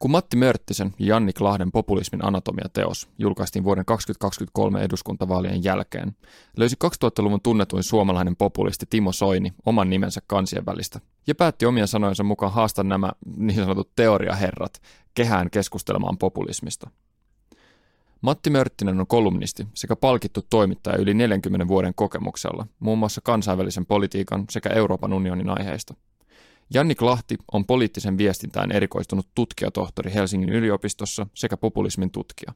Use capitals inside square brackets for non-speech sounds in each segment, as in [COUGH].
Kun Matti Mörttisen ja Jannik Lahden populismin anatomia-teos julkaistiin vuoden 2023 eduskuntavaalien jälkeen, löysi 2000-luvun tunnetuin suomalainen populisti Timo Soini oman nimensä kansien välistä ja päätti omien sanojensa mukaan haastaa nämä niin sanotut teoriaherrat kehään keskustelemaan populismista. Matti Mörttinen on kolumnisti sekä palkittu toimittaja yli 40 vuoden kokemuksella, muun muassa kansainvälisen politiikan sekä Euroopan unionin aiheista – Jannik Lahti on poliittisen viestintään erikoistunut tutkijatohtori Helsingin yliopistossa sekä populismin tutkija.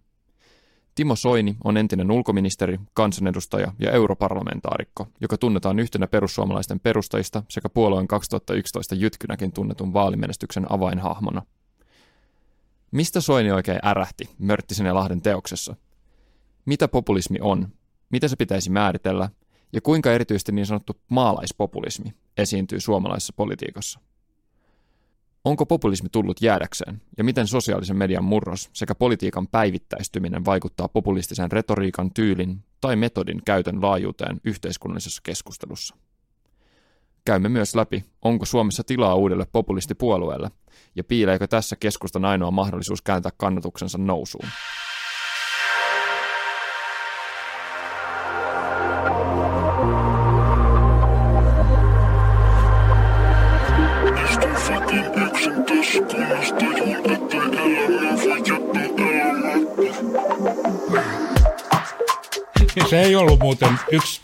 Timo Soini on entinen ulkoministeri, kansanedustaja ja europarlamentaarikko, joka tunnetaan yhtenä perussuomalaisten perustajista sekä puolueen 2011 jytkynäkin tunnetun vaalimenestyksen avainhahmona. Mistä Soini oikein ärähti Mörttisen ja Lahden teoksessa? Mitä populismi on? Mitä se pitäisi määritellä? Ja kuinka erityisesti niin sanottu maalaispopulismi esiintyy suomalaisessa politiikassa? Onko populismi tullut jäädäkseen ja miten sosiaalisen median murros sekä politiikan päivittäistyminen vaikuttaa populistisen retoriikan tyylin tai metodin käytön laajuuteen yhteiskunnallisessa keskustelussa? Käymme myös läpi, onko Suomessa tilaa uudelle populistipuolueelle ja piileekö tässä keskustan ainoa mahdollisuus kääntää kannatuksensa nousuun. Se ei ollut muuten yksi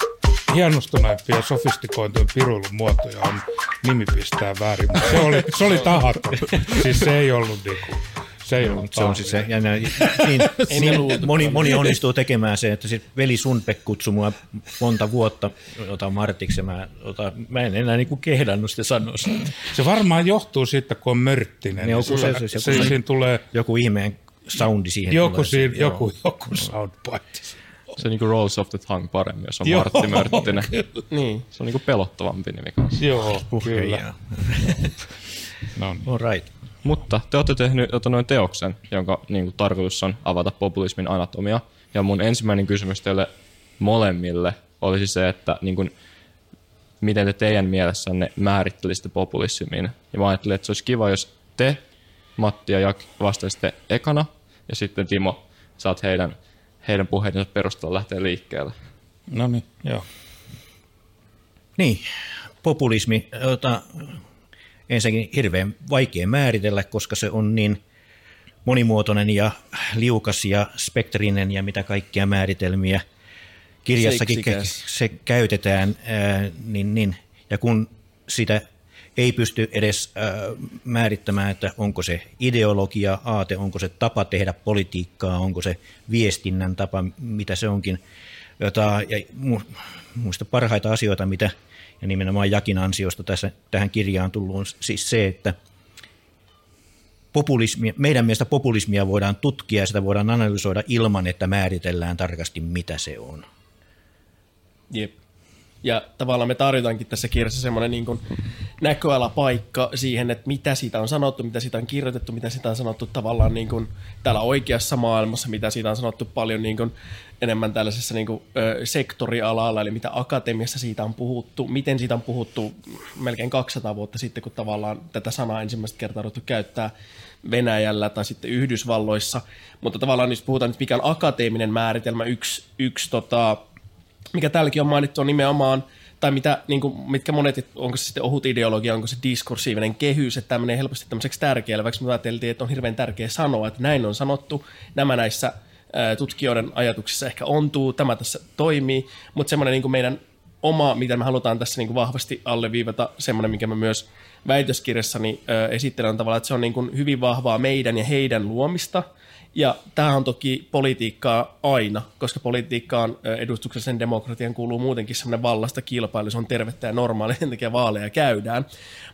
hienostuneimpia ja sofistikointuja piruilun muotoja on nimi pistää väärin, mutta se oli, se oli tahaton. Siis se ei ollut niinku, se ei ollut se on siis se, ja näin, niin, [LAUGHS] niin, moni, moni onnistuu tekemään se, että sit veli Sunbeck kutsui mua monta vuotta, jota Martiksi, ja mä, jota, mä en enää niinku kehdannut sitä sanoa. Se varmaan johtuu siitä, kun on mörttinen. Niin joku, se, se, se, se, siinä tulee, joku ihmeen soundi siihen. Joku, tulee, siinä, joku, joku soundbite. Se on niinku Rolls of the Tongue paremmin, jos on Joo, Martti Mörttinen. Niin. Se on niinku pelottavampi nimi kanssa. Joo, uh, kyllä. [LAUGHS] no niin. All right. Mutta te olette tehnyt noin teoksen, jonka niin kuin, tarkoitus on avata populismin anatomia. Ja mun ensimmäinen kysymys teille molemmille olisi se, että niin kuin, miten te teidän mielessänne määrittelisitte populismin. Ja mä ajattelin, että se olisi kiva, jos te, Matti ja Jak vastaisitte ekana, ja sitten Timo, saat heidän, heidän puheidensa perusteella lähteä liikkeelle. No niin, joo. Niin, populismi, jota ensinnäkin hirveän vaikea määritellä, koska se on niin monimuotoinen ja liukas ja spektrinen ja mitä kaikkia määritelmiä kirjassakin se käytetään, ää, niin, niin, ja kun sitä ei pysty edes ää, määrittämään, että onko se ideologia, aate, onko se tapa tehdä politiikkaa, onko se viestinnän tapa, mitä se onkin. Jota, ja muista parhaita asioita, mitä ja nimenomaan Jakin ansiosta tässä, tähän kirjaan tullut on siis se, että populismi, meidän mielestä populismia voidaan tutkia ja sitä voidaan analysoida ilman, että määritellään tarkasti, mitä se on. Jep. Ja tavallaan me tarjotaankin tässä kirjassa semmoinen niin näköalapaikka siihen, että mitä siitä on sanottu, mitä siitä on kirjoitettu, mitä siitä on sanottu tavallaan niin kuin täällä oikeassa maailmassa, mitä siitä on sanottu paljon niin kuin enemmän tällaisessa niin kuin, ö, sektorialalla, eli mitä akatemiassa siitä on puhuttu, miten siitä on puhuttu melkein 200 vuotta sitten, kun tavallaan tätä sanaa ensimmäistä kertaa on käyttää Venäjällä tai sitten Yhdysvalloissa, mutta tavallaan jos puhutaan nyt mikä on akateeminen määritelmä, yksi, yksi tota, mikä täälläkin on mainittu, on nimenomaan, tai mitä, niin kuin, mitkä monet, onko se sitten ohut ideologia, onko se diskursiivinen kehys, että tämä menee helposti tämmöiseksi tärkeäksi, me ajateltiin, että on hirveän tärkeä sanoa, että näin on sanottu, nämä näissä tutkijoiden ajatuksissa ehkä ontuu, tämä tässä toimii, mutta semmoinen niin meidän oma, mitä me halutaan tässä niin kuin vahvasti alleviivata, semmoinen, mikä me myös väitöskirjassani esittelen tavallaan, että se on niin kuin hyvin vahvaa meidän ja heidän luomista – ja tämä on toki politiikkaa aina, koska politiikkaan edustuksellisen demokratian kuuluu muutenkin sellainen vallasta kilpailu, se on tervettä ja normaali, sen takia vaaleja käydään.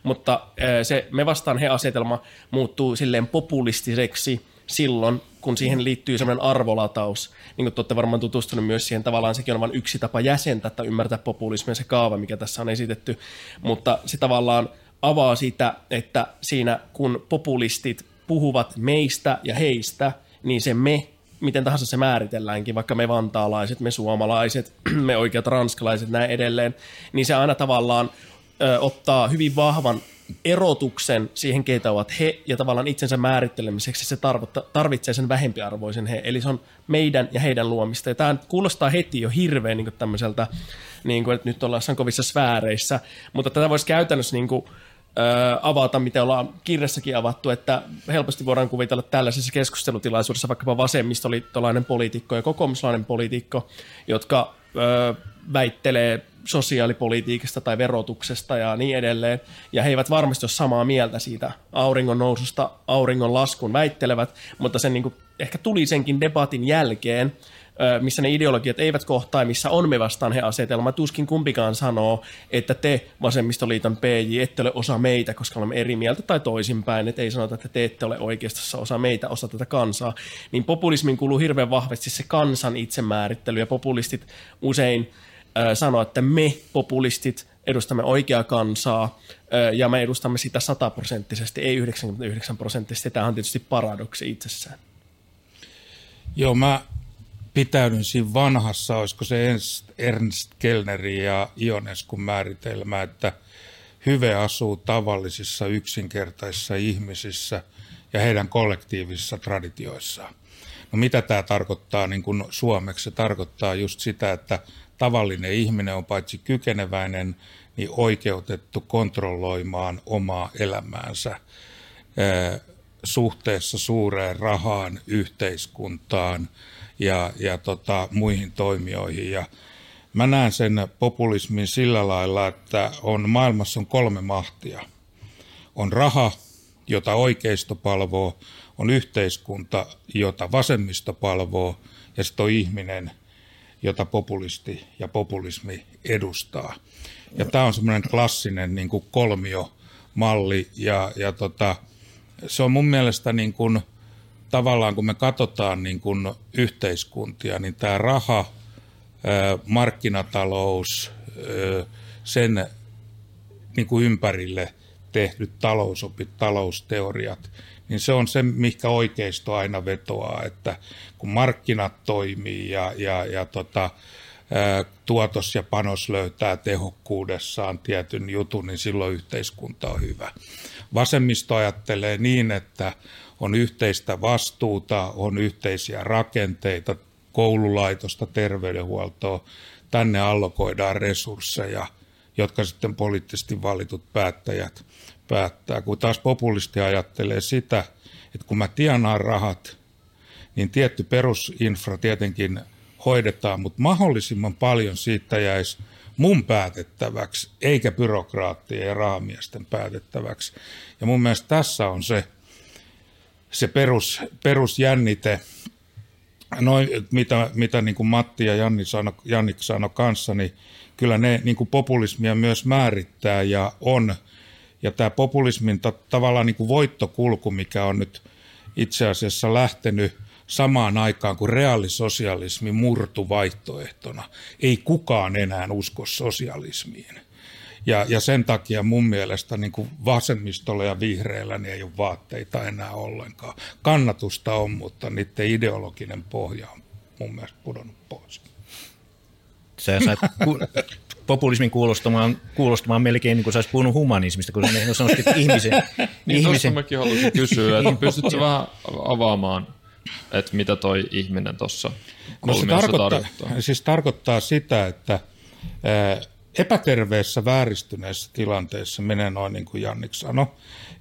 Mutta se me vastaan he asetelma muuttuu silleen populistiseksi silloin, kun siihen liittyy sellainen arvolataus. Niin kuin te olette varmaan tutustunut myös siihen, tavallaan sekin on vain yksi tapa jäsentä, että ymmärtää populismia se kaava, mikä tässä on esitetty. Mutta se tavallaan avaa sitä, että siinä kun populistit puhuvat meistä ja heistä – niin se me, miten tahansa se määritelläänkin, vaikka me vantaalaiset, me suomalaiset, [CLEARS THROAT] me oikeat ranskalaiset, näin edelleen, niin se aina tavallaan ö, ottaa hyvin vahvan erotuksen siihen, keitä ovat he, ja tavallaan itsensä määrittelemiseksi se tarvitsee sen vähempiarvoisen he. Eli se on meidän ja heidän luomista. Ja tämä kuulostaa heti jo hirveän niin tämmöiseltä, niin kuin, että nyt ollaan kovissa sfääreissä, mutta tätä voisi käytännössä niin kuin, avata, mitä ollaan kirjassakin avattu, että helposti voidaan kuvitella tällaisessa keskustelutilaisuudessa vaikkapa vasemmistoliittolainen poliitikko ja kokoomuslainen poliitikko, jotka ö, väittelee sosiaalipolitiikasta tai verotuksesta ja niin edelleen. Ja he eivät varmasti ole samaa mieltä siitä auringon noususta, auringon laskun väittelevät, mutta sen niin kuin, ehkä tuli senkin debatin jälkeen, missä ne ideologiat eivät kohtaa, missä on me vastaan he asetelma. Tuskin kumpikaan sanoo, että te vasemmistoliiton PJ ette ole osa meitä, koska olemme eri mieltä tai toisinpäin. Että ei sanota, että te ette ole oikeastaan osa meitä, osa tätä kansaa. Niin populismin kuuluu hirveän vahvasti se kansan itsemäärittely ja populistit usein sanoa, että me populistit edustamme oikeaa kansaa ja me edustamme sitä sataprosenttisesti, ei 99 prosenttisesti. Tämä on tietysti paradoksi itsessään. Joo, mä pitäydyn siinä vanhassa, olisiko se Ernst Kellnerin ja Ioneskun määritelmä, että hyve asuu tavallisissa yksinkertaisissa ihmisissä ja heidän kollektiivisissa traditioissaan. No mitä tämä tarkoittaa niin kuin suomeksi? Se tarkoittaa just sitä, että tavallinen ihminen on paitsi kykeneväinen, niin oikeutettu kontrolloimaan omaa elämäänsä suhteessa suureen rahaan, yhteiskuntaan ja, ja tota, muihin toimijoihin. Ja mä näen sen populismin sillä lailla, että on maailmassa on kolme mahtia. On raha, jota oikeisto palvoo, on yhteiskunta, jota vasemmisto palvoo, ja sitten on ihminen, jota populisti ja populismi edustaa. Ja tämä on semmoinen klassinen niin kuin kolmiomalli ja, ja tota, se on mun mielestä niin kuin, tavallaan kun me katsotaan niin kuin yhteiskuntia, niin tämä raha, markkinatalous, sen niin kuin ympärille tehdyt talousopit, talousteoriat, niin se on se, mikä oikeisto aina vetoaa, että kun markkinat toimii ja, ja, ja tota, tuotos ja panos löytää tehokkuudessaan tietyn jutun, niin silloin yhteiskunta on hyvä. Vasemmisto ajattelee niin, että on yhteistä vastuuta, on yhteisiä rakenteita, koululaitosta, terveydenhuoltoa, tänne allokoidaan resursseja, jotka sitten poliittisesti valitut päättäjät päättää. Kun taas populisti ajattelee sitä, että kun mä tienaan rahat, niin tietty perusinfra tietenkin hoidetaan, mutta mahdollisimman paljon siitä jäisi mun päätettäväksi, eikä byrokraattien ja rahamiesten päätettäväksi. Ja mun mielestä tässä on se, se perus, perusjännite, noin, mitä, mitä niin kuin Matti ja Janni sano, Jannik sanoi kanssa, niin kyllä ne niin kuin populismia myös määrittää ja on. Ja tämä populismin ta, tavallaan niin kuin voittokulku, mikä on nyt itse asiassa lähtenyt samaan aikaan, kun reaalisosialismi murtu vaihtoehtona. Ei kukaan enää usko sosialismiin. Ja, ja sen takia mun mielestä niin kuin vasemmistolla ja vihreillä niin ei ole vaatteita enää ollenkaan. Kannatusta on, mutta niiden ideologinen pohja on mun mielestä pudonnut pois. Sä sait ku- populismin kuulostamaan, kuulostamaan melkein niin kuin sä olisit puhunut humanismista, kun ne sanoisit, että ihmisen... [LAUGHS] niin ihmisen... mäkin haluaisin kysyä, että pystytkö vähän avaamaan, että mitä toi ihminen tuossa no se tarkoittaa, tarkoittaa? Siis tarkoittaa sitä, että epäterveessä vääristyneessä tilanteessa menee noin niin kuin Jannik sanoi,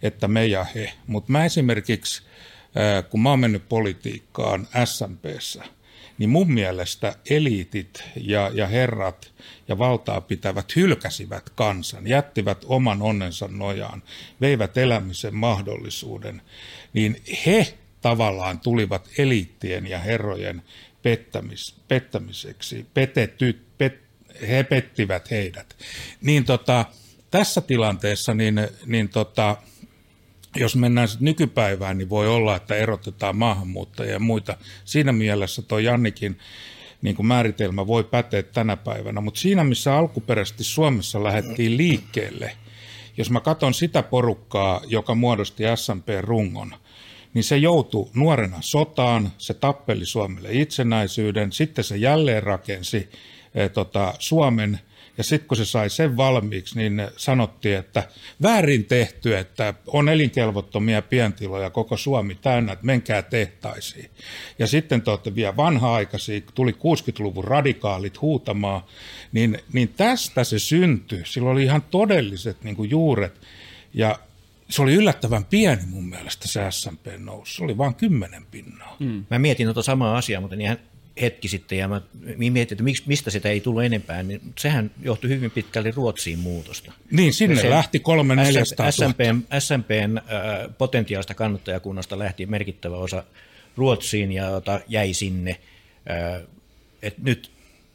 että me ja he. Mutta mä esimerkiksi, kun mä oon mennyt politiikkaan SMPssä, niin mun mielestä eliitit ja, ja herrat ja valtaa pitävät hylkäsivät kansan, jättivät oman onnensa nojaan, veivät elämisen mahdollisuuden, niin he tavallaan tulivat eliittien ja herrojen pettämis, pettämiseksi, petetyt, pet, he pettivät heidät. Niin tota, tässä tilanteessa, niin, niin tota, jos mennään nykypäivään, niin voi olla, että erotetaan maahanmuuttajia ja muita. Siinä mielessä tuo Jannikin niin kuin määritelmä voi päteä tänä päivänä, mutta siinä missä alkuperäisesti Suomessa lähdettiin liikkeelle, jos mä katson sitä porukkaa, joka muodosti SMP-rungon, niin se joutui nuorena sotaan, se tappeli Suomelle itsenäisyyden, sitten se jälleen rakensi e, tota, Suomen Ja sitten kun se sai sen valmiiksi, niin sanottiin, että väärin tehty, että on elinkelvottomia pientiloja koko Suomi täynnä, että menkää tehtaisiin. Ja sitten te olette vielä vanha-aikaisia, tuli 60-luvun radikaalit huutamaan, niin, niin tästä se syntyi. Sillä oli ihan todelliset niin kuin juuret. Ja se oli yllättävän pieni mun mielestä se SMP nousu. Se oli vain kymmenen pinnaa. Mm. Mä mietin tuota samaa asiaa, mutta ihan hetki sitten, ja mä mietin, että mistä sitä ei tullut enempää, niin sehän johtui hyvin pitkälti Ruotsiin muutosta. Niin, sinne se lähti kolme neljästä SMPn, SMPn äh, potentiaalista kannattajakunnasta lähti merkittävä osa Ruotsiin ja jota jäi sinne. Äh, et nyt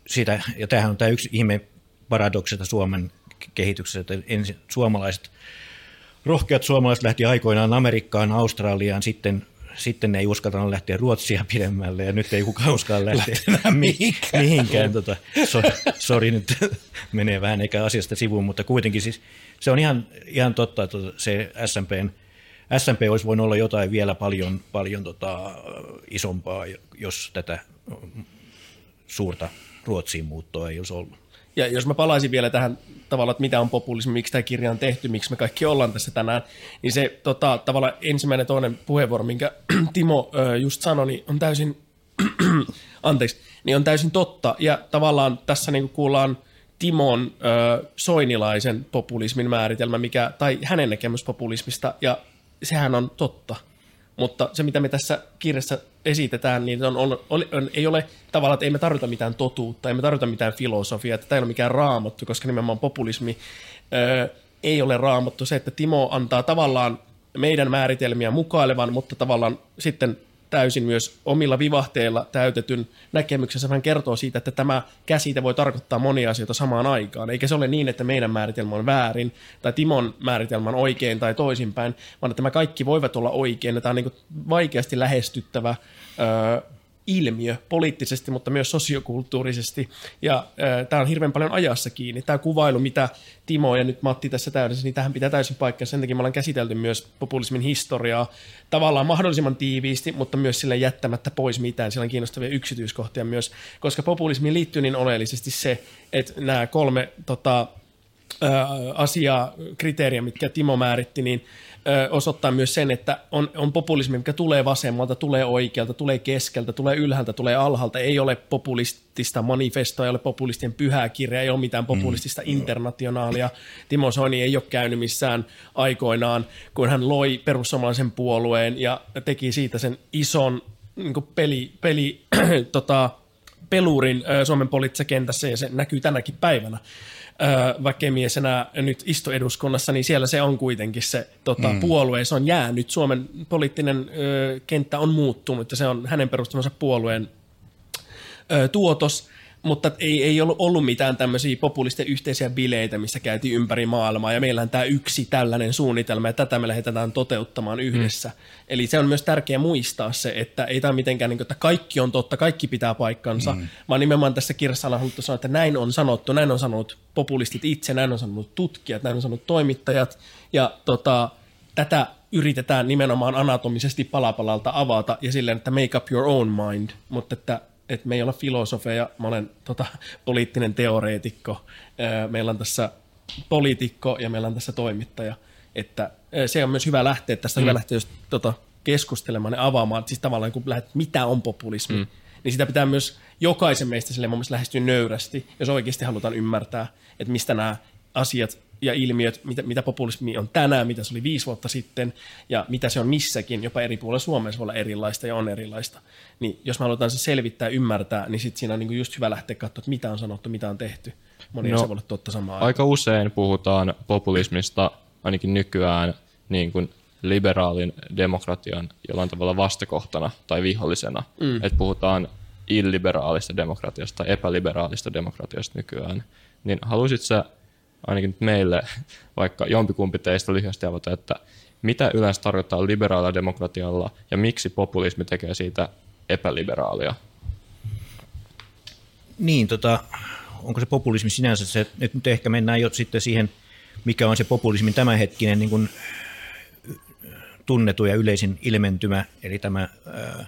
sitä, ja tämähän on tämä yksi ihme paradoksista Suomen kehityksessä, että ensin suomalaiset rohkeat suomalaiset lähti aikoinaan Amerikkaan, Australiaan, sitten sitten ne ei uskaltanut lähteä Ruotsia pidemmälle ja nyt ei kukaan uskalla lähteä mihinkään. mihinkään. Tota, so, sori, nyt [LAUGHS] menee vähän eikä asiasta sivuun, mutta kuitenkin siis se on ihan, ihan totta, että se SMPn, SMP olisi voinut olla jotain vielä paljon, paljon tota, isompaa, jos tätä suurta Ruotsiin muuttoa ei olisi ollut. Ja jos mä palaisin vielä tähän tavallaan, että mitä on populismi, miksi tämä kirja on tehty, miksi me kaikki ollaan tässä tänään, niin se tota, tavallaan ensimmäinen toinen puheenvuoro, minkä [CLEARS THROAT] Timo ö, just sanoi, niin on täysin, [CLEARS THROAT] anteeksi, niin on täysin totta. Ja tavallaan tässä niin kuullaan Timon ö, soinilaisen populismin määritelmä, mikä, tai hänen näkemys populismista, ja sehän on totta. Mutta se, mitä me tässä kirjassa esitetään, niin on, on, on, on, ei ole tavallaan, että ei me tarvita mitään totuutta, ei me tarvita mitään filosofiaa, että tämä ei ole mikään raamattu, koska nimenomaan populismi ö, ei ole raamattu. Se, että Timo antaa tavallaan meidän määritelmiä mukailevan, mutta tavallaan sitten täysin myös omilla vivahteilla täytetyn näkemyksensä hän kertoo siitä, että tämä käsite voi tarkoittaa monia asioita samaan aikaan. Eikä se ole niin, että meidän määritelmä on väärin tai Timon määritelmä on oikein tai toisinpäin, vaan että tämä kaikki voivat olla oikein. Tämä on niin vaikeasti lähestyttävä öö, ilmiö poliittisesti, mutta myös sosiokulttuurisesti. Ja äh, tämä on hirveän paljon ajassa kiinni. Tämä kuvailu, mitä Timo ja nyt Matti tässä täydessä, niin tähän pitää täysin paikkaa. Sen takia me ollaan käsitelty myös populismin historiaa tavallaan mahdollisimman tiiviisti, mutta myös sille jättämättä pois mitään. Siellä on kiinnostavia yksityiskohtia myös, koska populismiin liittyy niin oleellisesti se, että nämä kolme tota, asiaa, kriteeriä, mitkä Timo määritti, niin osoittaa myös sen, että on, on populismi, mikä tulee vasemmalta, tulee oikealta, tulee keskeltä, tulee ylhäältä, tulee alhaalta. Ei ole populistista manifestoa, ei ole populistien pyhää kirja, ei ole mitään populistista mm. internationaalia. Timo Soini ei ole käynyt missään aikoinaan, kun hän loi perussuomalaisen puolueen ja teki siitä sen ison niin peli, peli [CLEARS THROAT] tota, pelurin Suomen poliittisessa kentässä ja se näkyy tänäkin päivänä vaikka mies enää nyt istu eduskunnassa, niin siellä se on kuitenkin se tota, mm. puolue, se on jäänyt. Suomen poliittinen ö, kenttä on muuttunut ja se on hänen perustamansa puolueen ö, tuotos mutta ei, ei ollut, ollut mitään tämmöisiä populisten yhteisiä bileitä, missä käytiin ympäri maailmaa, ja meillä on tämä yksi tällainen suunnitelma, ja tätä me lähdetään toteuttamaan yhdessä. Mm. Eli se on myös tärkeää muistaa se, että ei tämä mitenkään, niin kuin, että kaikki on totta, kaikki pitää paikkansa, mm. vaan nimenomaan tässä kirjassa on haluttu sanoa, että näin on sanottu, näin on sanonut populistit itse, näin on sanonut tutkijat, näin on sanonut toimittajat, ja tota, tätä yritetään nimenomaan anatomisesti palapalalta avata, ja silleen, että make up your own mind, mutta että että me ei olla filosofeja, mä olen tota, poliittinen teoreetikko, meillä on tässä poliitikko ja meillä on tässä toimittaja, että se on myös hyvä lähteä, tästä mm. hyvä lähteä just, tota, keskustelemaan ja avaamaan, siis tavallaan kun lähdet, mitä on populismi, mm. niin sitä pitää myös jokaisen meistä sille mun mielestä lähestyä nöyrästi, jos oikeasti halutaan ymmärtää, että mistä nämä asiat ja ilmiöt, mitä, mitä populismi on tänään, mitä se oli viisi vuotta sitten ja mitä se on missäkin, jopa eri puolilla Suomessa voi olla erilaista ja on erilaista. Niin jos me halutaan se selvittää ja ymmärtää, niin sitten siinä on niin just hyvä lähteä katsoa, että mitä on sanottu, mitä on tehty. Moni no, se voi olla totta samaan Aika aikaan. usein puhutaan populismista ainakin nykyään niin kuin liberaalin demokratian jollain tavalla vastakohtana tai vihollisena. Mm. Että puhutaan illiberaalista demokratiasta tai epäliberaalista demokratiasta nykyään. Niin haluaisit sä ainakin nyt meille, vaikka jompikumpi teistä lyhyesti avata, että mitä yleensä tarkoittaa liberaalilla demokratialla ja miksi populismi tekee siitä epäliberaalia? Niin, tota, onko se populismi sinänsä se, että nyt ehkä mennään jo sitten siihen, mikä on se populismin tämänhetkinen niin kuin tunnetu ja yleisin ilmentymä, eli tämä ää,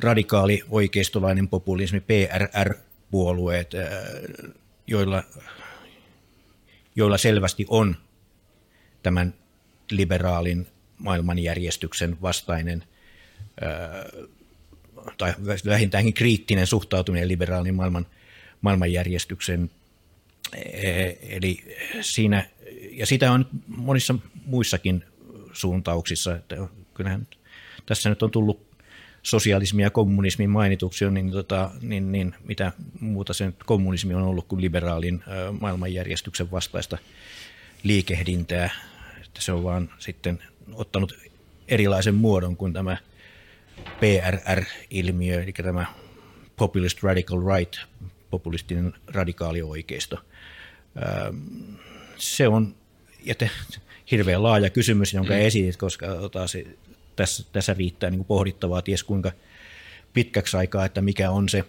radikaali oikeistolainen populismi, PRR-puolueet, ää, joilla, joilla selvästi on tämän liberaalin maailmanjärjestyksen vastainen tai vähintäänkin kriittinen suhtautuminen liberaalin maailman, maailmanjärjestyksen. E, eli siinä, ja sitä on monissa muissakin suuntauksissa, että kyllähän tässä nyt on tullut sosialismi ja kommunismi mainituksi, niin, tota, niin, niin mitä muuta se nyt kommunismi on ollut kuin liberaalin maailmanjärjestyksen vastaista liikehdintää. Että se on vaan sitten ottanut erilaisen muodon kuin tämä PRR-ilmiö, eli tämä Populist Radical Right, populistinen radikaali oikeisto. Se on ja te, hirveän laaja kysymys, jonka mm. esitit, koska tota, se, tässä, tässä riittää niin kuin pohdittavaa ties kuinka pitkäksi aikaa, että mikä on se,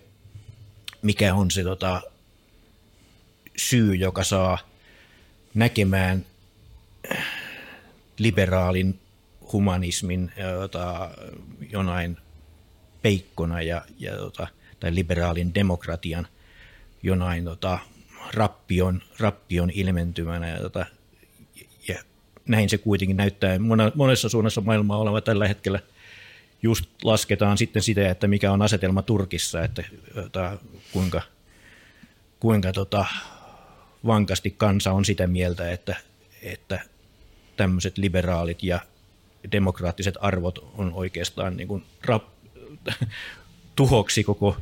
mikä on se tota, syy, joka saa näkemään liberaalin humanismin jota, jonain peikkona ja, ja tota, tai liberaalin demokratian jonain tota, rappion, rappion ilmentymänä. Ja, ja näin se kuitenkin näyttää monessa suunnassa maailmaa oleva tällä hetkellä. Just lasketaan sitten sitä, että mikä on asetelma Turkissa, että kuinka, kuinka tota, vankasti kansa on sitä mieltä, että, että tämmöiset liberaalit ja demokraattiset arvot on oikeastaan niin kuin rap- tuhoksi koko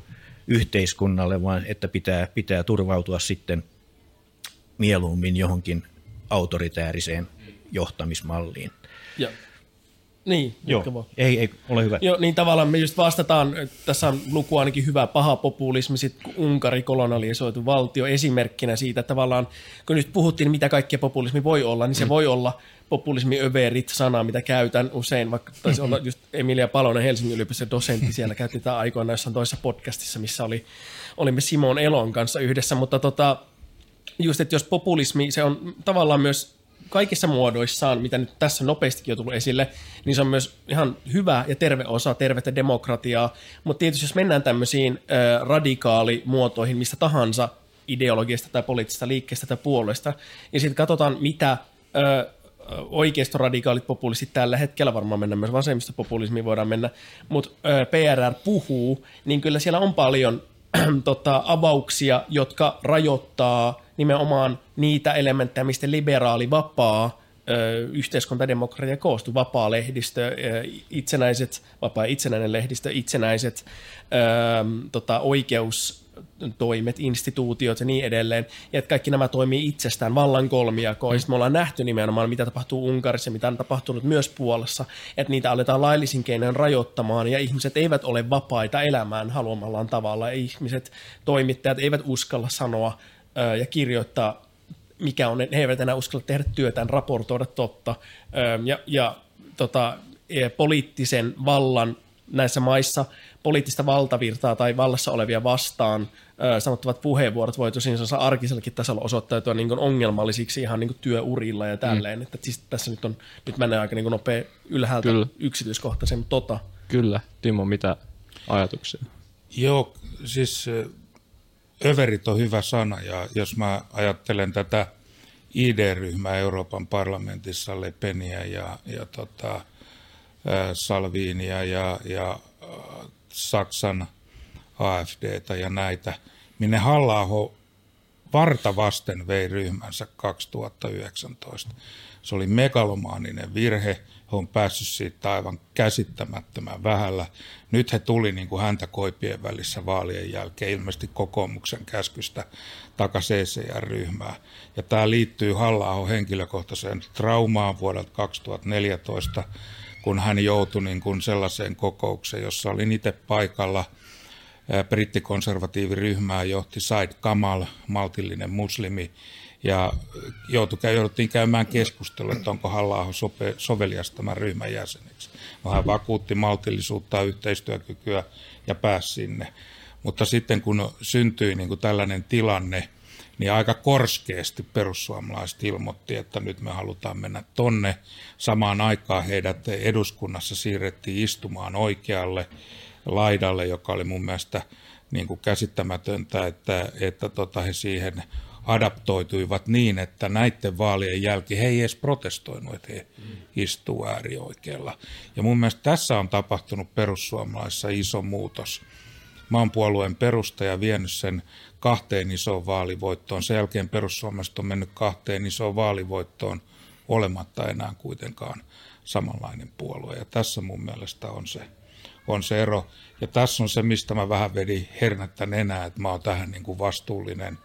yhteiskunnalle, vaan että pitää, pitää turvautua sitten mieluummin johonkin autoritääriseen johtamismalliin. Ja niin, Joo, ei, ei, ole hyvä. Joo, niin tavallaan me just vastataan, tässä on luku ainakin hyvä, paha populismi, sitten Unkari kolonialisoitu valtio esimerkkinä siitä, että tavallaan, kun nyt puhuttiin, mitä kaikkea populismi voi olla, niin se mm. voi olla populismi överit sana, mitä käytän usein, vaikka taisi olla just Emilia Palonen Helsingin yliopiston dosentti, siellä [LAUGHS] käytti tätä aikoina jossain toisessa podcastissa, missä oli, olimme Simon Elon kanssa yhdessä, mutta tota, just, että jos populismi, se on tavallaan myös kaikissa muodoissaan, mitä nyt tässä nopeastikin on tullut esille, niin se on myös ihan hyvä ja terve osa tervettä demokratiaa. Mutta tietysti jos mennään tämmöisiin radikaalimuotoihin mistä tahansa ideologiasta tai poliittisesta liikkeestä tai puolueesta, niin sitten katsotaan, mitä äh, oikeistoradikaalit populistit tällä hetkellä, varmaan mennään myös vasemmistopopulismiin voidaan mennä, mutta PRR puhuu, niin kyllä siellä on paljon [CLEARS THROAT] tota, avauksia, jotka rajoittaa nimenomaan niitä elementtejä, mistä liberaali vapaa ö, yhteiskuntademokratia koostuu, vapaa lehdistö, ö, itsenäiset, vapaa itsenäinen lehdistö, itsenäiset ö, tota, oikeus toimet, instituutiot ja niin edelleen, ja että kaikki nämä toimii itsestään vallan kolmijakoon. Mm. me ollaan nähty nimenomaan, mitä tapahtuu Unkarissa, mitä on tapahtunut myös Puolassa, että niitä aletaan laillisin keinoin rajoittamaan, ja ihmiset eivät ole vapaita elämään haluamallaan tavalla, ja ihmiset, toimittajat eivät uskalla sanoa ja kirjoittaa, mikä on, he eivät enää uskalla tehdä työtään, raportoida totta. ja, ja tota, e, poliittisen vallan näissä maissa poliittista valtavirtaa tai vallassa olevia vastaan sanottavat puheenvuorot voi tosiaan arkisellakin tasolla osoittautua niin ongelmallisiksi ihan niin työurilla ja tälleen. Mm. Että siis tässä nyt, on, nyt menee aika niin nopea ylhäältä Kyllä. yksityiskohtaisen tota. Kyllä. Timo, mitä ajatuksia? Joo, siis överit on hyvä sana ja jos mä ajattelen tätä ID-ryhmää Euroopan parlamentissa, Le Peniä ja, ja tota, Salviinia ja, ja Saksan AFDtä ja näitä, minne halla varta vasten vei ryhmänsä 2019. Se oli megalomaaninen virhe, he on päässyt siitä aivan käsittämättömän vähällä. Nyt he tuli niin kuin häntä koipien välissä vaalien jälkeen ilmeisesti kokoomuksen käskystä takaisin ECR-ryhmää. Ja tämä liittyy halla henkilökohtaiseen traumaan vuodelta 2014, kun hän joutui niin kuin sellaiseen kokoukseen, jossa oli itse paikalla. Brittikonservatiiviryhmää johti Said Kamal, maltillinen muslimi, ja joutui, jouduttiin käymään keskustelua, että onko halla sovelias tämän ryhmän jäseneksi. Hän vakuutti maltillisuutta, yhteistyökykyä ja pääsi sinne. Mutta sitten kun syntyi niin kuin tällainen tilanne, niin aika korskeasti perussuomalaiset ilmoitti, että nyt me halutaan mennä tonne. Samaan aikaan heidät eduskunnassa siirrettiin istumaan oikealle laidalle, joka oli mun mielestä niin kuin käsittämätöntä, että, että tota, he siihen adaptoituivat niin, että näiden vaalien jälkeen he ei edes protestoinut, että he istuu äärioikealla. Ja mun mielestä tässä on tapahtunut perussuomalaisissa iso muutos. Mä oon puolueen perustaja vienyt sen kahteen isoon vaalivoittoon. Sen jälkeen perussuomalaiset on mennyt kahteen isoon vaalivoittoon olematta enää kuitenkaan samanlainen puolue. Ja tässä mun mielestä on se, on se ero. Ja tässä on se, mistä mä vähän vedin hernettä nenää, että mä oon tähän niin kuin vastuullinen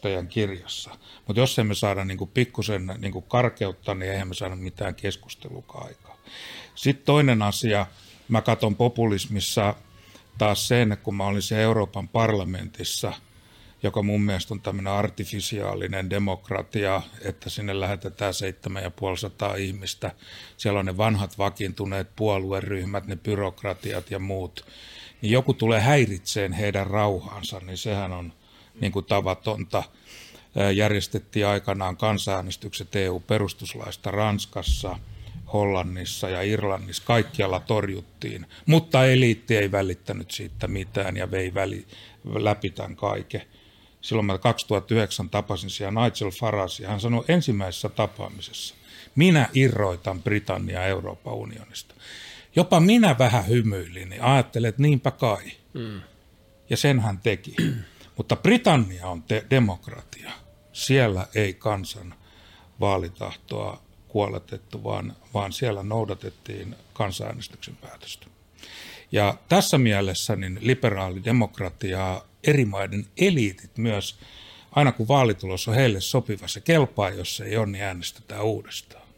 teidän kirjassa. Mutta jos emme saada niin kuin pikkusen niin kuin karkeutta, niin eihän me saada mitään keskustelukaan aikaa. Sitten toinen asia, mä katson populismissa taas sen, kun mä olin siellä Euroopan parlamentissa, joka mun mielestä on tämmöinen artifisiaalinen demokratia, että sinne lähetetään 7500 ihmistä. Siellä on ne vanhat vakiintuneet puolueryhmät, ne byrokratiat ja muut. Niin joku tulee häiritseen heidän rauhaansa, niin sehän on niin kuin tavatonta. Järjestettiin aikanaan kansanäänestykset EU-perustuslaista Ranskassa, Hollannissa ja Irlannissa. Kaikkialla torjuttiin, mutta eliitti ei välittänyt siitä mitään ja vei väli, läpi tämän kaiken. Silloin mä 2009 tapasin siellä Nigel Farage ja hän sanoi ensimmäisessä tapaamisessa, minä irroitan Britannia Euroopan unionista. Jopa minä vähän hymyilin, niin ajattelin, että niinpä kai. Mm. Ja sen hän teki. Mutta Britannia on te- demokratia. Siellä ei kansan vaalitahtoa kuoletettu, vaan, vaan siellä noudatettiin kansanäänestyksen päätöstä. Ja tässä mielessä niin liberaalidemokratiaa eri maiden eliitit myös, aina kun vaalitulos on heille sopiva, se kelpaa, jos se ei ole, niin äänestetään uudestaan.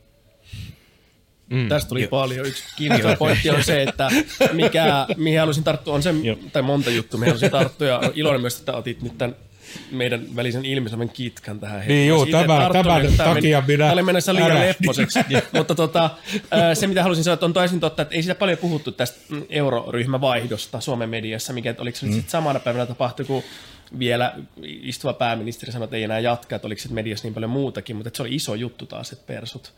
Mm. Tästä tuli jo. paljon. Yksi kiinnostava pointti on se, että mikä, mihin haluaisin tarttua, on se, jo. tai monta juttua, mihin haluaisin tarttua, ja iloinen myös, että otit nyt tämän meidän välisen ilmiselvän kitkan tähän hetkeen. Niin juu, tämä, tämän takia meni, minä Tämä mennessä liian lepposeksi. [LAUGHS] Mutta tota, se, mitä halusin sanoa, että on toisin totta, että ei sitä paljon puhuttu tästä euroryhmävaihdosta Suomen mediassa, mikä oliko se mm. sitten samana päivänä tapahtui, kun vielä istuva pääministeri sanoi, että ei enää jatka, että oliko se mediassa niin paljon muutakin, mutta se oli iso juttu taas, että persut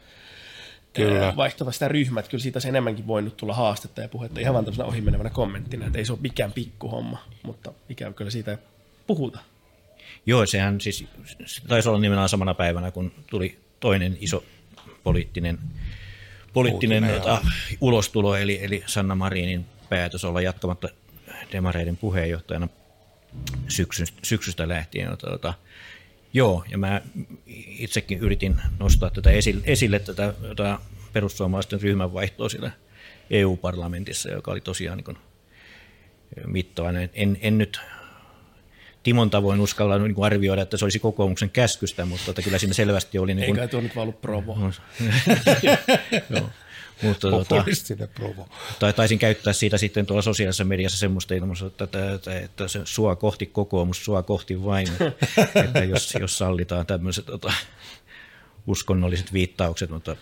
Kyllä. vaihtava sitä ryhmät, kyllä siitä olisi enemmänkin voinut tulla haastetta ja puhetta ihan vaan tämmöisenä ohimenevänä kommenttina, että ei se ole mikään pikkuhomma, mutta ikävä kyllä siitä ei puhuta. Joo, sehän siis se taisi olla nimenomaan samana päivänä, kun tuli toinen iso poliittinen, poliittinen Uutinen, ulostulo, eli, eli Sanna Marinin päätös olla jatkamatta demareiden puheenjohtajana syksystä, syksystä lähtien. Tuota, joo, ja mä itsekin yritin nostaa tätä esille, esille tätä, tätä perussuomalaisten ryhmänvaihtoa siellä EU-parlamentissa, joka oli tosiaan niin mittava. En, en nyt Timon tavoin uskalla niin kuin arvioida, että se olisi kokoomuksen käskystä, mutta että kyllä siinä selvästi oli... Niin kuin... Eikä tuo nyt vaan ollut provo. [LAUGHS] Joo. Mutta, tuota, provo. Tai taisin käyttää siitä sitten tuolla sosiaalisessa mediassa semmoista ilmaisua, että, että, että, että se sua kohti kokoomus, sua kohti vain, [LAUGHS] että jos, jos sallitaan tämmöiset tota, uskonnolliset viittaukset, mutta,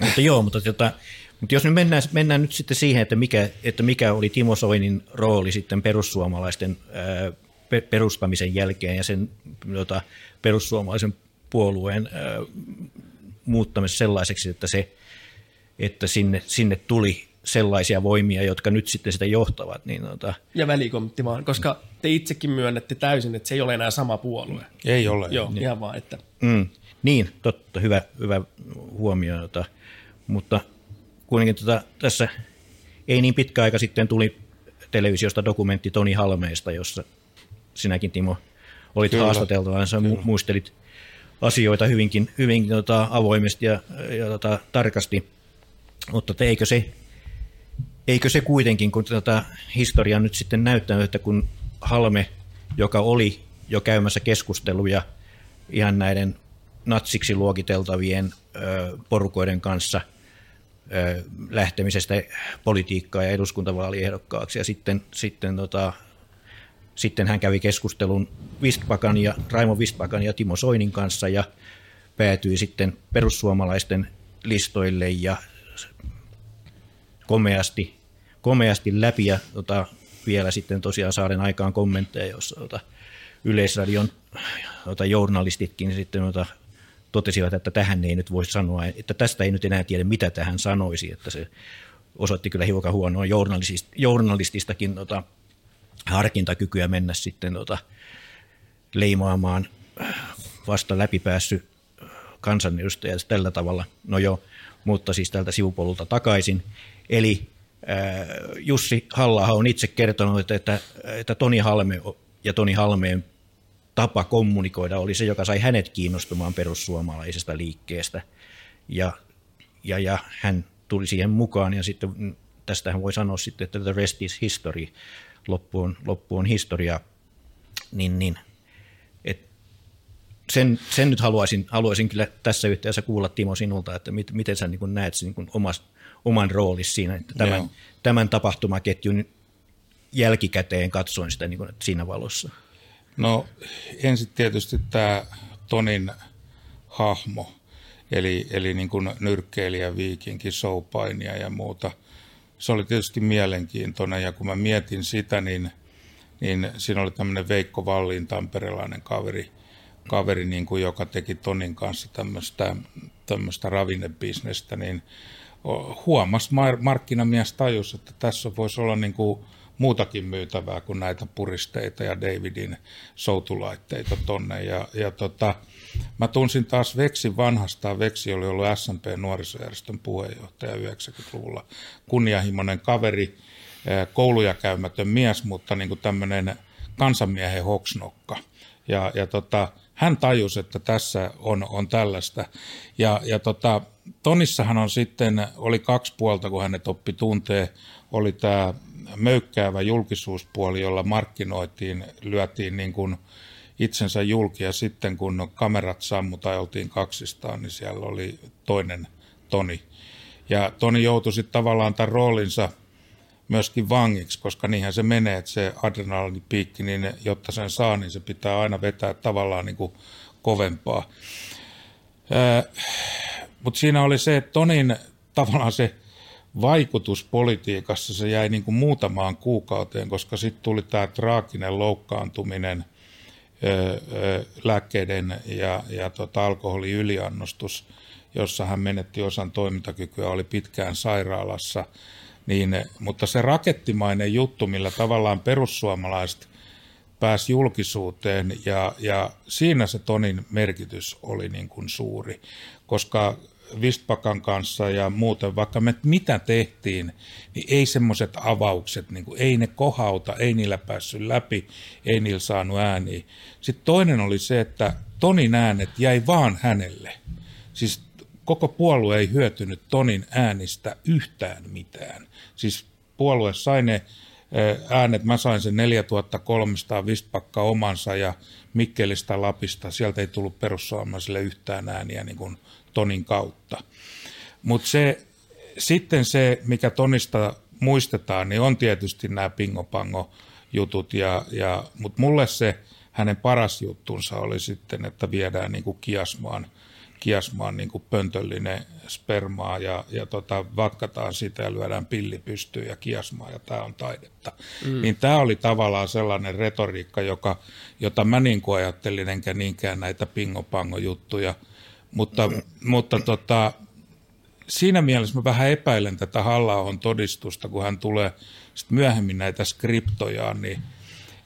mutta joo, mutta, tota, mutta jos nyt mennään, mennään nyt sitten siihen, että mikä, että mikä oli Timo Soinin rooli sitten perussuomalaisten ää, perustamisen jälkeen ja sen tota, perussuomalaisen puolueen ää, muuttamisessa sellaiseksi, että, se, että sinne, sinne tuli sellaisia voimia, jotka nyt sitten sitä johtavat. Niin tota... Ja välikommentti vaan, koska te itsekin myönnätte täysin, että se ei ole enää sama puolue. Ei ole. Joo, niin. ihan vaan, että... Mm, niin, totta, hyvä, hyvä huomio. Tota, mutta kuitenkin tota, tässä ei niin pitkä aika sitten tuli televisiosta dokumentti Toni Halmeesta, jossa sinäkin Timo olit kyllä, haastateltavana, sä kyllä. muistelit asioita hyvinkin, hyvinkin tota, avoimesti ja, ja tota, tarkasti, mutta eikö se, eikö se kuitenkin, kun tätä historiaa nyt sitten näyttänyt, että kun Halme, joka oli jo käymässä keskusteluja ihan näiden natsiksi luokiteltavien porukoiden kanssa lähtemisestä politiikkaa ja eduskuntavaaliehdokkaaksi ja sitten, sitten tota, sitten hän kävi keskustelun Vistpakan ja, Raimo Vistpakan ja Timo Soinin kanssa ja päätyi sitten perussuomalaisten listoille ja komeasti, komeasti läpi ja tota, vielä sitten tosiaan saaren aikaan kommentteja, jossa tota, Yleisradion tota, journalistitkin sitten tota, totesivat, että tähän ei nyt voi sanoa, että tästä ei nyt enää tiedä, mitä tähän sanoisi, että se osoitti kyllä hiukan huonoa journalististakin tota, harkintakykyä mennä sitten tota, leimaamaan vasta läpipäässy kansanedustaja tällä tavalla. No joo, mutta siis tältä sivupolulta takaisin. Eli Jussi halla on itse kertonut, että, että Toni Halme ja Toni Halmeen tapa kommunikoida oli se, joka sai hänet kiinnostumaan perussuomalaisesta liikkeestä. Ja, ja, ja hän tuli siihen mukaan ja sitten tästähän voi sanoa sitten, että the rest is history, loppu on, loppu on historia, niin, niin sen, sen nyt haluaisin, haluaisin kyllä tässä yhteydessä kuulla Timo sinulta, että mit, miten sä niin näet niin kuin omas, oman roolisi siinä, että tämän, tämän tapahtumaketjun jälkikäteen katsoin sitä niin kuin siinä valossa. No ensin tietysti tämä Tonin hahmo, eli, eli niin kuin nyrkkeilijä, viikinki, showpainia ja muuta. Se oli tietysti mielenkiintoinen ja kun mä mietin sitä, niin, niin siinä oli tämmöinen Veikko Vallin tamperelainen kaveri, kaveri niin kuin, joka teki Tonin kanssa tämmöistä, tämmöistä ravinnebisnestä, niin huomas markkinamies tajus, että tässä voisi olla niin kuin muutakin myytävää kuin näitä puristeita ja Davidin soutulaitteita tonne. Ja, ja tota, mä tunsin taas Veksi vanhastaan. Veksi oli ollut SMP nuorisojärjestön puheenjohtaja 90-luvulla. Kunnianhimoinen kaveri, kouluja käymätön mies, mutta niin kuin tämmöinen kansanmiehen hoksnokka. Ja, ja tota, hän tajusi, että tässä on, on tällaista. Ja, ja tota, Tonissahan on sitten, oli kaksi puolta, kun hänet oppi tuntee, oli tämä möykkäävä julkisuuspuoli, jolla markkinoitiin, lyötiin niin kuin itsensä julki ja sitten kun kamerat sammu tai oltiin kaksistaan, niin siellä oli toinen Toni. Ja Toni joutui sitten tavallaan tämän roolinsa myöskin vangiksi, koska niinhän se menee, että se adrenalinipiikki, niin jotta sen saa, niin se pitää aina vetää tavallaan niin kuin kovempaa. Mutta siinä oli se, että Tonin tavallaan se vaikutus politiikassa, se jäi niin kuin muutamaan kuukauteen, koska sitten tuli tämä traaginen loukkaantuminen, lääkkeiden ja, ja tota alkoholin yliannostus, jossa hän menetti osan toimintakykyä, oli pitkään sairaalassa. Niin, mutta se rakettimainen juttu, millä tavallaan perussuomalaiset pääsi julkisuuteen ja, ja siinä se Tonin merkitys oli niin kuin suuri, koska Vistpakan kanssa ja muuten, vaikka me mitä tehtiin, niin ei semmoiset avaukset, niin kuin, ei ne kohauta, ei niillä päässyt läpi, ei niillä saanut ääniä. Sitten toinen oli se, että Tonin äänet jäi vaan hänelle. Siis koko puolue ei hyötynyt Tonin äänistä yhtään mitään. Siis puolue sai ne äänet, mä sain sen 4300 Vistpakka omansa ja Mikkelistä Lapista, sieltä ei tullut perussuomalaisille yhtään ääniä niin kuin Tonin kautta. Mutta se, sitten se, mikä Tonista muistetaan, niin on tietysti nämä pingopango jutut, ja, ja, mutta mulle se hänen paras juttunsa oli sitten, että viedään niin kuin kiasmaan, kiasmaan niin kuin pöntöllinen spermaa ja, ja tota, vatkataan sitä ja lyödään pilli pystyyn ja kiasmaa ja tämä on taidetta. Mm. Niin tämä oli tavallaan sellainen retoriikka, joka, jota mä niin kuin ajattelin, enkä niinkään näitä pingopango-juttuja – mutta, mutta tota, siinä mielessä mä vähän epäilen tätä halla todistusta, kun hän tulee sit myöhemmin näitä skriptojaan, niin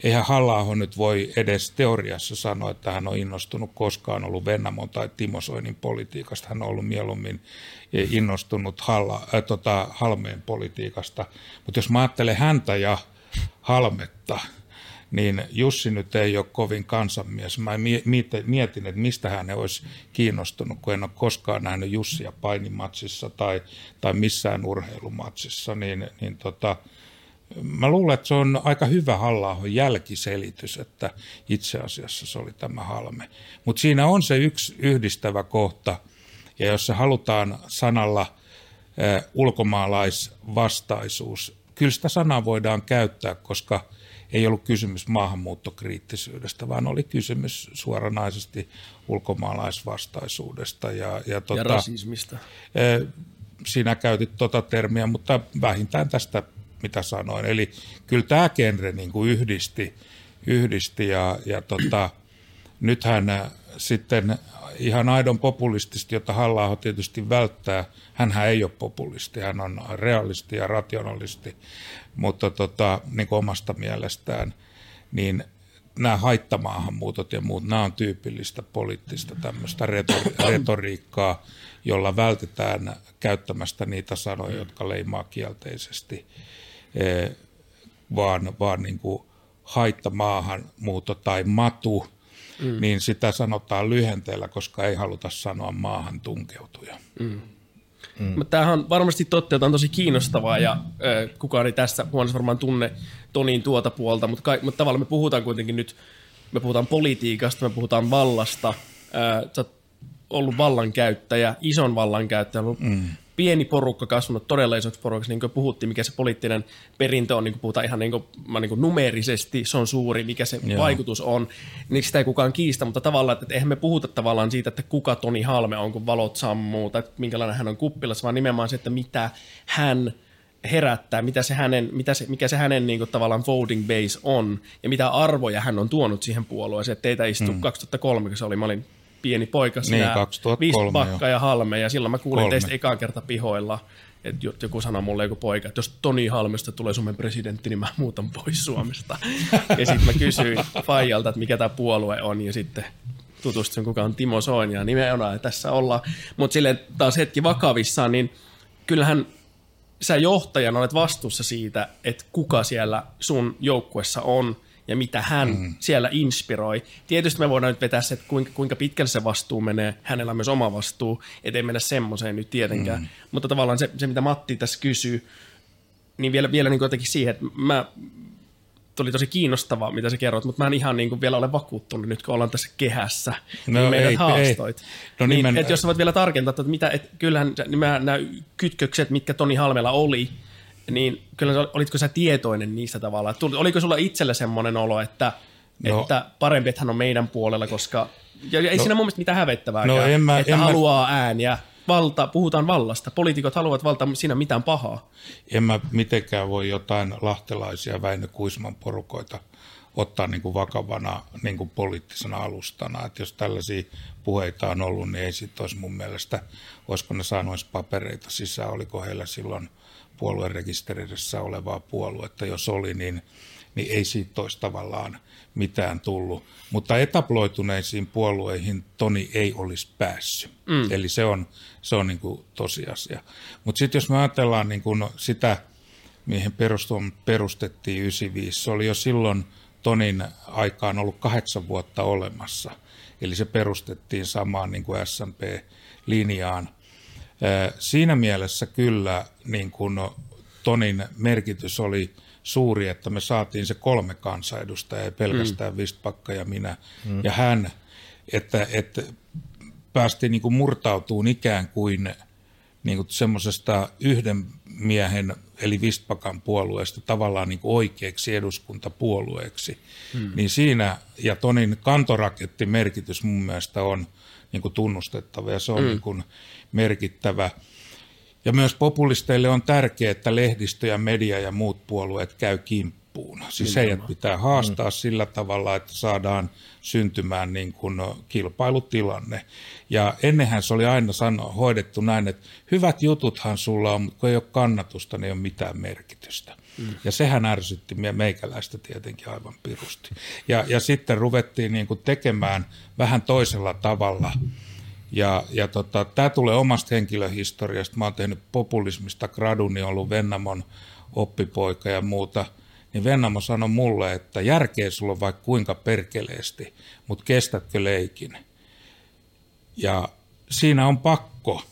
eihän halla nyt voi edes teoriassa sanoa, että hän on innostunut koskaan ollut Vennamon tai Timo Soinin politiikasta. Hän on ollut mieluummin innostunut Halla, äh, tota, Halmeen politiikasta. Mutta jos mä ajattelen häntä ja Halmetta, niin Jussi nyt ei ole kovin kansanmies. Mä mietin, että mistä hän olisi kiinnostunut, kun en ole koskaan nähnyt Jussia painimatsissa tai, tai missään urheilumatsissa, niin, niin tota, mä luulen, että se on aika hyvä halla jälkiselitys, että itse asiassa se oli tämä halme. Mutta siinä on se yksi yhdistävä kohta, ja jos se halutaan sanalla äh, ulkomaalaisvastaisuus, kyllä sitä sanaa voidaan käyttää, koska – ei ollut kysymys maahanmuuttokriittisyydestä, vaan oli kysymys suoranaisesti ulkomaalaisvastaisuudesta. Ja, ja, tota, ja rasismista. Sinä käytit tota termiä, mutta vähintään tästä, mitä sanoin. Eli kyllä tämä genre niin kuin yhdisti, yhdisti ja, ja tota, nythän sitten ihan aidon populististi, jota halla tietysti välttää. Hänhän ei ole populisti, hän on realisti ja rationalisti, mutta tota, niin kuin omasta mielestään, niin nämä haittamaahanmuutot ja muut, nämä on tyypillistä poliittista tämmöistä retori- retoriikkaa, jolla vältetään käyttämästä niitä sanoja, jotka leimaa kielteisesti, vaan, vaan niin kuin haittamaahanmuutto tai matu, mm. niin sitä sanotaan lyhenteellä, koska ei haluta sanoa maahan tunkeutuja. Mm. Mm. Tämähän on varmasti totta, että on tosi kiinnostavaa ja äh, kukaan ei tässä huoneessa varmaan tunne Tonin tuota puolta, mutta, ka- mutta tavallaan me puhutaan kuitenkin nyt, me puhutaan politiikasta, me puhutaan vallasta. Äh, sä oot ollut vallankäyttäjä, ison vallankäyttäjä, mm pieni porukka kasvanut todella isoksi porukaksi, niin kuin puhuttiin, mikä se poliittinen perintö on, niin kuin puhutaan ihan niin kuin, niin kuin numerisesti, se on suuri, mikä se Joo. vaikutus on, niin sitä ei kukaan kiistä, mutta tavallaan, että eihän me puhuta tavallaan siitä, että kuka Toni Halme on, kun valot sammuu, tai minkälainen hän on kuppilassa, vaan nimenomaan se, että mitä hän herättää, mitä se hänen, mitä se, mikä se hänen niin kuin, tavallaan voting base on, ja mitä arvoja hän on tuonut siihen puolueeseen. Teitä istui mm. 2003, kun se oli, mä olin pieni poika, sinä niin, 2003, Bakka ja Halme, ja silloin mä kuulin Kolme. teistä ekaan kerta pihoilla, että joku sanoi mulle joku poika, että jos Toni Halmesta tulee Suomen presidentti, niin mä muutan pois Suomesta. [LAUGHS] ja sitten mä kysyin Fajalta, että mikä tämä puolue on, ja sitten tutustuin, kuka on Timo Soini, ja nimenomaan tässä ollaan. Mutta silleen taas hetki vakavissaan, niin kyllähän sä johtajana olet vastuussa siitä, että kuka siellä sun joukkuessa on – ja mitä hän mm. siellä inspiroi. Tietysti me voidaan nyt vetää se, että kuinka, kuinka pitkälle se vastuu menee. Hänellä on myös oma vastuu, ettei mennä semmoiseen nyt tietenkään. Mm. Mutta tavallaan se, se, mitä Matti tässä kysyy, niin vielä, vielä niin jotenkin siihen, että mä, tuli tosi kiinnostavaa, mitä sä kerroit, mutta mä en ihan niin kuin vielä ole vakuuttunut nyt, kun ollaan tässä kehässä, no, niin meidät ei, haastoit. Ei. No, niin, nimen... että jos sä voit vielä tarkentaa, että mitä, että kyllähän nämä, nämä kytkökset, mitkä Toni Halmella oli, niin kyllä olitko sä tietoinen niistä tavalla? Oliko sulla itsellä semmoinen olo, että, no. että parempi, että hän on meidän puolella, koska ja ei no, siinä mun mielestä mitään hävettävää, no, en mä, että en haluaa mä... ääniä. Valta, puhutaan vallasta. Poliitikot haluavat valtaa, siinä mitään pahaa. En mä mitenkään voi jotain lahtelaisia Väinö Kuisman porukoita ottaa niin kuin vakavana niin kuin poliittisena alustana. Että jos tällaisia puheita on ollut, niin ei sitten olisi mun mielestä, olisiko ne saanut papereita sisään, oliko heillä silloin – puoluerekisterissä olevaa puoluetta, jos oli, niin, niin ei siitä olisi tavallaan mitään tullut. Mutta etaploituneisiin puolueihin Toni ei olisi päässyt. Mm. Eli se on, se on niin kuin tosiasia. Mutta sitten jos me ajatellaan niin kuin sitä, mihin perustettiin 95, se oli jo silloin Tonin aikaan ollut kahdeksan vuotta olemassa. Eli se perustettiin samaan niin kuin SMP-linjaan – Siinä mielessä kyllä niin kuin Tonin merkitys oli suuri, että me saatiin se kolme kansanedustajaa, ei pelkästään mm. Vistpakka ja minä mm. ja hän, että, että päästiin niin kuin murtautumaan ikään kuin, niin kuin semmoisesta yhden miehen, eli Vistpakan puolueesta tavallaan niin kuin oikeaksi eduskuntapuolueeksi. Mm. Niin siinä, ja Tonin kantoraketti merkitys mun mielestä on niin kuin tunnustettava, ja se on mm. niin kuin, merkittävä. Ja myös populisteille on tärkeää, että lehdistö ja media ja muut puolueet käy kimppuun. Siis heidät pitää haastaa mm. sillä tavalla, että saadaan syntymään niin kuin kilpailutilanne. Ja ennenhän se oli aina sano, hoidettu näin, että hyvät jututhan sulla on, mutta kun ei ole kannatusta, niin ei ole mitään merkitystä. Mm. Ja sehän ärsytti meikäläistä tietenkin aivan pirusti. Ja, ja sitten ruvettiin niin kuin tekemään vähän toisella tavalla – ja, ja tota, tämä tulee omasta henkilöhistoriasta. Mä oon tehnyt populismista graduni, niin ollut Vennamon oppipoika ja muuta. Niin Vennamo sanoi mulle, että järkeä sulla on vaikka kuinka perkeleesti, mutta kestätkö leikin? Ja siinä on pakko,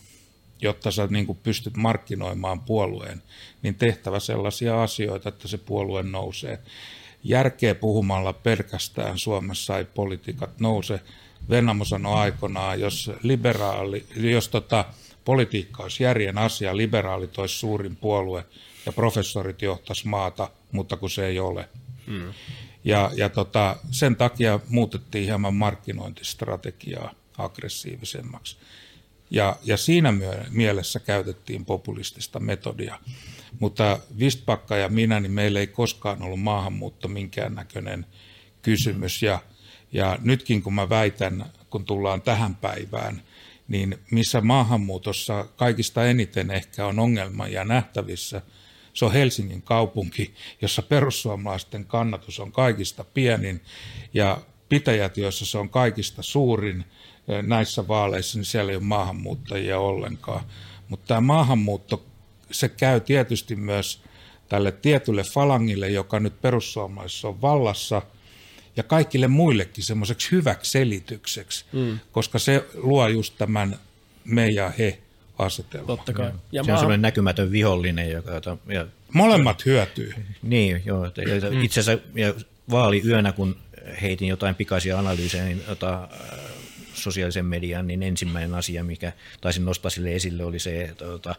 jotta sä niin pystyt markkinoimaan puolueen, niin tehtävä sellaisia asioita, että se puolue nousee. Järkeä puhumalla pelkästään Suomessa ei politiikat nouse, Vennamo sanoi aikoinaan, jos, liberaali, jos tota, politiikka olisi järjen asia, liberaalit olisi suurin puolue ja professorit johtaisi maata, mutta kun se ei ole. Mm. Ja, ja tota, sen takia muutettiin hieman markkinointistrategiaa aggressiivisemmaksi. Ja, ja siinä mielessä käytettiin populistista metodia. Mutta Vistpakka ja minä, niin meillä ei koskaan ollut maahanmuutto minkäännäköinen kysymys. Ja ja nytkin kun mä väitän kun tullaan tähän päivään, niin missä maahanmuutossa kaikista eniten ehkä on ongelma ja nähtävissä, se on Helsingin kaupunki, jossa perussuomalaisten kannatus on kaikista pienin ja pitäjät, joissa se on kaikista suurin näissä vaaleissa, niin siellä ei ole maahanmuuttajia ollenkaan. Mutta tämä maahanmuutto, se käy tietysti myös tälle tietylle falangille, joka nyt perussuomalaisissa on vallassa, ja kaikille muillekin semmoiseksi hyväksi selitykseksi, mm. koska se luo just tämän me ja he asetelma. Totta kai. Ja se maahan... on semmoinen näkymätön vihollinen. Joka, ja... Molemmat hyötyy. Niin, joo. Mm. Itse asiassa ja vaaliyönä, kun heitin jotain pikaisia analyysejä, niin jota, sosiaalisen median, niin ensimmäinen asia, mikä taisin nostaa sille esille, oli se, että tota,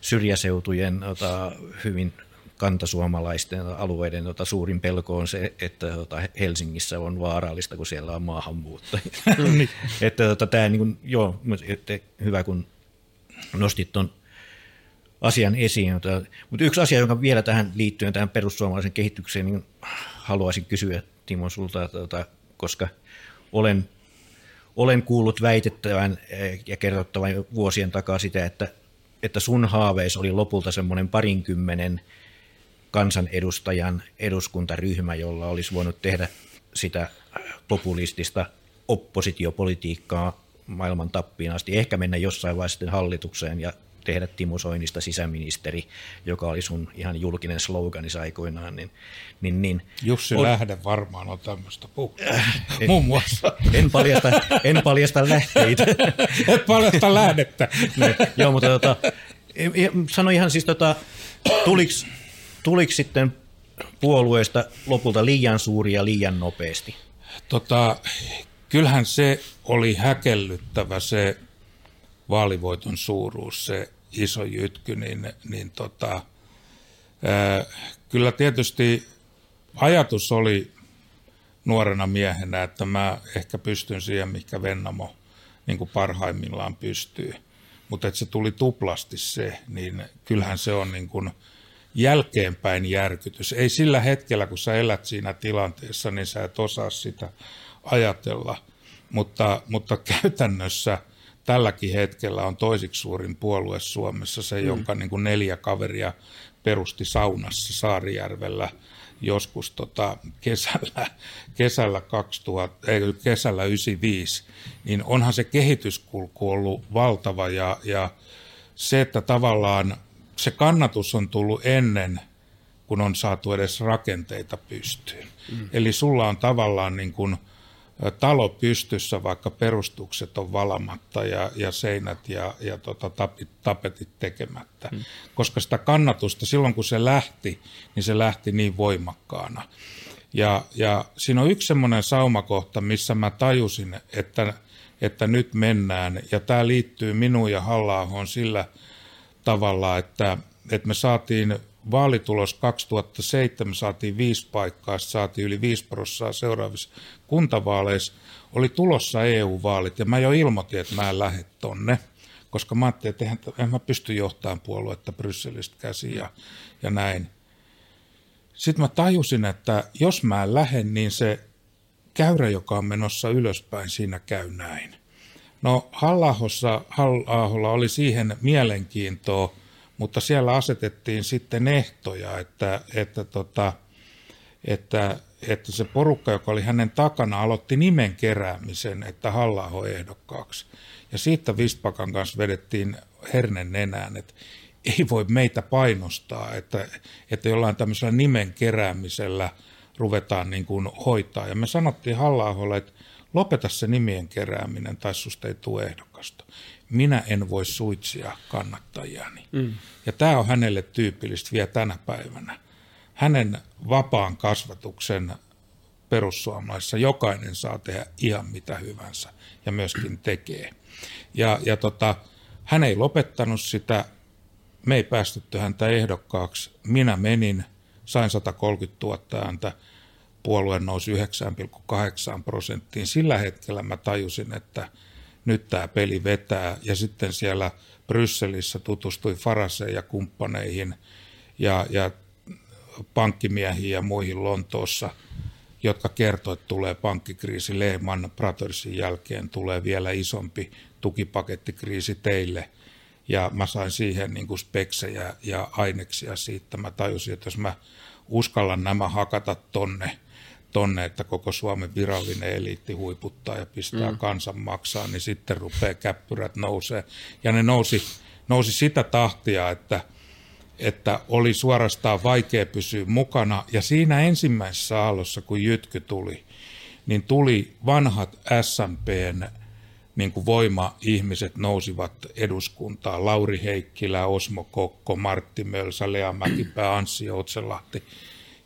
syrjäseutujen tota, hyvin kantasuomalaisten alueiden tota, suurin pelko on se, että tota, Helsingissä on vaarallista, kun siellä on maahanmuuttajia. Niin. [LAUGHS] että tota, tämä, niin kuin, joo, että hyvä kun nostit tuon asian esiin. Mutta yksi asia, joka vielä tähän liittyen tähän perussuomalaisen kehitykseen, niin haluaisin kysyä Timo sulta, tota, koska olen olen kuullut väitettävän eh, ja kerrottavan vuosien takaa sitä, että, että sun haaveis oli lopulta semmoinen parinkymmenen kansanedustajan eduskuntaryhmä, jolla olisi voinut tehdä sitä populistista oppositiopolitiikkaa maailman tappiin asti, ehkä mennä jossain vaiheessa sitten hallitukseen ja tehdä Timo Soinista sisäministeri, joka oli sun ihan julkinen sloganis aikoinaan. Niin, niin, niin, Jussi on, Lähde varmaan on tämmöistä puhuttu, äh, muun muassa. En paljasta, en paljasta lähteitä. [LAUGHS] Et paljasta lähdettä. no, joo, mutta tota, sano ihan siis, tota, tuliko, tuliko sitten puolueesta lopulta liian suuri ja liian nopeasti? Tota, kyllähän se oli häkellyttävä se vaalivoiton suuruus, se iso jytky, niin, niin tota, ää, kyllä tietysti ajatus oli nuorena miehenä, että mä ehkä pystyn siihen, mikä Vennamo niin kuin parhaimmillaan pystyy. Mutta että se tuli tuplasti se, niin kyllähän se on niin kuin jälkeenpäin järkytys. Ei sillä hetkellä, kun sä elät siinä tilanteessa, niin sä et osaa sitä ajatella. Mutta, mutta käytännössä – tälläkin hetkellä on toisiksi suurin puolue Suomessa, se mm. jonka niin kuin neljä kaveria perusti saunassa Saarijärvellä joskus tota, kesällä, kesällä, 2000, ei, kesällä 95, niin onhan se kehityskulku ollut valtava ja, ja se, että tavallaan se kannatus on tullut ennen kun on saatu edes rakenteita pystyyn. Mm. Eli sulla on tavallaan niin kuin – talo pystyssä, vaikka perustukset on valamatta ja, ja seinät ja, ja tota, tapit, tapetit tekemättä. Hmm. Koska sitä kannatusta silloin, kun se lähti, niin se lähti niin voimakkaana. Ja, ja siinä on yksi semmoinen saumakohta, missä mä tajusin, että, että nyt mennään. Ja tämä liittyy minuun ja halla sillä tavalla, että, että me saatiin vaalitulos 2007 saatiin viisi paikkaa, saatiin yli viisi prosenttia seuraavissa kuntavaaleissa. Oli tulossa EU-vaalit ja mä jo ilmoitin, että mä en lähde tonne, koska mä ajattelin, että eihän mä pysty johtamaan puoluetta Brysselistä käsiin ja, ja näin. Sitten mä tajusin, että jos mä en lähde, niin se käyrä, joka on menossa ylöspäin, siinä käy näin. No Hallahossa, Hallaholla oli siihen mielenkiintoa, mutta siellä asetettiin sitten ehtoja, että, että, tota, että, että se porukka, joka oli hänen takana, aloitti nimen keräämisen, että halla ehdokkaaksi. Ja siitä Vispakan kanssa vedettiin hernen nenään, että ei voi meitä painostaa, että, että jollain tämmöisellä nimen keräämisellä ruvetaan niin kuin hoitaa. Ja me sanottiin halla että lopeta se nimien kerääminen tai susta ei tule ehdokasta minä en voi suitsia kannattajiani. Mm. Ja tämä on hänelle tyypillistä vielä tänä päivänä. Hänen vapaan kasvatuksen perussuomalaisissa jokainen saa tehdä ihan mitä hyvänsä ja myöskin tekee. Ja, ja tota, hän ei lopettanut sitä, me ei päästetty häntä ehdokkaaksi. Minä menin, sain 130 000 ääntä, puolue nousi 9,8 prosenttiin. Sillä hetkellä mä tajusin, että – nyt tämä peli vetää. Ja sitten siellä Brysselissä tutustui Faraseen ja kumppaneihin ja, ja pankkimiehiin ja muihin Lontoossa. jotka kertoivat, että tulee pankkikriisi Lehman Brothersin jälkeen, tulee vielä isompi tukipakettikriisi teille. Ja mä sain siihen niin kuin speksejä ja aineksia siitä. Mä tajusin, että jos mä uskallan nämä hakata tonne, tonne, että koko Suomen virallinen eliitti huiputtaa ja pistää mm. kansan maksaa, niin sitten rupeaa käppyrät nousee. Ja ne nousi, nousi sitä tahtia, että, että oli suorastaan vaikea pysyä mukana. Ja siinä ensimmäisessä aallossa, kun Jytky tuli, niin tuli vanhat SMPn niin kuin voima-ihmiset nousivat eduskuntaan. Lauri Heikkilä, Osmo Kokko, Martti Mölsä, Lea Mäkipää, Anssi Joutsenlahti.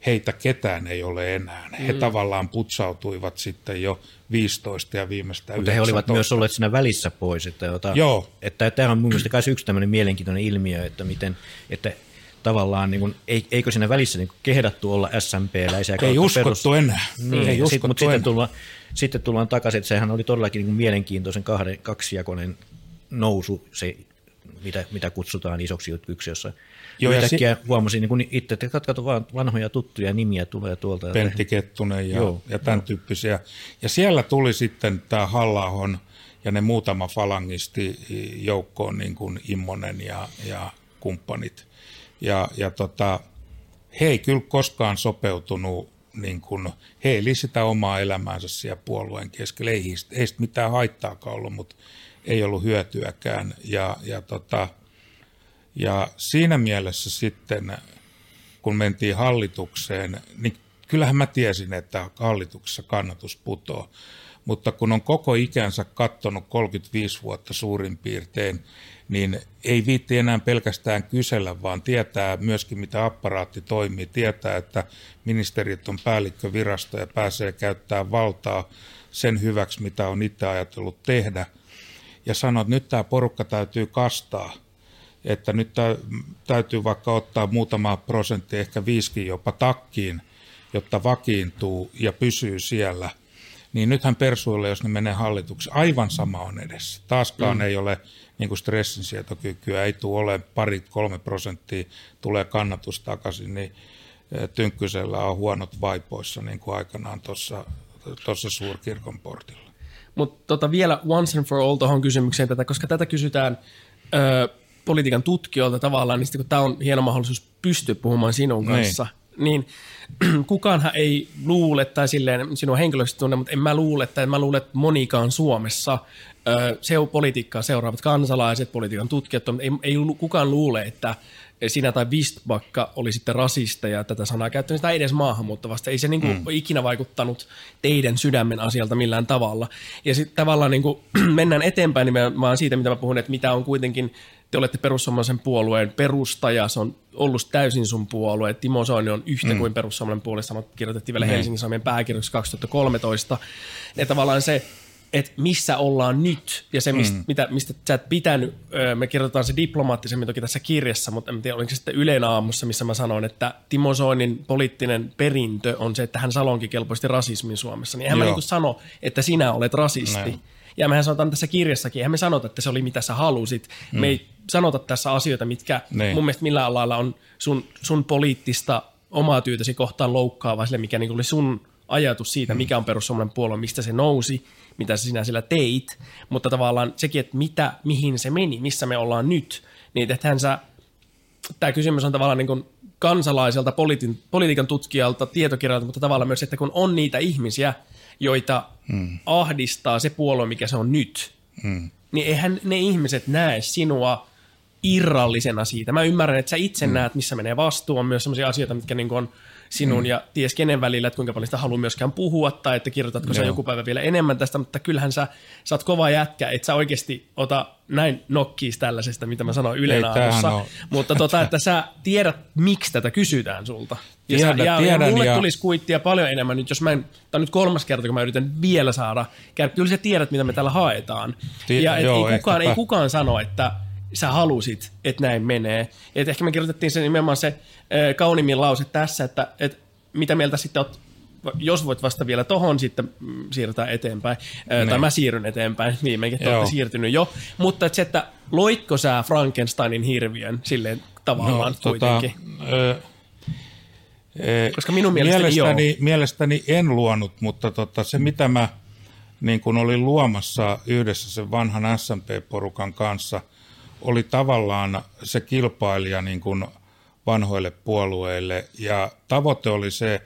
Heitä ketään ei ole enää. He mm. tavallaan putsautuivat sitten jo 15 ja viimeistä Mutta he olivat myös olleet siinä välissä pois. Että, jota, Joo. Että, tämä on mun mielestä myös yksi tämmöinen mielenkiintoinen ilmiö, että miten, että tavallaan, niin kuin, eikö siinä välissä niin kuin kehdattu olla SMP-läisiä? Ei uskottu perus... enää. Niin, ei uskottu sit, mutta enää. sitten tullaan, sitten tullaan takaisin, että sehän oli todellakin niin kuin mielenkiintoisen kahden, kaksijakoinen nousu, se, mitä, mitä kutsutaan isoksi jossa Joo, yhtäkkiä si- huomasin niin itse, että katkato vaan vanhoja tuttuja nimiä tulee tuolta. Pentti Kettunen ja, Joo, ja tämän jo. tyyppisiä. Ja siellä tuli sitten tämä halla ja ne muutama falangisti joukkoon, niin kuin Immonen ja, ja kumppanit. Ja, ja tota, he ei kyllä koskaan sopeutunut niin kuin, he eli sitä omaa elämäänsä siellä puolueen keskellä. Ei heistä mitään haittaakaan ollut, mutta ei ollut hyötyäkään. Ja, ja, tota, ja siinä mielessä sitten, kun mentiin hallitukseen, niin kyllähän mä tiesin, että hallituksessa kannatus putoo. Mutta kun on koko ikänsä kattonut 35 vuotta suurin piirtein, niin ei viitti enää pelkästään kysellä, vaan tietää myöskin, mitä apparaatti toimii, tietää, että ministerit on päällikkövirasto ja pääsee käyttämään valtaa sen hyväksi, mitä on itse ajatellut tehdä. Ja sanoo, että nyt tämä porukka täytyy kastaa, että nyt täytyy vaikka ottaa muutama prosentti, ehkä viiskin jopa takkiin, jotta vakiintuu ja pysyy siellä. Niin nythän persuille, jos ne menee hallitukseen, aivan sama on edessä. Taaskaan mm. ei ole niin kuin stressinsietokykyä ei tule ole pari, kolme prosenttia tulee kannatus takaisin, niin eh, Tynkkysellä on huonot vaipoissa niin kuin aikanaan tuossa suurkirkon portilla. Mutta tota vielä once and for all tuohon kysymykseen tätä, koska tätä kysytään ö, politiikan tutkijoilta tavallaan, niin kun tämä on hieno mahdollisuus pystyä puhumaan sinun niin. kanssa, niin, niin [CLEARS THROAT] kukaanhan ei luule, tai silleen sinun henkilökohtaisesti tunne, mutta en mä luule, että mä luulen, että monikaan Suomessa seu politiikkaa seuraavat kansalaiset, politiikan tutkijat, mutta ei, ei kukaan luule, että sinä tai Vistbakka oli sitten rasisteja tätä sanaa käyttänyt tai edes maahanmuuttavasta. Ei se niin kuin mm. ikinä vaikuttanut teidän sydämen asialta millään tavalla. Ja sitten tavallaan niin kuin, [CLEARS THROAT] mennään eteenpäin nimenomaan siitä, mitä mä puhun, että mitä on kuitenkin, te olette perussuomalaisen puolueen perustaja, se on ollut täysin sun puolue. Timo Soini on yhtä mm. kuin perussuomalainen puolue, kirjoitettiin vielä mm. Helsingin Sanomien pääkirjoituksessa 2013. Ja tavallaan se, että missä ollaan nyt ja se, mistä, mm. mitä, mistä sä et pitänyt, me kirjoitetaan se diplomaattisemmin toki tässä kirjassa, mutta en tiedä, oliko se sitten Ylen aamussa, missä mä sanoin, että Timo Soinin poliittinen perintö on se, että hän salonki kelpoisesti rasismin Suomessa. Niin eihän Joo. mä niin sano, että sinä olet rasisti. Näin. Ja mehän sanotaan tässä kirjassakin, eihän me sanota, että se oli mitä sä halusit. Mm. Me ei sanota tässä asioita, mitkä Nein. mun mielestä millään lailla on sun, sun poliittista omaa tyytäsi kohtaan loukkaava sille, mikä niin oli sun ajatus siitä, mm. mikä on perussuomalainen puolue, mistä se nousi, mitä sinä sillä teit, mutta tavallaan sekin, että mitä, mihin se meni, missä me ollaan nyt, niin ethän sä, tämä kysymys on tavallaan niin kuin kansalaiselta, poliitin, politiikan tutkijalta, tietokirjalta, mutta tavallaan myös, että kun on niitä ihmisiä, joita mm. ahdistaa se puolue, mikä se on nyt, mm. niin eihän ne ihmiset näe sinua irrallisena siitä. Mä ymmärrän, että sä itse mm. näet, missä menee vastuu. On myös sellaisia asioita, mitkä niin on sinun mm. ja ties kenen välillä, että kuinka paljon sitä haluaa myöskään puhua tai että kirjoitatko sä joku päivä vielä enemmän tästä, mutta kyllähän sä, sä oot kova jätkä, että sä oikeasti ota näin nokkiis tällaisesta, mitä mä sanoin Ylen aamussa, mutta tota, että sä tiedät, miksi tätä kysytään sulta. Ja, tiedän, sä, ja, tiedän, ja mulle ja... tulisi kuittia paljon enemmän nyt, jos mä en, tämä on nyt kolmas kerta, kun mä yritän vielä saada, kyllä sä tiedät, mitä me täällä haetaan. Ti- ja joo, ei, kukaan, ei kukaan sano, että sä halusit, että näin menee. Et ehkä me kirjoitettiin se nimenomaan se äh, kauniimmin lause tässä, että, että mitä mieltä sitten oot, jos voit vasta vielä tohon sitten mm, siirtää eteenpäin, äh, tai mä siirryn eteenpäin, [LAUGHS] viimeinkin, että olette siirtynyt jo, mutta että se, että loitko sä Frankensteinin hirviön silleen tavallaan no, tota, kuitenkin? Tota, ö, Koska minun mielestäni, mielestäni, joo. mielestäni en luonut, mutta tota, se mitä mä niin kun olin luomassa yhdessä sen vanhan SMP-porukan kanssa, oli tavallaan se kilpailija niin kun vanhoille puolueille. Ja tavoite oli se,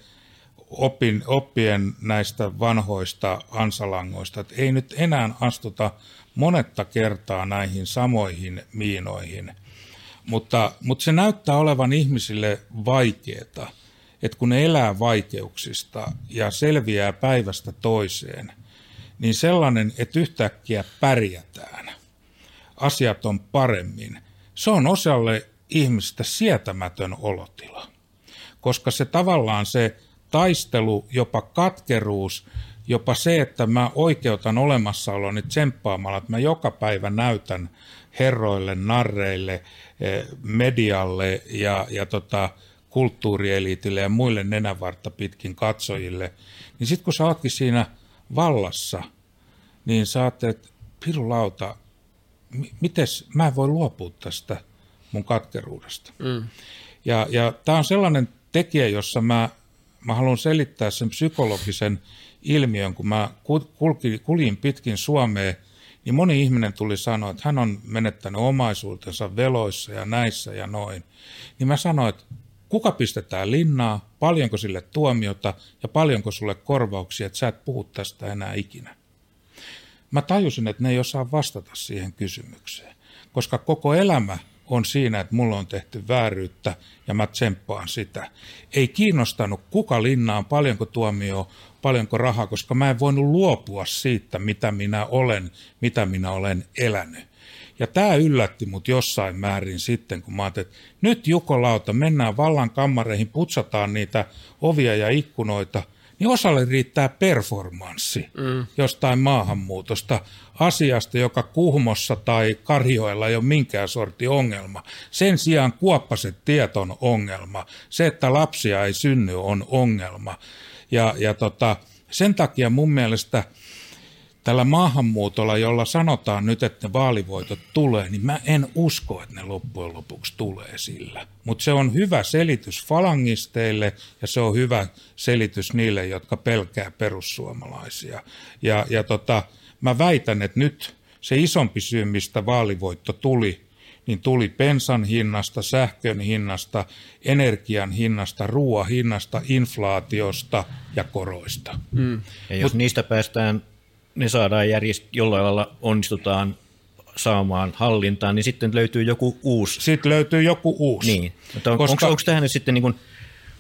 opin, oppien näistä vanhoista ansalangoista, että ei nyt enää astuta monetta kertaa näihin samoihin miinoihin. Mutta, mutta se näyttää olevan ihmisille vaikeaa, että kun ne elää vaikeuksista ja selviää päivästä toiseen, niin sellainen, että yhtäkkiä pärjätään, asiat on paremmin, se on osalle ihmistä sietämätön olotila. Koska se tavallaan se taistelu, jopa katkeruus, jopa se, että mä oikeutan olemassaoloni tsemppaamalla, että mä joka päivä näytän herroille, narreille, eh, medialle ja, ja tota, kulttuurieliitille ja muille nenävartta pitkin katsojille, niin sitten kun sä ootkin siinä vallassa, niin sä että pirulauta, mites mä en voi luopua tästä mun katkeruudesta. Mm. Ja, ja tämä on sellainen tekijä, jossa mä mä haluan selittää sen psykologisen ilmiön, kun mä kulki, kuljin pitkin Suomeen, niin moni ihminen tuli sanoa, että hän on menettänyt omaisuutensa veloissa ja näissä ja noin. Niin mä sanoin, että kuka pistetään linnaa, paljonko sille tuomiota ja paljonko sulle korvauksia, että sä et puhu tästä enää ikinä. Mä tajusin, että ne ei osaa vastata siihen kysymykseen, koska koko elämä on siinä, että mulla on tehty vääryyttä ja mä tsemppaan sitä. Ei kiinnostanut kuka linnaan, paljonko tuomio, paljonko rahaa, koska mä en voinut luopua siitä, mitä minä olen, mitä minä olen elänyt. Ja tämä yllätti mut jossain määrin sitten, kun mä ajattelin, että nyt Jukolauta, mennään vallan kammareihin, putsataan niitä ovia ja ikkunoita – niin osalle riittää performanssi mm. jostain maahanmuutosta, asiasta, joka Kuhmossa tai Karjoilla ei ole minkään sorti ongelma. Sen sijaan kuoppaset tiet on ongelma. Se, että lapsia ei synny, on ongelma. Ja, ja tota, sen takia mun mielestä – tällä maahanmuutolla, jolla sanotaan nyt, että ne vaalivoitot tulee, niin mä en usko, että ne loppujen lopuksi tulee sillä. Mutta se on hyvä selitys falangisteille ja se on hyvä selitys niille, jotka pelkää perussuomalaisia. Ja, ja tota, mä väitän, että nyt se isompi syy, mistä vaalivoitto tuli, niin tuli pensan hinnasta, sähkön hinnasta, energian hinnasta, ruoan hinnasta, inflaatiosta ja koroista. Mm. Ja jos Mut, niistä päästään ne saadaan järjest- jollain lailla onnistutaan saamaan hallintaan, niin sitten löytyy joku uusi. Sitten löytyy joku uusi. Niin. Mutta on, Koska... onko, onko tähän nyt sitten niin kuin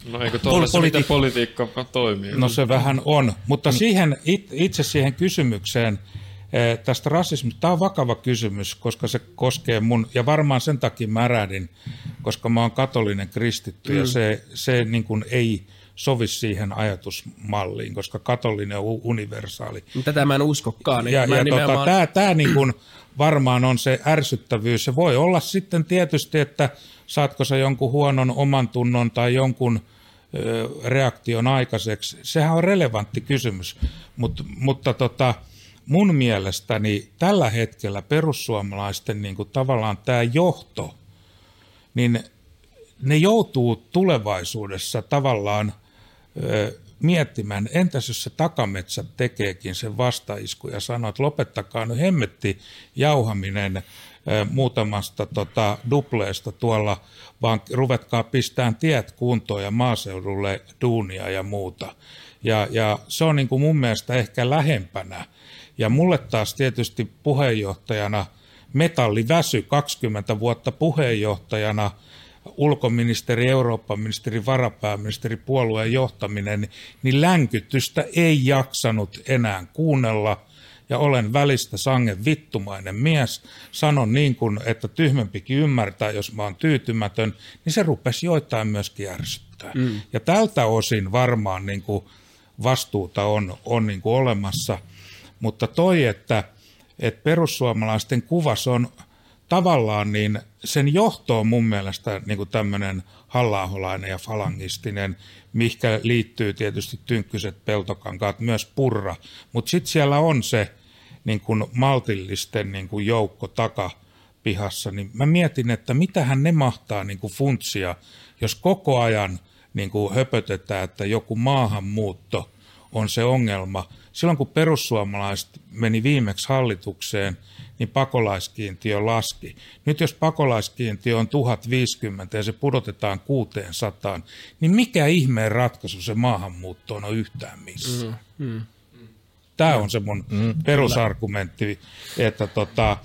No eikö tuollaista, politi- miten politiikka toimii? No se vähän on, mutta mm. siihen, itse siihen kysymykseen eh, tästä rasismista, tämä on vakava kysymys, koska se koskee mun, ja varmaan sen takia mä rädin, koska mä oon katolinen kristitty mm. ja se, se niin kuin ei sovi siihen ajatusmalliin, koska katolinen on universaali. Tätä mä en uskokaan. Ja, mä ja tota, nimenomaan... tämä, tämä niin kuin varmaan on se ärsyttävyys. Se voi olla sitten tietysti, että saatko sä jonkun huonon oman tunnon tai jonkun ö, reaktion aikaiseksi. Sehän on relevantti kysymys, Mut, mutta tota, mun mielestäni tällä hetkellä perussuomalaisten niin kuin tavallaan tämä johto, niin ne joutuu tulevaisuudessa tavallaan – miettimään, entäs jos se takametsä tekeekin sen vastaisku ja sanoo, että lopettakaa nyt hemmetti jauhaminen muutamasta tota, dupleesta tuolla, vaan ruvetkaa pistään tiet kuntoon ja maaseudulle duunia ja muuta. Ja, ja se on niin kuin mun mielestä ehkä lähempänä. Ja mulle taas tietysti puheenjohtajana, metalliväsy 20 vuotta puheenjohtajana – ulkoministeri, Eurooppa-ministeri, varapääministeri, puolueen johtaminen, niin länkytystä ei jaksanut enää kuunnella ja olen välistä sangen vittumainen mies. Sanon niin kuin, että tyhmempikin ymmärtää, jos mä oon tyytymätön, niin se rupesi joitain myöskin ärsyttää. Mm. Ja tältä osin varmaan niin kuin vastuuta on, on niin kuin olemassa, mutta toi, että, että perussuomalaisten kuvas on tavallaan niin sen johto on mun mielestä niin kuin tämmöinen halla ja falangistinen, mikä liittyy tietysti tynkkyset peltokankaat, myös purra, mutta sitten siellä on se niin kuin maltillisten niin kuin joukko takapihassa, niin mä mietin, että mitähän ne mahtaa niin kuin funtsia, jos koko ajan niin kuin höpötetään, että joku maahanmuutto on se ongelma. Silloin kun perussuomalaiset meni viimeksi hallitukseen, niin pakolaiskiintiö laski. Nyt jos pakolaiskiintiö on 1050 ja se pudotetaan 600, niin mikä ihmeen ratkaisu se maahanmuuttoon on yhtään missään? Mm, mm. Tämä on se mun mm, perusargumentti, että tota,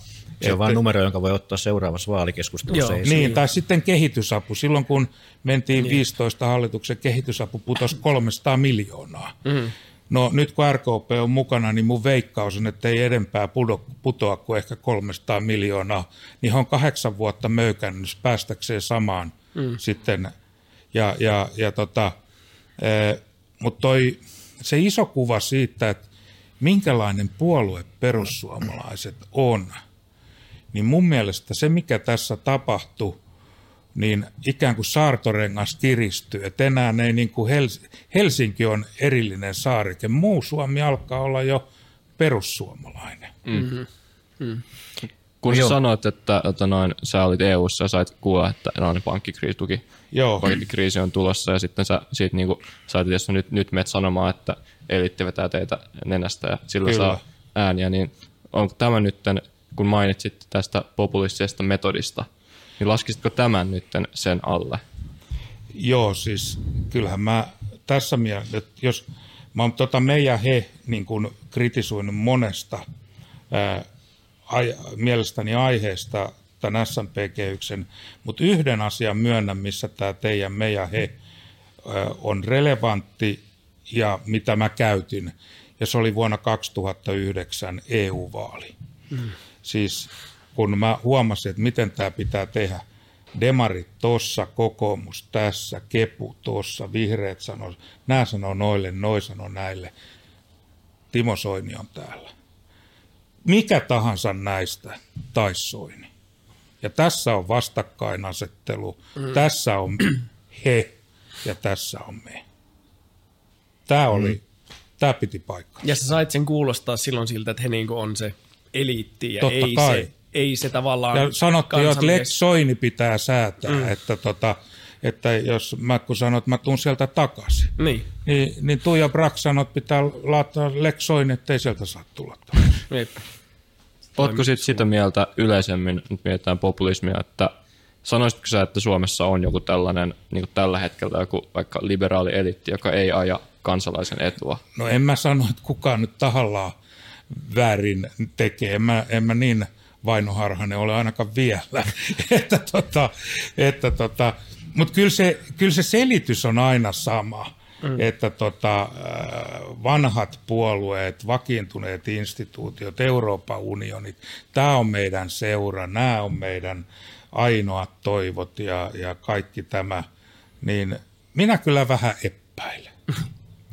se on vain numero, jonka voi ottaa seuraavassa vaalikeskustelussa Joo, Niin, tai sitten kehitysapu. Silloin kun mentiin niin. 15 hallituksen kehitysapu putosi 300 miljoonaa. Mm. No nyt kun RKP on mukana, niin mun veikkaus on, että ei edempää putoa kuin ehkä 300 miljoonaa. Niin on kahdeksan vuotta möykännyt päästäkseen samaan mm. sitten. Ja, ja, ja tota, e, mutta toi, se iso kuva siitä, että minkälainen puolue perussuomalaiset on, niin mun mielestä se, mikä tässä tapahtui, niin ikään kuin saartorengas kiristyy. Että enää ei niin kuin Hels- Helsinki on erillinen saarike. Muu Suomi alkaa olla jo perussuomalainen. Mm-hmm. Mm. Kun sä sanoit, että, että noin, sä olit EU-ssa ja sait kuulla, että no, pankkikriisi, tuki, Joo. pankkikriisi on tulossa ja sitten sä siitä niin kuin, sait tietysti nyt, nyt menet sanomaan, että eliitti vetää teitä nenästä ja sillä Kyllä. saa ääniä, niin onko tämä nyt, kun mainitsit tästä populistisesta metodista, niin laskisitko tämän nyt sen alle? Joo, siis kyllähän mä tässä mielessä, että jos mä oon tota me ja he niin kuin kritisoinut monesta ää, ai, mielestäni aiheesta tämän SMP-kehyksen, mutta yhden asian myönnän, missä tämä teidän me ja he ää, on relevantti ja mitä mä käytin, ja se oli vuonna 2009 EU-vaali. Mm. Siis kun mä huomasin, että miten tämä pitää tehdä, demarit tossa, kokoomus tässä, kepu tossa, vihreät sanoo, nämä sanoo noille, noi sanoo näille. Timo Soini on täällä. Mikä tahansa näistä taissoini. Ja tässä on vastakkainasettelu, mm. tässä on [CLEARS THROAT] he ja tässä on me. Tämä oli, mm. tämä piti paikkaa. Ja sä sait sen kuulostaa silloin siltä, että he niinku on se eliitti ja Totta ei kai. se ei se tavallaan... Ja sanottiin jo, että Lex Soini pitää säätää, mm. että, tota, että jos mä kun sanoin, että mä tuun sieltä takaisin, niin, niin, niin Tuija Brack sanoi, että pitää laittaa Lex Soini, ettei sieltä saa tulla. Oletko sitten sitä mieltä yleisemmin, nyt mietitään populismia, että sanoisitko sä, että Suomessa on joku tällainen, niin kuin tällä hetkellä joku vaikka liberaali eliitti, joka ei aja kansalaisen etua? No en mä sano, että kukaan nyt tahallaan väärin tekee. En mä, en mä niin vainoharhainen ole ainakaan vielä. [LAUGHS] että tota, että tota, Mutta kyllä se, kyllä se selitys on aina sama. Mm. että tota, äh, vanhat puolueet, vakiintuneet instituutiot, Euroopan unionit, tämä on meidän seura, nämä on meidän ainoat toivot ja, ja kaikki tämä, niin minä kyllä vähän epäilen.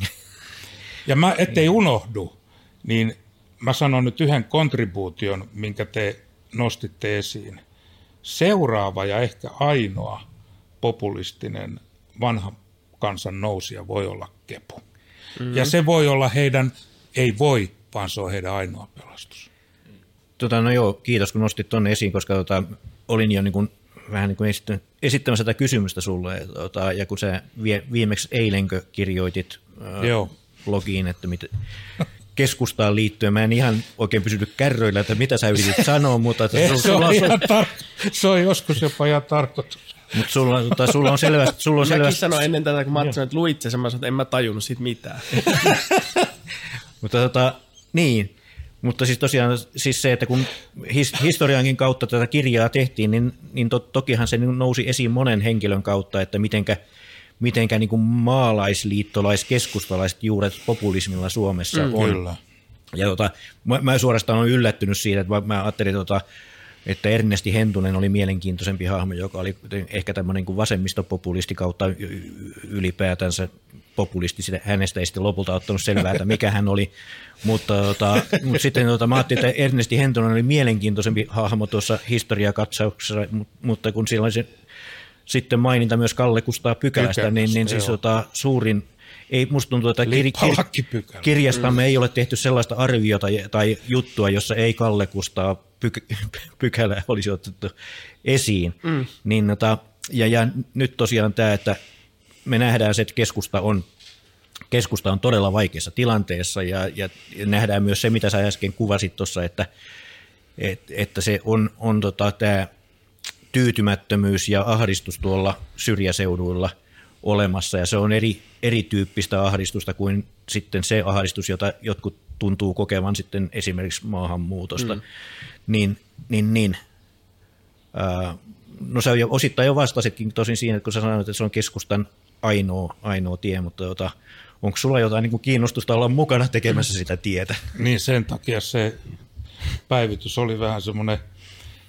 [LAUGHS] ja mä, ettei unohdu, niin mä sanon nyt yhden kontribuution, minkä te nostitte esiin. Seuraava ja ehkä ainoa populistinen vanha kansan nousija voi olla kepu. Mm-hmm. Ja se voi olla heidän, ei voi, vaan se on heidän ainoa pelastus. Tota, no joo, kiitos kun nostit tuonne esiin, koska tota, olin jo niin kuin, vähän niin kuin esittämässä tätä kysymystä sulle, tota, ja kun sä vie, viimeksi eilenkö kirjoitit ää, blogiin, että mit, [LAUGHS] keskustaan liittyen. Mä en ihan oikein pysynyt kärryillä, että mitä sä yritit sanoa, mutta... Että Ei, se, on ihan tar- se on joskus jopa ihan tarkoitus. Mutta sulla, tai sulla on selvästi... Sulla on selvästi... sanoin ennen tätä, kun mä sanoin, että luit sen, mä sanoin, että en mä tajunnut siitä mitään. [LAUGHS] mutta tota, niin, mutta siis tosiaan siis se, että kun his, historiankin kautta tätä kirjaa tehtiin, niin, niin to, tokihan se nousi esiin monen henkilön kautta, että mitenkä – mitenkä niin kuin maalaisliittolaiskeskustalaiset juuret populismilla Suomessa mm, on. Kyllä. Ja tota, mä, mä suorastaan olen yllättynyt siitä, että mä ajattelin, tota, että Ernesti Hentunen oli mielenkiintoisempi hahmo, joka oli ehkä tämmöinen kuin vasemmistopopulisti kautta ylipäätänsä populisti. Sitä, hänestä ei sitten lopulta ottanut selvää, että mikä hän oli. Mutta, tota, mutta sitten tota, mä ajattelin, että Ernesti Hentunen oli mielenkiintoisempi hahmo tuossa historiakatsauksessa, mutta kun siellä oli se sitten maininta myös Kalle Kustaa Pykälästä, Pykälästä niin, niin siis tota, suurin ei, musta tuntuu, että kir- kir- kirjastamme mm. ei ole tehty sellaista arviota tai juttua, jossa ei Kalle Kustaa pyk- [LAUGHS] pykälää olisi otettu esiin. Mm. Niin, tota, ja, ja nyt tosiaan tämä, että me nähdään se, että keskusta on, keskusta on todella vaikeassa tilanteessa ja, ja nähdään myös se, mitä sä äsken kuvasit tuossa, että, että, että se on, on tota, tämä tyytymättömyys ja ahdistus tuolla syrjäseuduilla olemassa ja se on eri, erityyppistä ahdistusta kuin sitten se ahdistus, jota jotkut tuntuu kokevan sitten esimerkiksi maahanmuutosta. Mm. Niin, niin, niin. Ää, no sä jo, osittain jo vastasitkin tosin siinä, kun sä sanoit, että se on keskustan ainoa, ainoa tie, mutta jota, onko sulla jotain niin kuin kiinnostusta olla mukana tekemässä sitä tietä? Niin sen takia se päivitys oli vähän semmoinen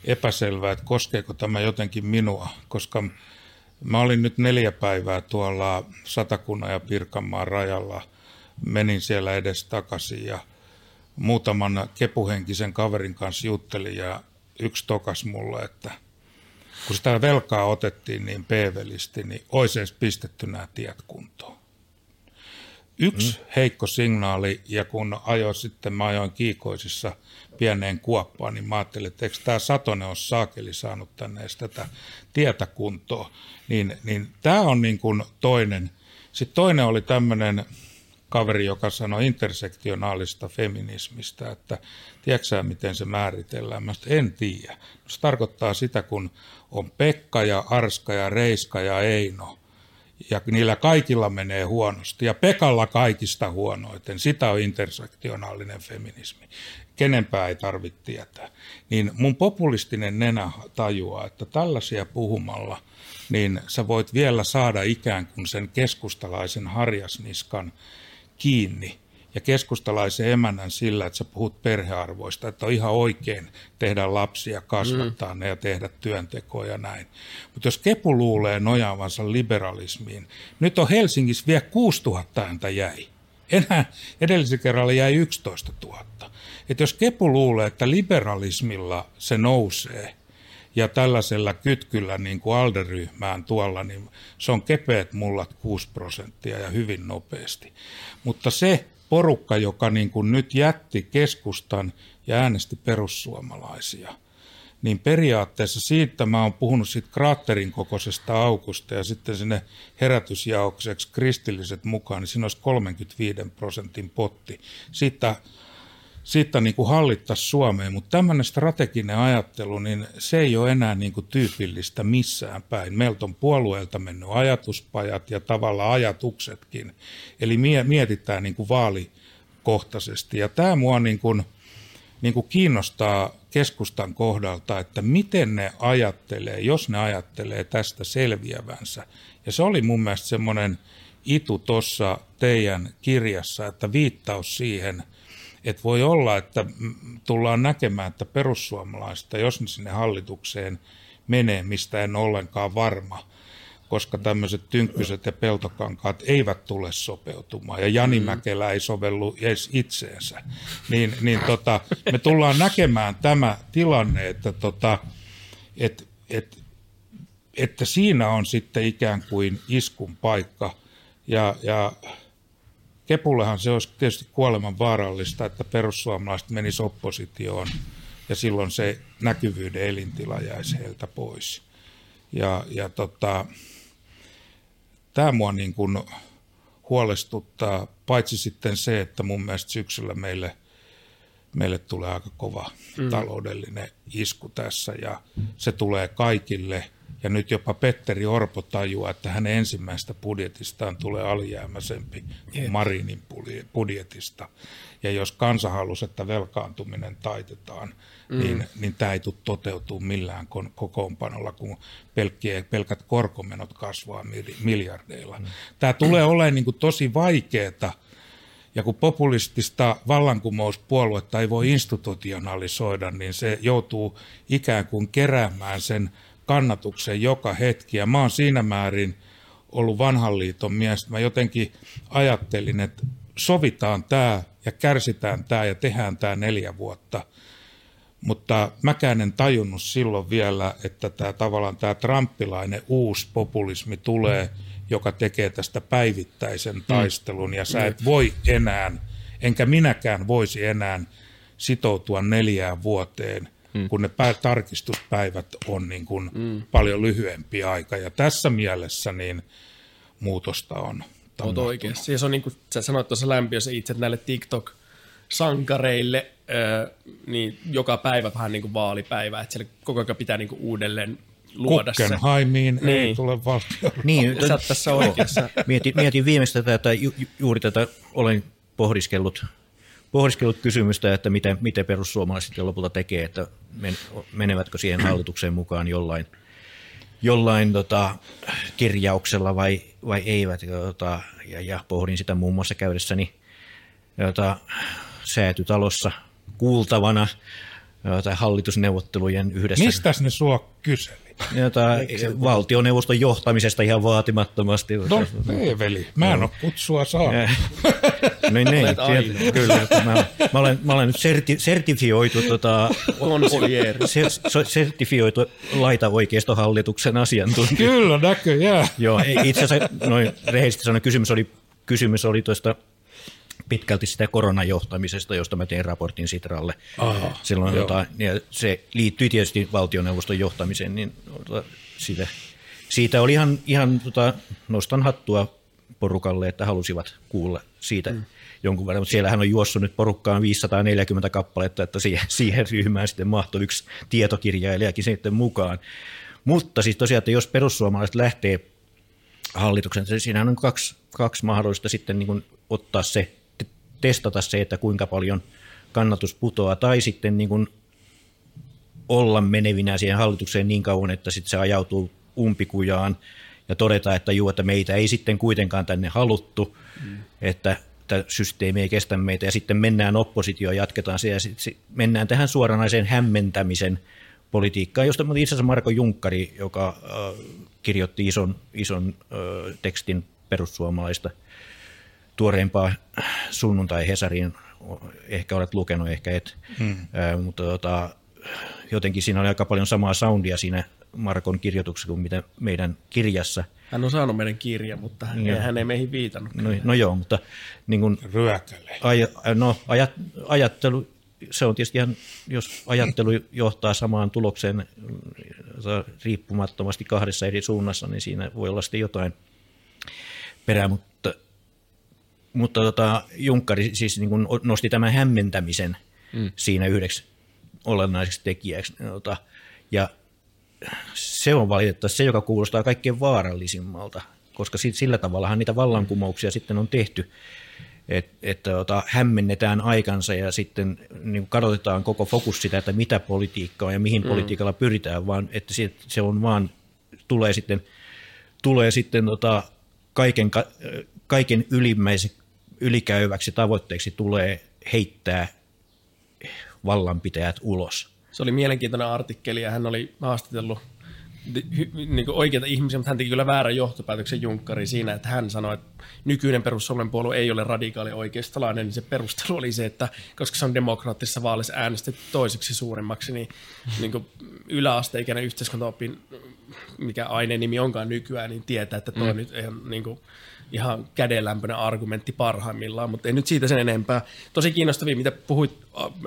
epäselvä, että koskeeko tämä jotenkin minua, koska mä olin nyt neljä päivää tuolla Satakunnan ja Pirkanmaan rajalla, menin siellä edes takaisin ja muutaman kepuhenkisen kaverin kanssa juttelin ja yksi tokas mulle, että kun sitä velkaa otettiin niin peevelisti, niin olisi edes pistetty nämä tiet kuntoon. Yksi mm. heikko signaali, ja kun ajoin sitten, mä ajoin kiikoisissa – pieneen kuoppaan, niin mä ajattelin, että eikö tämä Satonen ole saakeli saanut tänne edes tätä tietä kuntoon. Niin, niin tämä on niin kuin toinen. Sitten toinen oli tämmöinen kaveri, joka sanoi intersektionaalista feminismistä, että tiedätkö miten se määritellään? Mä en tiedä. Se tarkoittaa sitä, kun on Pekka ja Arska ja Reiska ja Eino, ja niillä kaikilla menee huonosti, ja Pekalla kaikista huonoiten. Sitä on intersektionaalinen feminismi kenenpä ei tarvitse tietää. Niin mun populistinen nenä tajuaa, että tällaisia puhumalla, niin sä voit vielä saada ikään kuin sen keskustalaisen harjasniskan kiinni ja keskustalaisen emännän sillä, että sä puhut perhearvoista, että on ihan oikein tehdä lapsia, kasvattaa mm. ne ja tehdä työntekoa ja näin. Mutta jos Kepu luulee nojaavansa liberalismiin, nyt on Helsingissä vielä 6000 ääntä jäi. Enää edellisen kerralla jäi 11 000 että jos Kepu luulee, että liberalismilla se nousee ja tällaisella kytkyllä niin kuin alderyhmään tuolla, niin se on kepeät mullat 6 prosenttia ja hyvin nopeasti. Mutta se porukka, joka niin kuin nyt jätti keskustan ja äänesti perussuomalaisia, niin periaatteessa siitä mä oon puhunut siitä kraatterin kokoisesta aukusta ja sitten sinne herätysjaokseksi kristilliset mukaan, niin siinä olisi 35 prosentin potti. Siitä siitä niin kuin hallittaisiin Suomeen, mutta tämmöinen strateginen ajattelu, niin se ei ole enää niin kuin tyypillistä missään päin. Meiltä on puolueelta mennyt ajatuspajat ja tavallaan ajatuksetkin, eli mietitään niin kuin vaalikohtaisesti. Ja tämä mua niin kuin, niin kuin kiinnostaa keskustan kohdalta, että miten ne ajattelee, jos ne ajattelee tästä selviävänsä. Ja se oli mun mielestä semmoinen itu tuossa teidän kirjassa, että viittaus siihen – että voi olla, että tullaan näkemään, että perussuomalaista, jos ne sinne hallitukseen menee, mistä en ole ollenkaan varma, koska tämmöiset tynkkyset ja peltokankaat eivät tule sopeutumaan, ja Jani mm. Mäkelä ei sovellu edes itseensä, niin, niin tota, me tullaan näkemään tämä tilanne, että, tota, et, et, että siinä on sitten ikään kuin iskun paikka, ja, ja Kepullehan se olisi tietysti kuoleman vaarallista, että perussuomalaiset menisivät oppositioon ja silloin se näkyvyyden elintila jäisi heiltä pois. Ja, ja tota, tämä mua niin kuin huolestuttaa, paitsi sitten se, että mun mielestä syksyllä meille, meille tulee aika kova mm. taloudellinen isku tässä ja se tulee kaikille – ja nyt jopa Petteri Orpo tajuaa, että hänen ensimmäistä budjetistaan tulee alijäämäisempi kuin Marinin budjetista. Ja jos kansa halusi, että velkaantuminen taitetaan, mm. niin, niin tämä ei tule toteutuu millään kokoonpanolla, kun pelkkiä, pelkät korkomenot kasvaa miljardeilla. Mm. Tämä tulee olemaan niin kuin tosi vaikeaa, ja kun populistista vallankumouspuoluetta ei voi institutionalisoida, niin se joutuu ikään kuin keräämään sen kannatuksen joka hetki. Ja mä oon siinä määrin ollut vanhan liiton mies. Mä jotenkin ajattelin, että sovitaan tämä ja kärsitään tämä ja tehdään tämä neljä vuotta. Mutta mäkään en tajunnut silloin vielä, että tämä tavallaan tämä trampilainen uusi populismi tulee, joka tekee tästä päivittäisen taistelun. Ja sä et voi enää, enkä minäkään voisi enää sitoutua neljään vuoteen – mm. kun ne tarkistuspäivät on niin kuin mm. paljon lyhyempi aika. Ja tässä mielessä niin muutosta on Oot tapahtunut. oikeassa. Ja se on niin kuin sä sanoit tuossa lämpiössä itse, että näille TikTok-sankareille ö, niin joka päivä vähän niin kuin vaalipäivä, että siellä koko ajan pitää niin kuin uudelleen luoda se. Guggenheimiin ei Niin. tule valtio. Niin, Sä oot tässä oikeassa. Mietin, mietin viimeistä tätä, ju, ju- juuri tätä olen pohdiskellut, pohdiskellut kysymystä, että miten, miten perussuomalaiset sitten lopulta tekee, että men, menevätkö siihen hallitukseen mukaan jollain, jollain tota, kirjauksella vai, vai eivät. Tota, ja, ja pohdin sitä muun muassa käydessäni jota, säätytalossa kuultavana jota, hallitusneuvottelujen yhdessä Mistäs ne sua kyseli? jota, valtioneuvoston johtamisesta ihan vaatimattomasti. No, Eeveli, mä en ole kutsua saanut. No [LAUGHS] niin, sieltä- kyllä. että Mä, mä, olen, mä olen nyt serti, sertifioitu, tota, sertifioitu laita oikeistohallituksen asiantuntija. Kyllä, näköjään. Joo, ei, itse asiassa noin rehellisesti sanoen kysymys oli, kysymys oli tuosta pitkälti sitä koronajohtamisesta, josta mä tein raportin Sitralle. Aha, Silloin joo. tota, ja se liittyi tietysti valtioneuvoston johtamiseen, niin tota, siitä, siitä oli ihan, ihan tota, nostan hattua porukalle, että halusivat kuulla siitä mm. jonkun verran, mutta siellähän on juossut nyt porukkaan 540 kappaletta, että siihen, [LAUGHS] siihen ryhmään sitten mahtui yksi tietokirjailijakin sitten mukaan. Mutta siis tosiaan, että jos perussuomalaiset lähtee hallituksen, niin siinä on kaksi, kaksi mahdollista sitten niin kuin ottaa se, testata se, että kuinka paljon kannatus putoaa, tai sitten niin kuin olla menevinä siihen hallitukseen niin kauan, että sitten se ajautuu umpikujaan ja todeta, että juu, että meitä ei sitten kuitenkaan tänne haluttu, mm. että tämä systeemi ei kestä meitä, ja sitten mennään oppositioon, jatketaan se, ja sitten mennään tähän suoranaiseen hämmentämisen politiikkaan, josta itse asiassa Marko Junkkari, joka äh, kirjoitti ison, ison äh, tekstin perussuomalaista tuoreempaa sunnuntai Hesariin, ehkä olet lukenut, ehkä et, hmm. äh, mutta tota, jotenkin siinä oli aika paljon samaa soundia siinä Markon kirjoituksessa kuin mitä meidän kirjassa. Hän on saanut meidän kirjan, mutta hän, Joo. hän ei meihin viitannut. No, no joo, mutta niin kuin, Ryökäle. aj, no, ajat, ajattelu, se on tietysti ihan, jos ajattelu johtaa samaan tulokseen mm, riippumattomasti kahdessa eri suunnassa, niin siinä voi olla sitten jotain perää, mutta, mutta tota, Junkkari siis niin kuin nosti tämän hämmentämisen mm. siinä yhdeksi olennaiseksi tekijäksi. Tota, ja se on valitettavasti se, joka kuulostaa kaikkein vaarallisimmalta, koska sillä tavallahan niitä vallankumouksia sitten on tehty, että et, tota, hämmennetään aikansa ja sitten niin kadotetaan koko fokus sitä, että mitä politiikka on ja mihin mm. politiikalla pyritään, vaan että se, se on vaan, tulee sitten, tulee sitten tota, kaiken, ka- kaiken ylimmäisen, ylikäyväksi tavoitteeksi tulee heittää vallanpitäjät ulos. Se oli mielenkiintoinen artikkeli ja hän oli haastatellut niin oikeita ihmisiä, mutta hän teki kyllä väärän johtopäätöksen Junkkari siinä, että hän sanoi, että nykyinen perussuomalainen puolue ei ole radikaali oikeistolainen, niin se perustelu oli se, että koska se on demokraattisessa vaalissa äänestetty toiseksi suurimmaksi, niin, niin kuin yläasteikäinen yhteiskuntaopin, mikä aineen nimi onkaan nykyään, niin tietää, että toi mm. nyt ihan niin kuin, ihan kädenlämpöinen argumentti parhaimmillaan, mutta ei nyt siitä sen enempää. Tosi kiinnostavia, mitä puhuit,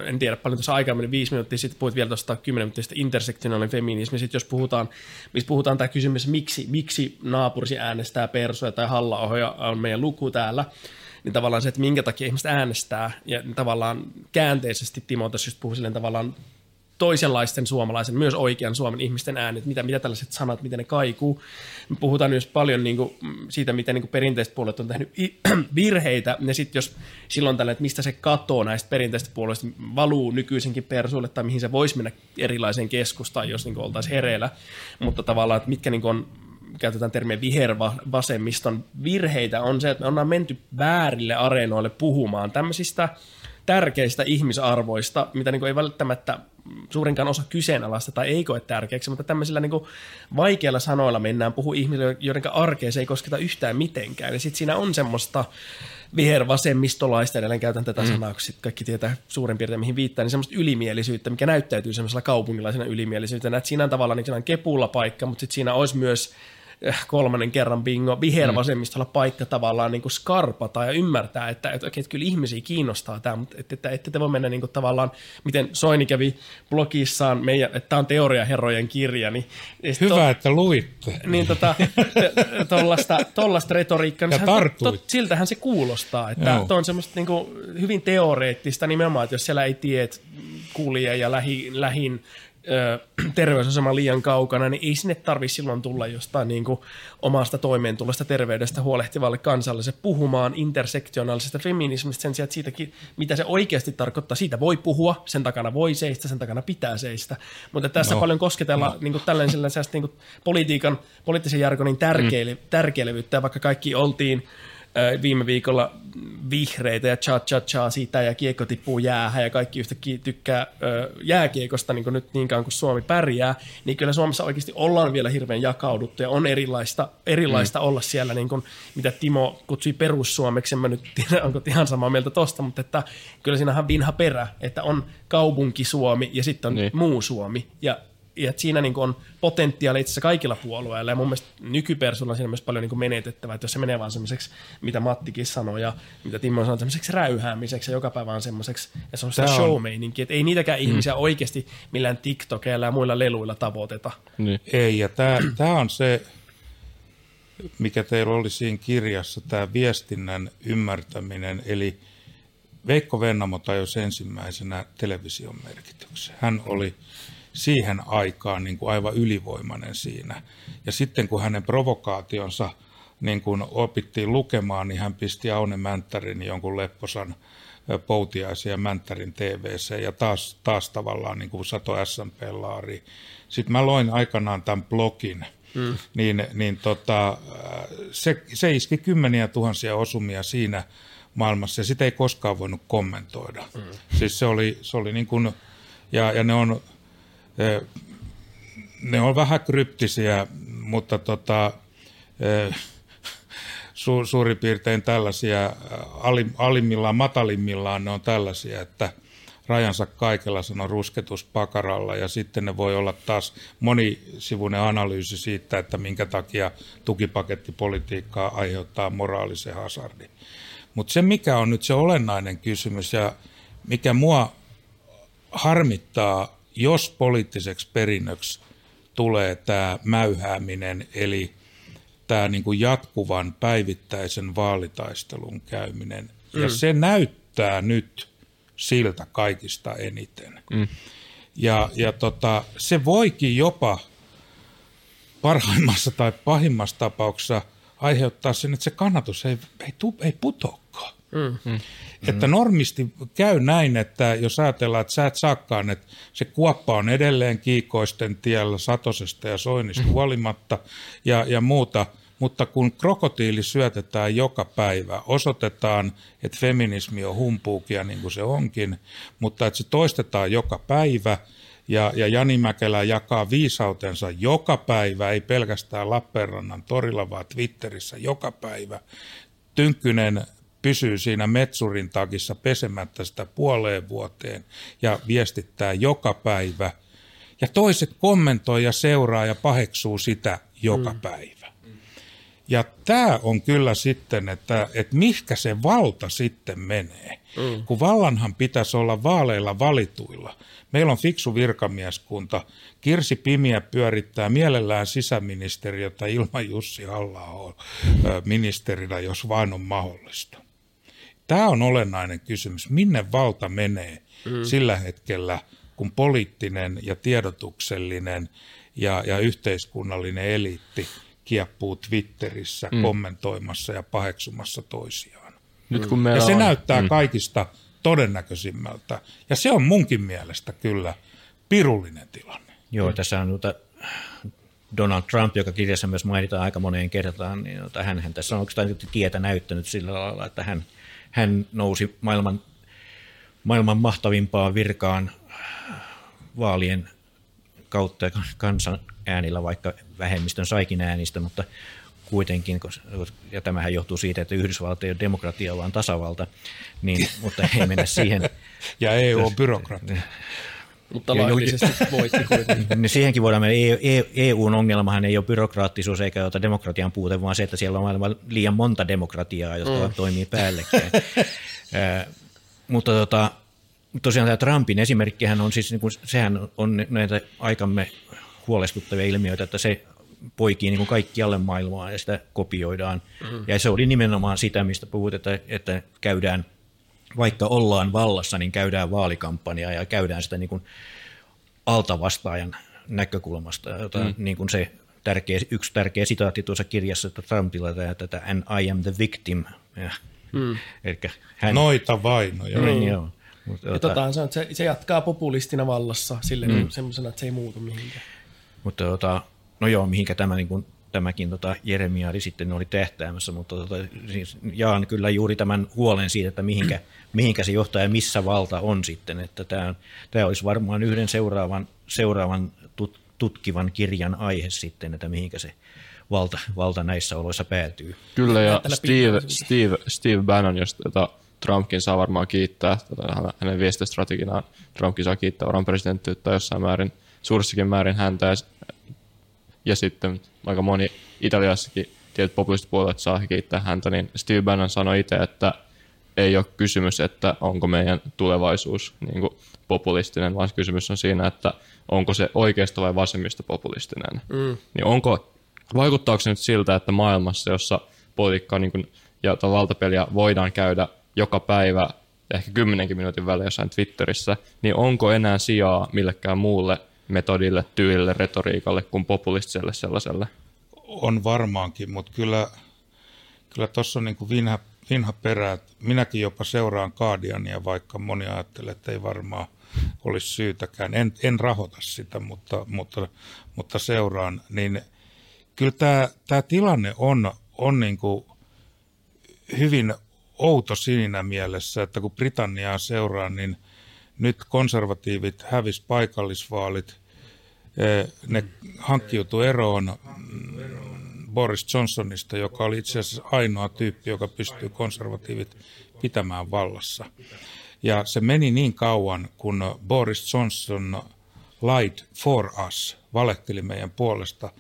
en tiedä paljon tuossa aikaa meni viisi minuuttia sitten, puhuit vielä tuosta kymmenen minuuttia sitten intersektionaalinen feminismi, sitten jos puhutaan, missä puhutaan tämä kysymys, miksi, miksi naapurisi äänestää persoja tai halla on meidän luku täällä, niin tavallaan se, että minkä takia ihmiset äänestää, ja tavallaan käänteisesti Timo tässä just puhui silleen tavallaan toisenlaisten suomalaisen, myös oikean Suomen ihmisten äänet, mitä, mitä tällaiset sanat, miten ne kaikuu. Me puhutaan myös paljon niin kuin, siitä, miten niin kuin perinteiset puolet on tehnyt [CLEARS THROAT] virheitä, ja sitten jos silloin tällä, että mistä se katoo näistä perinteistä puolueista valuu nykyisenkin persuille, tai mihin se voisi mennä erilaiseen keskustaan, jos niin kuin oltaisiin hereillä, mutta tavallaan, että mitkä niin kuin on käytetään termiä vihervasemmiston virheitä, on se, että me ollaan menty väärille areenoille puhumaan tämmöisistä tärkeistä ihmisarvoista, mitä niin ei välttämättä suurinkaan osa kyseenalaista tai ei koe tärkeäksi, mutta tämmöisillä niin kuin vaikeilla sanoilla mennään puhu ihmisille, joiden arkeen se ei kosketa yhtään mitenkään. Ja sitten siinä on semmoista vihervasemmistolaista, edelleen käytän tätä sanaa, kun kaikki tietää suurin piirtein mihin viittaa, niin semmoista ylimielisyyttä, mikä näyttäytyy semmoisella kaupungilaisena ylimielisyytenä, että siinä on tavallaan niin kepulla paikka, mutta sitten siinä olisi myös kolmannen kerran bingo, vihervasemmistolla paikka tavallaan niin kuin skarpata ja ymmärtää, että, että, että, että kyllä ihmisiä kiinnostaa tämä, mutta että, että, että te voi mennä niin kuin tavallaan, miten Soini kävi blogissaan, meidän, että tämä on teoriaherrojen kirja. Niin, ja Hyvä, to, että luitte. Niin tota, tollasta, tollasta retoriikkaa. Niin to, to, siltähän se kuulostaa, että no. on semmoista niin kuin, hyvin teoreettista nimenomaan, että jos siellä ei tiedä kulje ja lähi, lähin [CLEARS THROAT] terveysasema liian kaukana, niin ei sinne tarvitse silloin tulla jostain niin kuin omasta toimeentulosta terveydestä huolehtivalle kansalle puhumaan intersektionaalisesta feminismistä sen sijaan, että siitäkin, mitä se oikeasti tarkoittaa, siitä voi puhua, sen takana voi seistä, sen takana pitää seistä. Mutta tässä no. paljon kosketella no. niin kuin tällainen niin kuin politiikan, poliittisen jargonin tärkeile, mm. tärkeilevyyttä, vaikka kaikki oltiin viime viikolla vihreitä ja cha cha cha siitä ja kiekko tippuu jäähän ja kaikki yhtäkkiä tykkää jääkiekosta niin kuin nyt niin kauan kuin Suomi pärjää, niin kyllä Suomessa oikeasti ollaan vielä hirveän jakauduttu ja on erilaista, erilaista mm. olla siellä, niin kuin, mitä Timo kutsui perussuomeksi, en mä nyt tiedä, onko ihan samaa mieltä tosta, mutta että kyllä siinähän vinha perä, että on kaupunki Suomi ja sitten on niin. muu Suomi ja että siinä niin on potentiaali itse asiassa kaikilla puolueilla, ja mun mielestä nykypersoonalla on siinä myös paljon niin menetettävää, että jos se menee vaan semmoiseksi, mitä Mattikin sanoi, ja mitä Timo sanoi, semmoiseksi räyhäämiseksi, ja joka päivä on semmoiseksi, ja se on sitä show että ei niitäkään mm. ihmisiä oikeasti millään TikTokeilla ja muilla leluilla tavoiteta. Niin. Ei, ja tämä on se, mikä teillä oli siinä kirjassa, tämä viestinnän ymmärtäminen, eli Veikko Vennamo tajusi ensimmäisenä television merkityksen. Hän oli siihen aikaan niin kuin aivan ylivoimainen siinä. Ja sitten kun hänen provokaationsa niin kuin opittiin lukemaan, niin hän pisti Aune Mänttärin jonkun lepposan Poutiaisia Mänttärin TVC ja taas, taas tavallaan niin kuin Sato SMP-laari. Sitten mä loin aikanaan tämän blogin, mm. niin, niin tota, se, se iski kymmeniä tuhansia osumia siinä maailmassa ja sitä ei koskaan voinut kommentoida. Mm. Siis se oli, se oli niin kuin, ja, ja ne on ne on vähän kryptisiä, mutta tota, su, suurin piirtein tällaisia, alimmillaan, matalimmillaan ne on tällaisia, että rajansa kaikella sanoo rusketus pakaralla ja sitten ne voi olla taas monisivuinen analyysi siitä, että minkä takia tukipakettipolitiikkaa aiheuttaa moraalisen hazardin. Mutta se mikä on nyt se olennainen kysymys ja mikä mua harmittaa jos poliittiseksi perinnöksi tulee tämä mäyhääminen, eli tämä niin kuin jatkuvan päivittäisen vaalitaistelun käyminen, mm. ja se näyttää nyt siltä kaikista eniten. Mm. Ja, ja tota, se voikin jopa parhaimmassa tai pahimmassa tapauksessa aiheuttaa sen, että se kannatus ei, ei, tu, ei putoakaan. Mm. Mm. Että normisti käy näin, että jos ajatellaan, että sä et saakaan, että se kuoppa on edelleen kiikoisten tiellä satosesta ja soinnista mm. huolimatta ja, ja muuta, mutta kun krokotiili syötetään joka päivä, osoitetaan, että feminismi on humpuukia niin kuin se onkin, mutta että se toistetaan joka päivä, ja, ja Jani Mäkelä jakaa viisautensa joka päivä, ei pelkästään Lappeenrannan torilla, vaan Twitterissä joka päivä. Tynkkynen pysyy siinä metsurin takissa pesemättä sitä puoleen vuoteen ja viestittää joka päivä. Ja toiset kommentoi ja seuraa ja paheksuu sitä joka mm. päivä. Ja tämä on kyllä sitten, että, että mihkä se valta sitten menee. Mm. Kun vallanhan pitäisi olla vaaleilla valituilla. Meillä on fiksu virkamieskunta. Kirsi Pimiä pyörittää mielellään sisäministeriötä ilman Jussi halla ministerinä, jos vain on mahdollista. Tämä on olennainen kysymys. Minne valta menee mm. sillä hetkellä, kun poliittinen ja tiedotuksellinen ja, ja yhteiskunnallinen eliitti kieppuu Twitterissä mm. kommentoimassa ja paheksumassa toisiaan. Nyt kun ja se on... näyttää mm. kaikista todennäköisimmältä. Ja se on munkin mielestä kyllä pirullinen tilanne. Joo, tässä on tuota Donald Trump, joka kirjassa myös mainitaan aika moneen kertaan, niin hän tässä on oikeastaan tietä näyttänyt sillä lailla, että hän – hän nousi maailman, maailman mahtavimpaan virkaan vaalien kautta ja kansan äänillä, vaikka vähemmistön saikin äänistä, mutta kuitenkin, ja tämähän johtuu siitä, että Yhdysvallat ei ole demokratia, vaan tasavalta, niin, mutta ei mennä siihen. [LAUGHS] ja EU on byrokratia. [LAUGHS] Mutta laillisesti voitti kuitenkin. [LAUGHS] Niin siihenkin voidaan mennä. EUn ongelmahan ei ole byrokraattisuus eikä ota demokratian puute, vaan se, että siellä on maailman liian monta demokratiaa, jotka mm. toimii päällekkäin. [LAUGHS] mutta tota, tosiaan tämä Trumpin esimerkkihän on siis, niin kuin, sehän on näitä aikamme huolestuttavia ilmiöitä, että se poikii niin kuin kaikkialle maailmaa ja sitä kopioidaan. Mm-hmm. Ja se oli nimenomaan sitä, mistä puhut, että, että käydään, vaikka ollaan vallassa, niin käydään vaalikampanjaa ja käydään sitä niin kuin altavastaajan näkökulmasta, jota mm. niin kuin se tärkeä, yksi tärkeä sitaatti tuossa kirjassa että Trumpilla, että and I am the victim. Ja, mm. hän, Noita vainoja. Niin, joo. Mutta, ja tota, se, se, se, jatkaa populistina vallassa sille mm. niin, semmoisena, että se ei muutu mihinkään. Mutta tota, no joo, mihinkä tämä niin kuin, tämäkin tota, Jeremiadi sitten oli tähtäämässä, mutta tota, siis jaan kyllä juuri tämän huolen siitä, että mihinkä, [CLEARS THROAT] mihinkä se johtaa ja missä valta on sitten. Että tämä, tämä olisi varmaan yhden seuraavan, seuraavan tut, tutkivan kirjan aihe sitten, että mihinkä se valta, valta näissä oloissa päätyy. Kyllä, ja Steve, Steve, Steve Bannon, josta tota, Trumpkin saa varmaan kiittää, tota, hänen viestistrateginaan Trumpkin saa kiittää varmaan presidenttiyttä jossain määrin, suurissakin määrin häntä, ja sitten aika moni Italiassakin tietyt populistipuolueet saa kiittää häntä, niin Steve Bannon sanoi itse, että ei ole kysymys, että onko meidän tulevaisuus niin kuin populistinen, vaan kysymys on siinä, että onko se oikeisto vai vasemmista populistinen. Mm. Niin onko, vaikuttaako se nyt siltä, että maailmassa, jossa politiikkaa niin kuin, ja valtapeliä voidaan käydä joka päivä ehkä kymmenenkin minuutin välein jossain Twitterissä, niin onko enää sijaa millekään muulle metodille, tyylille, retoriikalle kuin populistiselle sellaiselle? On varmaankin, mutta kyllä kyllä tuossa on niin kuin vinha, vinha perä. Minäkin jopa seuraan Guardiania, vaikka moni ajattelee, että ei varmaan olisi syytäkään. En, en rahoita sitä, mutta, mutta, mutta seuraan. Niin kyllä tämä, tämä tilanne on, on niin kuin hyvin outo siinä mielessä, että kun Britanniaa seuraa, niin nyt konservatiivit hävis paikallisvaalit, ne hankkiutui eroon Boris Johnsonista, joka oli itse asiassa ainoa tyyppi, joka pystyy konservatiivit pitämään vallassa. Ja se meni niin kauan, kun Boris Johnson lied for us, valehteli meidän puolesta,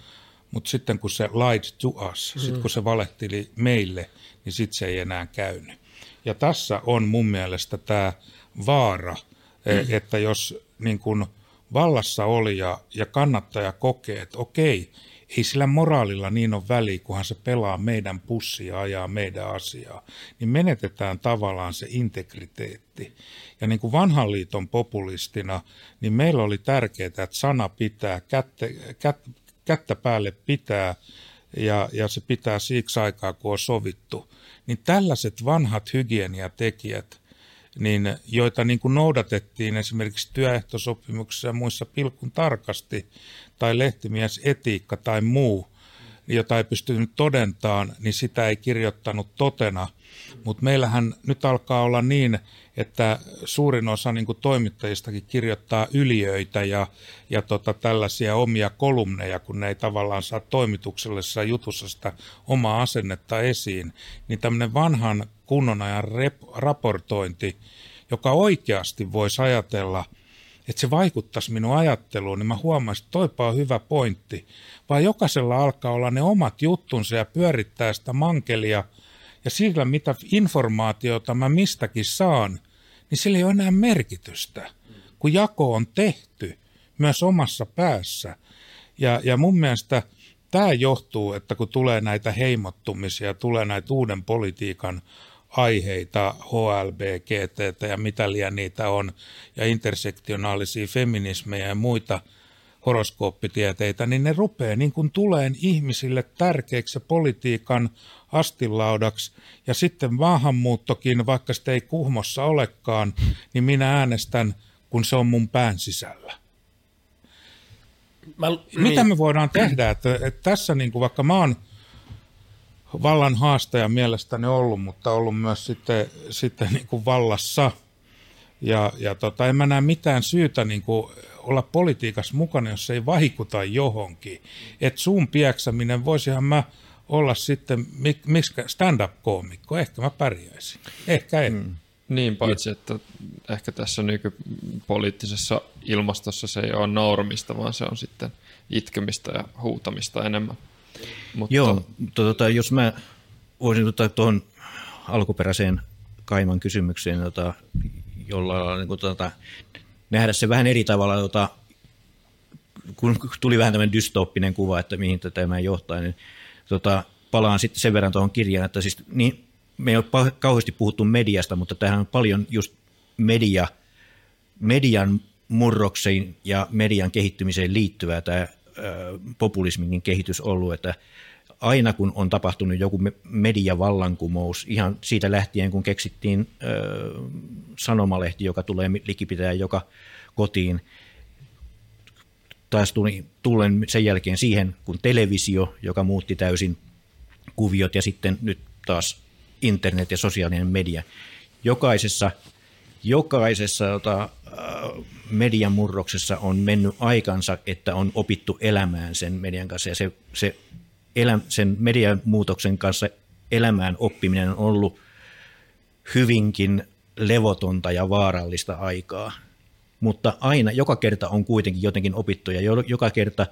mutta sitten kun se lied to us, mm. sitten kun se valehteli meille, niin sitten se ei enää käynyt. Ja tässä on mun mielestä tämä vaara, mm. että jos niin kun vallassa oli ja, ja kannattaja kokee, että okei, ei sillä moraalilla niin ole väliä, kunhan se pelaa meidän pussia ja ajaa meidän asiaa, niin menetetään tavallaan se integriteetti. Ja niin kuin vanhan liiton populistina, niin meillä oli tärkeää, että sana pitää, kättä, kät, kättä päälle pitää, ja, ja se pitää siksi aikaa, kun on sovittu niin tällaiset vanhat hygieniatekijät, niin, joita niin kuin noudatettiin esimerkiksi työehtosopimuksissa ja muissa pilkun tarkasti, tai etiikka tai muu, jota ei pystynyt todentamaan, niin sitä ei kirjoittanut totena. Mutta meillähän nyt alkaa olla niin, että suurin osa niin toimittajistakin kirjoittaa yliöitä ja, ja tota, tällaisia omia kolumneja, kun ne ei tavallaan saa toimituksellisessa jutussa sitä omaa asennetta esiin, niin tämmöinen vanhan kunnon ajan rep- raportointi, joka oikeasti voisi ajatella, että se vaikuttaisi minun ajatteluun, niin mä huomasin, että toipa on hyvä pointti. Vaan jokaisella alkaa olla ne omat juttunsa ja pyörittää sitä mankelia, ja sillä mitä informaatiota mä mistäkin saan, niin sillä ei ole enää merkitystä, kun jako on tehty myös omassa päässä. Ja, ja mun mielestä tämä johtuu, että kun tulee näitä heimottumisia, tulee näitä uuden politiikan aiheita, HLB, GT ja mitä liian niitä on, ja intersektionaalisia feminismeja ja muita horoskooppitieteitä, niin ne rupeaa niin kuin tulee ihmisille tärkeäksi politiikan astilaudaksi. Ja sitten maahanmuuttokin, vaikka sitä ei kuhmossa olekaan, niin minä äänestän, kun se on mun pään sisällä. Mä, niin. Mitä me voidaan tehdä? Että, että tässä niin kuin, vaikka mä oon vallan haastaja mielestäni ollut, mutta ollut myös sitten, sitten niin kuin vallassa. Ja, ja tota, en mä näe mitään syytä niin kuin olla politiikassa mukana, jos se ei vaikuta johonkin. Että suun pieksäminen, voisihan mä olla sitten mik, stand-up-koomikko, ehkä mä pärjäisin, ehkä en. Mm. Niin, paitsi että ehkä tässä nykypoliittisessa ilmastossa se ei ole normista, vaan se on sitten itkemistä ja huutamista enemmän. Mutta... Joo, tuota, jos mä voisin tuota, tuohon alkuperäiseen Kaiman kysymykseen, tota, jolla niin kuin, tuota, nähdä se vähän eri tavalla, tuota, kun tuli vähän tämmöinen dystooppinen kuva, että mihin tämä johtaa, niin tota, palaan sitten sen verran tuohon kirjaan, että siis niin, me ei ole kauheasti puhuttu mediasta, mutta tähän on paljon just media, median murrokseen ja median kehittymiseen liittyvää tämä populismin kehitys ollut, että aina kun on tapahtunut joku mediavallankumous, ihan siitä lähtien kun keksittiin sanomalehti, joka tulee likipitää joka kotiin, taas tuli, tulen sen jälkeen siihen, kun televisio, joka muutti täysin kuviot ja sitten nyt taas internet ja sosiaalinen media. Jokaisessa, jokaisessa jota, median murroksessa on mennyt aikansa, että on opittu elämään sen median kanssa ja se, se elä, sen median muutoksen kanssa elämään oppiminen on ollut hyvinkin levotonta ja vaarallista aikaa. Mutta aina, joka kerta on kuitenkin jotenkin opittu ja joka kerta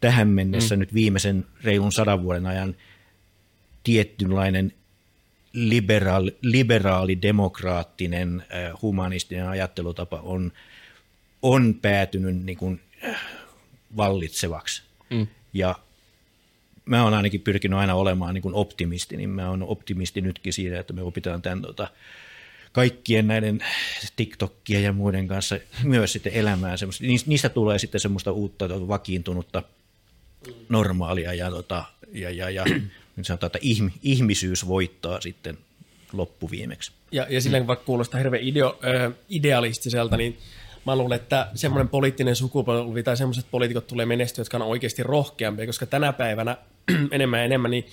tähän mennessä mm. nyt viimeisen reilun sadan vuoden ajan tietynlainen liberaali, liberaali demokraattinen, humanistinen ajattelutapa on, on päätynyt niin kuin vallitsevaksi. Mm. Ja mä oon ainakin pyrkinyt aina olemaan niin kuin optimisti, niin mä oon optimisti nytkin siinä, että me opitaan tämän tota, kaikkien näiden TikTokkien ja muiden kanssa myös sitten elämään. Niistä tulee sitten semmoista uutta vakiintunutta normaalia ja, tota, ja, ja, ja niin sanotaan, että ihmisyys voittaa sitten loppuviimeksi. Ja, ja silleen vaikka kuulostaa hirveän ideo, äh, idealistiselta, niin mä luulen, että semmoinen poliittinen sukupolvi tai semmoiset poliitikot tulee menestyä, jotka on oikeasti rohkeampia, koska tänä päivänä [CLEARS THROAT] enemmän ja enemmän, niin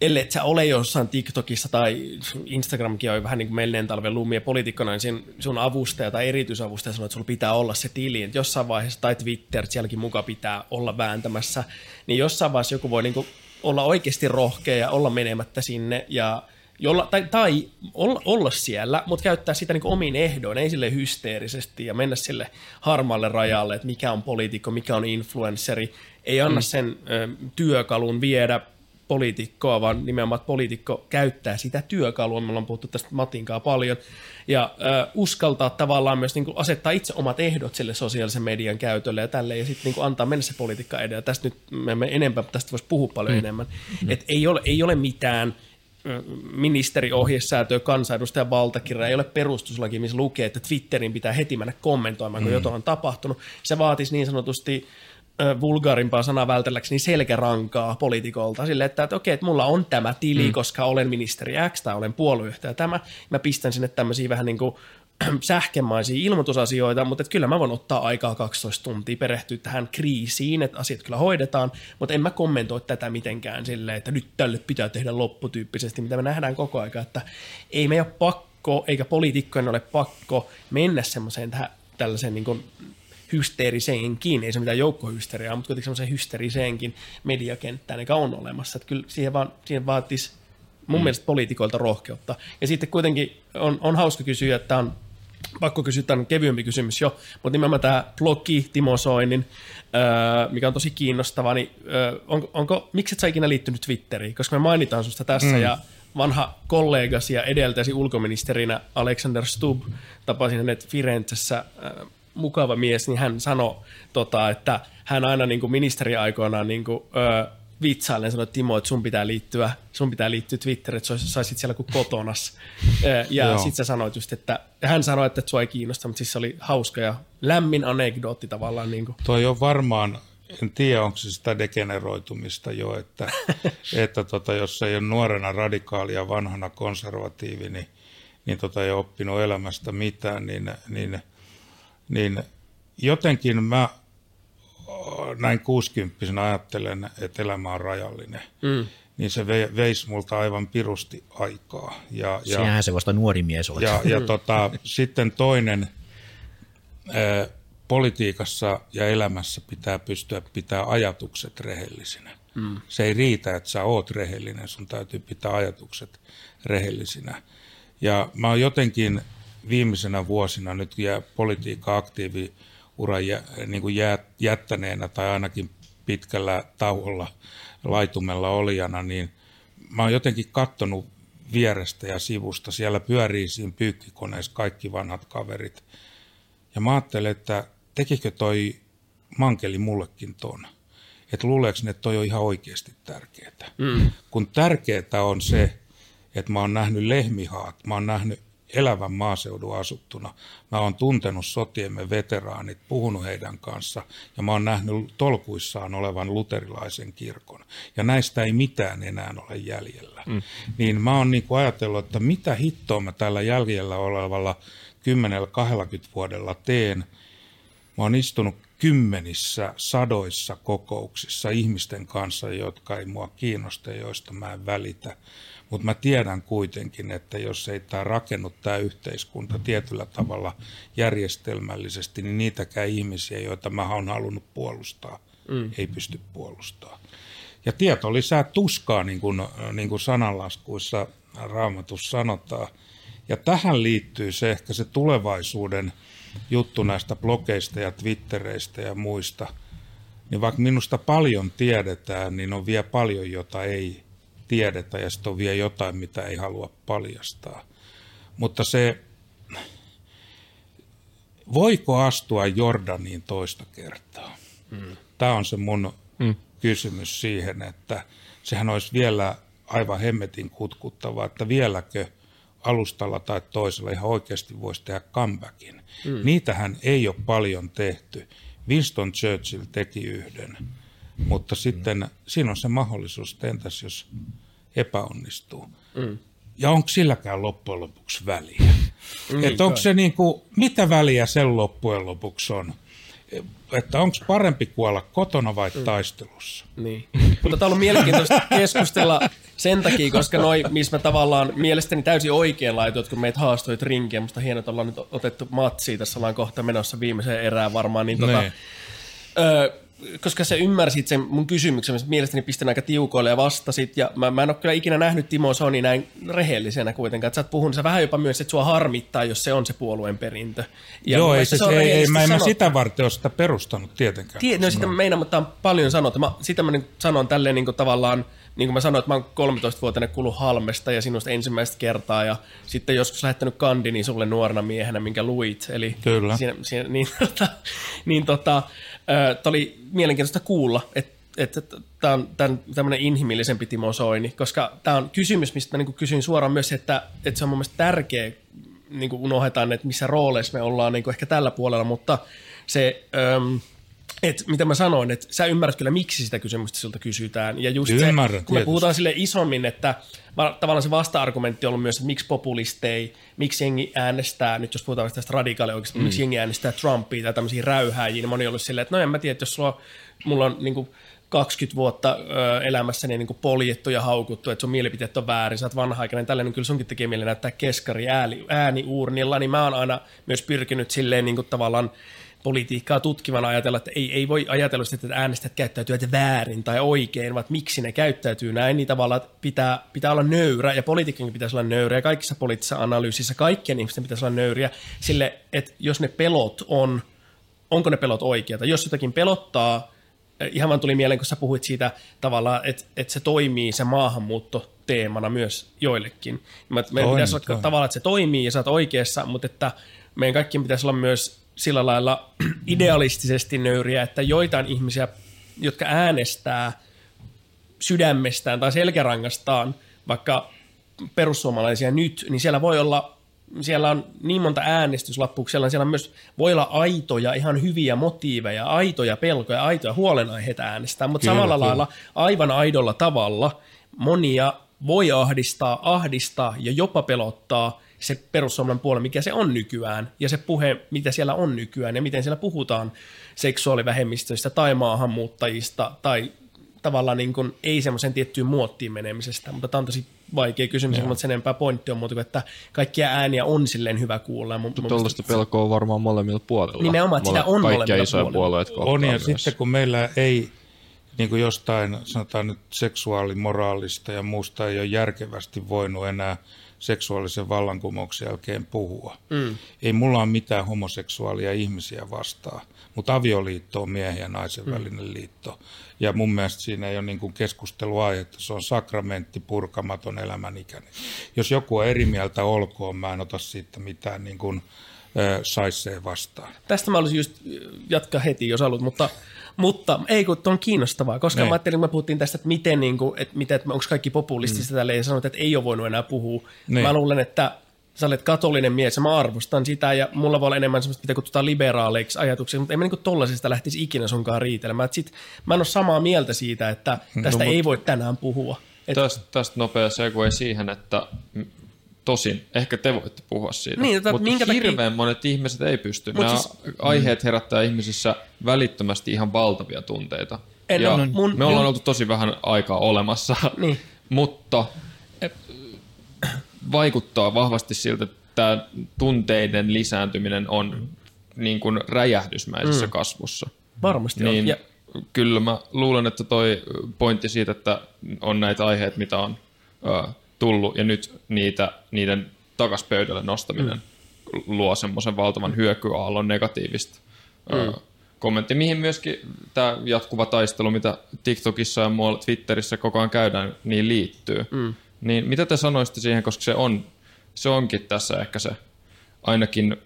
ellei sä ole jossain TikTokissa tai Instagramkin on vähän niin kuin menneen talven lumia poliitikkona, niin sun, sun avustaja tai erityisavustaja sanoo, että sulla pitää olla se tili, että jossain vaiheessa, tai Twitter, sielläkin mukaan pitää olla vääntämässä, niin jossain vaiheessa joku voi niin kuin olla oikeasti rohkea ja olla menemättä sinne ja jolla, tai, tai olla, olla siellä, mutta käyttää sitä niin omiin ehdoin, ei sille hysteerisesti ja mennä sille harmaalle rajalle, että mikä on poliitikko, mikä on influenceri, ei anna mm. sen ö, työkalun viedä poliitikkoa, vaan nimenomaan poliitikko käyttää sitä työkalua, me ollaan puhuttu tästä Matinkaa paljon, ja ö, uskaltaa tavallaan myös niin kuin asettaa itse omat ehdot sille sosiaalisen median käytölle ja tälle, ja sitten niin antaa mennä se politiikka edellä. Tästä nyt me emme enempää, tästä voisi puhua paljon mm. enemmän. Mm. Et ei, ole, ei ole mitään ministeriohjesäätöä, kansanedustajan valtakirja, ei ole perustuslaki, missä lukee, että Twitterin pitää heti mennä kommentoimaan, kun mm. jotain on tapahtunut. Se vaatisi niin sanotusti vulgaarimpaa sanaa vältelläksi, niin selkärankaa poliitikolta sille, että, että okei, että mulla on tämä tili, mm. koska olen ministeri X tai olen puoluejohtaja tämä. Mä pistän sinne tämmöisiä vähän [CLEARS THROAT] niin kuin sähkemaisia ilmoitusasioita, mutta että kyllä mä voin ottaa aikaa 12 tuntia perehtyä tähän kriisiin, että asiat kyllä hoidetaan, mutta en mä kommentoi tätä mitenkään silleen, että nyt tälle pitää tehdä lopputyyppisesti, mitä me nähdään koko aika, että ei me ole pakko, eikä poliitikkojen ole pakko mennä semmoiseen tähän, tällaiseen niin kuin hysteeriseenkin, ei se mitään joukkohysteriaa, mutta kuitenkin semmoiseen hysteriseenkin mediakenttään, joka on olemassa. Että kyllä siihen, vaan, siihen vaatisi mun mm. mielestä poliitikoilta rohkeutta. Ja sitten kuitenkin on, on hauska kysyä, että on pakko kysyä tämän kevyempi kysymys jo, mutta nimenomaan tämä blogi Timo Soinin, öö, mikä on tosi kiinnostava, niin öö, on, onko, miksi et sä ikinä liittynyt Twitteriin? Koska me mainitaan susta tässä mm. ja vanha kollegasi ja edeltäsi ulkoministerinä Alexander Stubb, tapasin hänet Firenzessä öö, mukava mies, niin hän sanoi, tota, että hän aina niin kuin ministeriaikoinaan niin kuin, öö, vitsailen sanoi, että Timo, että sun pitää liittyä, sun pitää liittyä Twitteriin, että saisit siellä kuin kotonas. Ja sitten sä sanoit just, että hän sanoi, että sua ei kiinnosta, mutta siis se oli hauska ja lämmin anekdootti tavallaan. Niin kuin. Toi on varmaan, en tiedä onko se sitä degeneroitumista jo, että, [LAUGHS] että tota, jos ei ole nuorena radikaali ja vanhana konservatiivi, niin, niin tota ei ole oppinut elämästä mitään, niin, niin, niin jotenkin mä näin 60 ajattelen, että elämä on rajallinen, mm. niin se veisi multa aivan pirusti aikaa. Ja, ja, Sinähän se vasta nuori mies olet. Ja, ja tota, sitten toinen, ää, politiikassa ja elämässä pitää pystyä pitää ajatukset rehellisinä. Mm. Se ei riitä, että sä oot rehellinen, sun täytyy pitää ajatukset rehellisinä. Ja mä oon jotenkin viimeisenä vuosina nyt jää politiikka aktiiviuran jä, niin kuin jää, jättäneenä tai ainakin pitkällä tauolla laitumella olijana, niin mä oon jotenkin kattonut vierestä ja sivusta. Siellä pyörii siinä pyykkikoneessa kaikki vanhat kaverit. Ja mä ajattelen, että tekikö toi mankeli mullekin ton? Että luuleeko ne, että toi on ihan oikeasti tärkeää? Mm. Kun tärkeää on se, että mä oon nähnyt lehmihaat, mä oon nähnyt elävän maaseudun asuttuna. Mä oon tuntenut sotiemme veteraanit, puhunut heidän kanssa ja mä oon nähnyt tolkuissaan olevan luterilaisen kirkon. Ja näistä ei mitään enää ole jäljellä. Mm. Niin mä oon niinku ajatellut, että mitä hittoa mä tällä jäljellä olevalla 10-20 vuodella teen. Mä oon istunut kymmenissä, sadoissa kokouksissa ihmisten kanssa, jotka ei mua kiinnosta ja joista mä en välitä. Mutta mä tiedän kuitenkin, että jos ei tämä rakennu tämä yhteiskunta tietyllä tavalla järjestelmällisesti, niin niitäkään ihmisiä, joita mä oon halunnut puolustaa, mm. ei pysty puolustamaan. Ja tieto lisää tuskaa, niin kuin, niin kuin sananlaskuissa raamatussa sanotaan. Ja tähän liittyy se ehkä se tulevaisuuden juttu näistä blogeista ja twittereistä ja muista. Niin vaikka minusta paljon tiedetään, niin on vielä paljon, jota ei tiedetä ja sitten on vielä jotain, mitä ei halua paljastaa. Mutta se, voiko astua Jordaniin toista kertaa? Mm. Tämä on se mun mm. kysymys siihen, että sehän olisi vielä aivan hemmetin kutkuttavaa, että vieläkö alustalla tai toisella ihan oikeasti voisi tehdä comebackin. Mm. Niitähän ei ole paljon tehty. Winston Churchill teki yhden. Mutta sitten mm. siinä on se mahdollisuus, että entäs jos epäonnistuu. Mm. Ja onko silläkään loppujen lopuksi väliä? Mm, että onko se niin kuin, mitä väliä sen loppujen lopuksi on? Että onko parempi kuolla kotona vai mm. taistelussa? Niin. Mutta tämä on ollut mielenkiintoista keskustella sen takia, koska noi, missä mä tavallaan mielestäni täysin oikein laitoit, kun meitä haastoit rinkiä, musta hienoa, että ollaan nyt otettu matsia, tässä ollaan kohta menossa viimeiseen erään varmaan, niin tota, öö, koska sä ymmärsit sen mun kysymyksen, mielestäni pistin aika tiukoille ja vastasit, ja mä, mä en ole kyllä ikinä nähnyt Timo Soni näin rehellisenä kuitenkaan, että sä oot puhunut, sä vähän jopa myös, että sua harmittaa, jos se on se puolueen perintö. Ja Joo, ei, se, se ei, ei, mä en mä sitä varten ole sitä perustanut tietenkään. Tie, no sitä mä meinaan, mutta on paljon sanottu. Mä, sitä mä niin sanon tälleen niin kuin tavallaan, niin kuin mä sanoin, että mä oon 13-vuotiaana kuullut Halmesta ja sinusta ensimmäistä kertaa ja sitten joskus lähettänyt kandini sulle nuorena miehenä, minkä luit. Eli Kyllä. Siinä, siinä, niin, [LAUGHS] tota, niin tota, Tämä oli mielenkiintoista kuulla, että että tämä on tämmöinen inhimillisempi Timo Soini, koska tämä on kysymys, mistä mä niin kysyin suoraan myös, että, että se on mun mielestä tärkeä, niin kuin unohdetaan, että missä rooleissa me ollaan niin ehkä tällä puolella, mutta se, että mitä mä sanoin, että sä ymmärrät kyllä, miksi sitä kysymystä siltä kysytään. Ja just Ymmärrän, se, kun me puhutaan sille isommin, että tavallaan se vasta-argumentti on ollut myös, että miksi populistei, miksi jengi äänestää, nyt jos puhutaan tästä radikaalioikeudesta, mm. miksi jengi äänestää Trumpia tai tämmöisiä räyhääjiä, niin moni on ollut silleen, että no en mä tiedä, että jos sulla, mulla on niin kuin, 20 vuotta ö, elämässäni niin kuin poljettu ja haukuttu, että sun mielipiteet on väärin, sä oot vanha-aikainen, tällainen niin kyllä sunkin tekee mieli näyttää keskari ääni, ääniuurnilla, niin mä oon aina myös pyrkinyt silleen niin kuin tavallaan politiikkaa tutkivana ajatella, että ei, ei voi ajatella että äänestäjät käyttäytyvät väärin tai oikein, vaan miksi ne käyttäytyy näin, niin tavallaan pitää, pitää olla nöyrä, ja politiikan pitäisi olla nöyrä, ja kaikissa poliittisissa analyysissä kaikkien ihmisten pitäisi olla nöyriä sille, että jos ne pelot on, onko ne pelot oikeita, jos jotakin pelottaa, eh, ihan vaan tuli mieleen, kun sä puhuit siitä tavallaan, että, että se toimii se maahanmuutto teemana myös joillekin. Meidän pitäisi olla tavallaan, että se toimii ja sä oot oikeassa, mutta että meidän kaikkien pitäisi olla myös sillä lailla [CLEARS THROAT] idealistisesti nöyriä, että joitain ihmisiä, jotka äänestää sydämestään tai selkärangastaan vaikka perussuomalaisia nyt, niin siellä voi olla, siellä on niin monta äänestyslappua, siellä, siellä myös voi olla aitoja, ihan hyviä motiiveja, aitoja pelkoja, aitoja huolenaiheita äänestää, mutta kyllä, samalla kyllä. lailla aivan aidolla tavalla monia voi ahdistaa, ahdistaa ja jopa pelottaa se perussuomalainen puolue, mikä se on nykyään, ja se puhe, mitä siellä on nykyään, ja miten siellä puhutaan seksuaalivähemmistöistä tai maahanmuuttajista, tai tavallaan niin kuin, ei semmoisen tiettyyn muottiin menemisestä, mutta tämä on tosi vaikea kysymys, mutta sen enempää pointti on muuta kuin, että kaikkia ääniä on silleen hyvä kuulla. Mutta tuollaista pelkoa on varmaan molemmilla puolilla. Nimenomaan, että sitä on isoja puolueet On, ja myös. sitten kun meillä ei niin kuin jostain, sanotaan nyt seksuaalimoraalista ja muusta ei ole järkevästi voinut enää seksuaalisen vallankumouksen jälkeen puhua. Mm. Ei mulla ole mitään homoseksuaalia ihmisiä vastaan, mutta avioliitto on miehen ja naisen mm. välinen liitto. Ja mun mielestä siinä ei ole niin keskusteluaihetta, se on sakramentti, purkamaton elämänikäinen. Jos joku on eri mieltä, olkoon, mä en ota siitä mitään niin kuin, saisseen vastaan. Tästä mä olisin just jatkaa heti, jos haluat, mutta, mutta ei kun on kiinnostavaa, koska ne. Niin. mä ajattelin, että me puhuttiin tästä, että miten, niin kuin, että, miten, että onko kaikki populistista mm. tälleen, ja sanoit, että ei ole voinut enää puhua. Ne. Niin. Mä luulen, että sä olet katolinen mies ja mä arvostan sitä ja mulla voi olla enemmän semmoista, mitä kutsutaan liberaaleiksi ajatuksia, mutta ei mä niin tollaisesta lähtisi ikinä sunkaan riitelemään. Sit, mä en ole samaa mieltä siitä, että tästä no, ei voi tänään puhua. Et... Tästä, tästä nopea segue siihen, että Tosin, ehkä te voitte puhua siitä, niin, mutta minkä hirveän takia... monet ihmiset ei pysty. Mut Nämä siis... aiheet herättää ihmisissä välittömästi ihan valtavia tunteita. En, ja no, mun, me ollaan mun... oltu tosi vähän aikaa olemassa, niin. [LAUGHS] mutta vaikuttaa vahvasti siltä, että tämä tunteiden lisääntyminen on niin kuin räjähdysmäisessä mm. kasvussa. Varmasti niin on. Ja... Kyllä mä luulen, että toi pointti siitä, että on näitä aiheita, mitä on tullut ja nyt niitä, niiden takas pöydälle nostaminen mm. luo semmoisen valtavan hyökyaallon negatiivista mm. kommenttia, mihin myöskin tämä jatkuva taistelu, mitä TikTokissa ja muualla Twitterissä koko ajan käydään, niin liittyy. Mm. Niin mitä te sanoisitte siihen, koska se, on, se onkin tässä ehkä se ainakin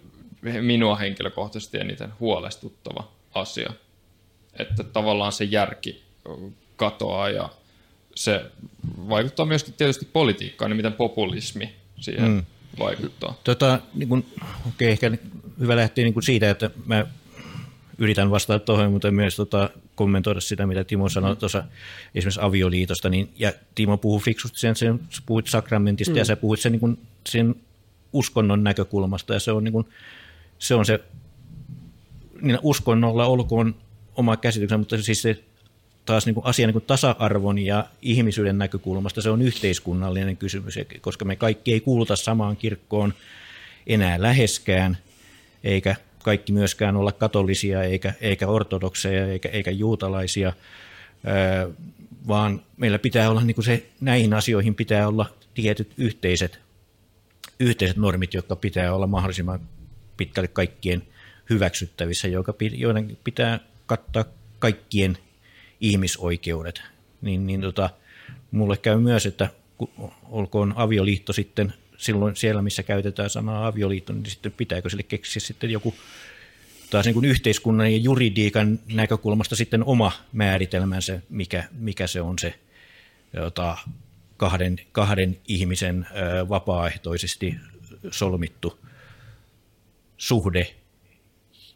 minua henkilökohtaisesti eniten huolestuttava asia. Että tavallaan se järki katoaa ja se vaikuttaa myöskin tietysti politiikkaan, niin miten populismi siihen mm. vaikuttaa. Tota, niin kun, okay, ehkä hyvä lähteä niin siitä, että mä yritän vastata tuohon, mutta myös tota, kommentoida sitä, mitä Timo sanoi mm. tuossa esimerkiksi avioliitosta. Niin, ja Timo puhuu fiksusti sen, sen sä puhuit sakramentista mm. ja sä puhuit sen, niin kun, sen uskonnon näkökulmasta ja se on, niin kun, se, on se niin uskonnolla olkoon oma käsityksen, mutta siis se taas niin kuin asia niin kuin tasa-arvon ja ihmisyyden näkökulmasta se on yhteiskunnallinen kysymys, koska me kaikki ei kuuluta samaan kirkkoon enää läheskään, eikä kaikki myöskään olla katolisia, eikä, eikä ortodokseja, eikä, eikä juutalaisia, vaan meillä pitää olla niin kuin se, näihin asioihin pitää olla tietyt yhteiset, yhteiset normit, jotka pitää olla mahdollisimman pitkälle kaikkien hyväksyttävissä, joiden pitää kattaa kaikkien ihmisoikeudet, niin, niin tota, mulle käy myös, että olkoon avioliitto sitten silloin siellä, missä käytetään sanaa avioliitto, niin sitten pitääkö sille keksiä sitten joku taas niin kuin yhteiskunnan ja juridiikan näkökulmasta sitten oma määritelmänsä, mikä, mikä se on se jota, kahden, kahden ihmisen vapaaehtoisesti solmittu suhde,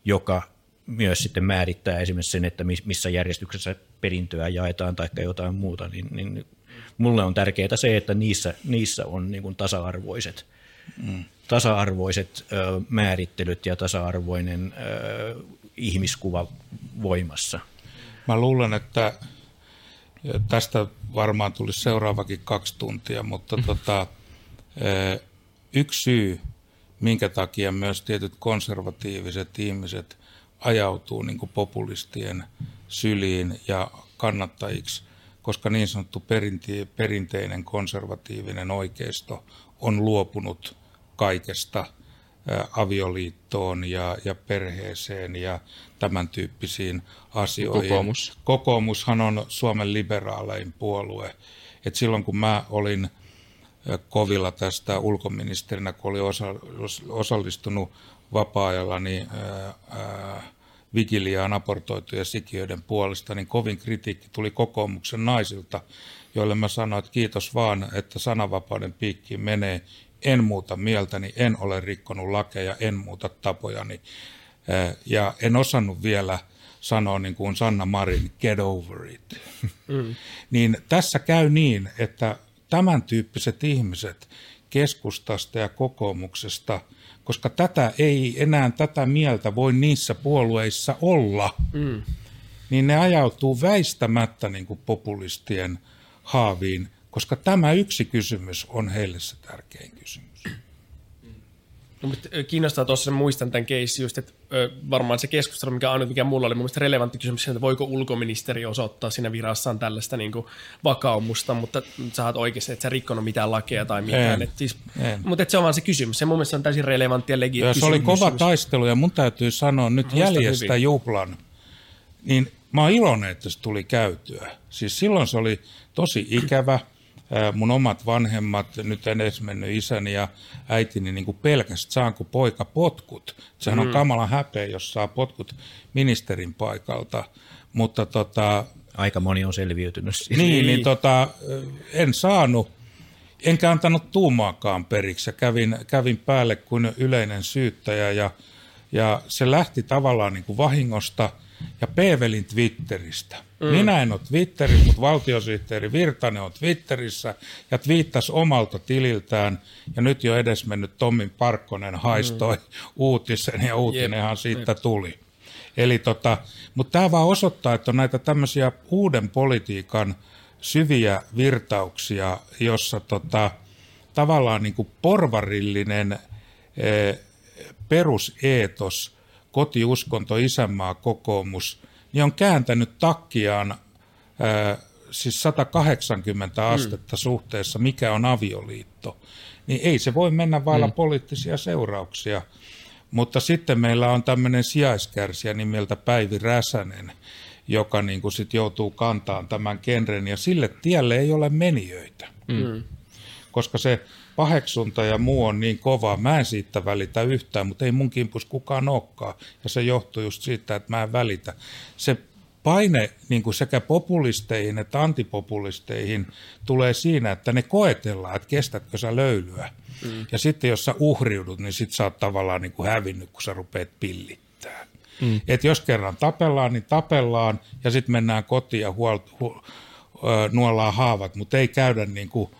joka myös sitten määrittää esimerkiksi sen, että missä järjestyksessä perintöä jaetaan tai jotain muuta, niin, niin mulle on tärkeää se, että niissä, niissä on niin kuin tasa-arvoiset, mm. tasa-arvoiset ö, määrittelyt ja tasa-arvoinen ö, ihmiskuva voimassa. Mä luulen, että tästä varmaan tulisi seuraavakin kaksi tuntia, mutta [LAUGHS] tota, yksi syy, minkä takia myös tietyt konservatiiviset ihmiset ajautuu niin kuin populistien syliin ja kannattajiksi, koska niin sanottu perinti, perinteinen konservatiivinen oikeisto on luopunut kaikesta avioliittoon ja, ja perheeseen ja tämän tyyppisiin asioihin. Kokoomus. Kokoomushan on Suomen liberaalein puolue. Et silloin kun mä olin kovilla tästä ulkoministerinä, kun olin osa, osallistunut vapaa-ajalla niin, ää, ää, vigiliaan aportoituja sikiöiden puolesta, niin kovin kritiikki tuli kokoomuksen naisilta, joille mä sanoin, että kiitos vaan, että sananvapauden piikkiin menee. En muuta mieltäni, en ole rikkonut lakeja, en muuta tapojani. Ja en osannut vielä sanoa niin kuin Sanna Marin, get over it. Mm. [LAUGHS] niin tässä käy niin, että tämän tyyppiset ihmiset keskustasta ja kokoomuksesta – koska tätä ei enää tätä mieltä voi niissä puolueissa olla, mm. niin ne ajautuu väistämättä niin kuin populistien haaviin, koska tämä yksi kysymys on heille se tärkein kysymys. No, mutta kiinnostaa tuossa, muistan tämän keissin just, että ö, varmaan se keskustelu, mikä ainut, mikä mulla oli mun mielestä relevantti kysymys, että voiko ulkoministeri osoittaa siinä virassaan tällaista niin kuin, vakaumusta, mutta sä oot oikeasti, että sä rikkonut mitään lakeja tai mitään. En. Et siis, En. mutta et se on vaan se kysymys. Se mun mielestä on täysin relevantti ja legit se oli kysymys. kova taistelu ja mun täytyy sanoa nyt Muistan jäljestä hyvin. juhlan, niin mä oon iloinen, että se tuli käytyä. Siis silloin se oli tosi ikävä. Mun omat vanhemmat, nyt en edes mennyt isäni ja äitini niin kuin pelkästään saanko poika potkut. Sehän on kamala häpeä, jos saa potkut ministerin paikalta. Mutta tota, Aika moni on selviytynyt siitä. niin, niin tota, en saanut, enkä antanut tuumaakaan periksi ja kävin, kävin päälle kuin yleinen syyttäjä ja, ja se lähti tavallaan niin kuin vahingosta ja Peevelin Twitteristä. Mm. Minä en ole Twitterissä, mutta valtiosihteeri Virtanen on Twitterissä ja twiittasi omalta tililtään ja nyt jo edesmennyt Tommin Parkkonen haistoi mm. uutisen ja uutinenhan siitä tuli. Eli tota, mutta tämä vaan osoittaa, että on näitä tämmöisiä uuden politiikan syviä virtauksia, jossa tota, tavallaan niin kuin porvarillinen eh, peruseetos, kotiuskonto, isänmaa, kokoomus, niin on kääntänyt takkiaan eh, siis 180 astetta suhteessa, mikä on avioliitto. Niin ei se voi mennä vailla poliittisia seurauksia. Mutta sitten meillä on tämmöinen sijaiskärsijä nimeltä Päivi Räsänen, joka niin kuin sit joutuu kantaan tämän genren, ja sille tielle ei ole menijöitä. Mm. Koska se paheksunta ja muu on niin kovaa, mä en siitä välitä yhtään, mutta ei mun kimpus kukaan olekaan. Ja se johtuu just siitä, että mä en välitä. Se paine niin kuin sekä populisteihin että antipopulisteihin tulee siinä, että ne koetellaan, että kestätkö sä löylyä. Mm. Ja sitten jos sä uhriudut, niin sit sä oot tavallaan niin kuin hävinnyt, kun sä rupeat pillittää. Mm. Et jos kerran tapellaan, niin tapellaan ja sitten mennään kotiin ja huol- hu- nuollaan haavat, mutta ei käydä niin kuin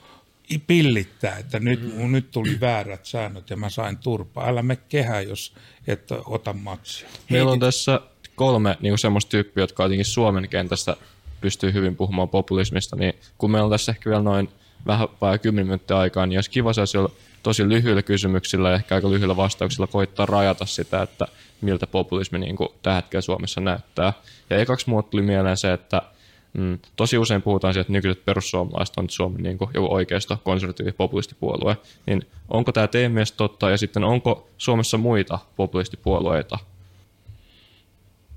pillittää, että nyt, mm. nyt tuli väärät säännöt ja mä sain turpaa. Älä me kehää, jos et ota matsia. Meillä on tässä kolme niin semmoista tyyppiä, jotka jotenkin Suomen kentästä pystyy hyvin puhumaan populismista, niin kun meillä on tässä ehkä vielä noin vähän vai 10 minuuttia aikaa, niin olisi kiva saisi olla tosi lyhyillä kysymyksillä ja ehkä aika lyhyillä vastauksilla koittaa rajata sitä, että miltä populismi niin kuin tällä hetkellä Suomessa näyttää. Ja ekaksi mulle tuli mieleen se, että mm, tosi usein puhutaan siitä, että nykyiset perussuomalaiset on Suomen niin kuin joku oikeisto, konservatiivi, populistipuolue. Niin onko tämä teidän mielestä totta ja sitten onko Suomessa muita populistipuolueita?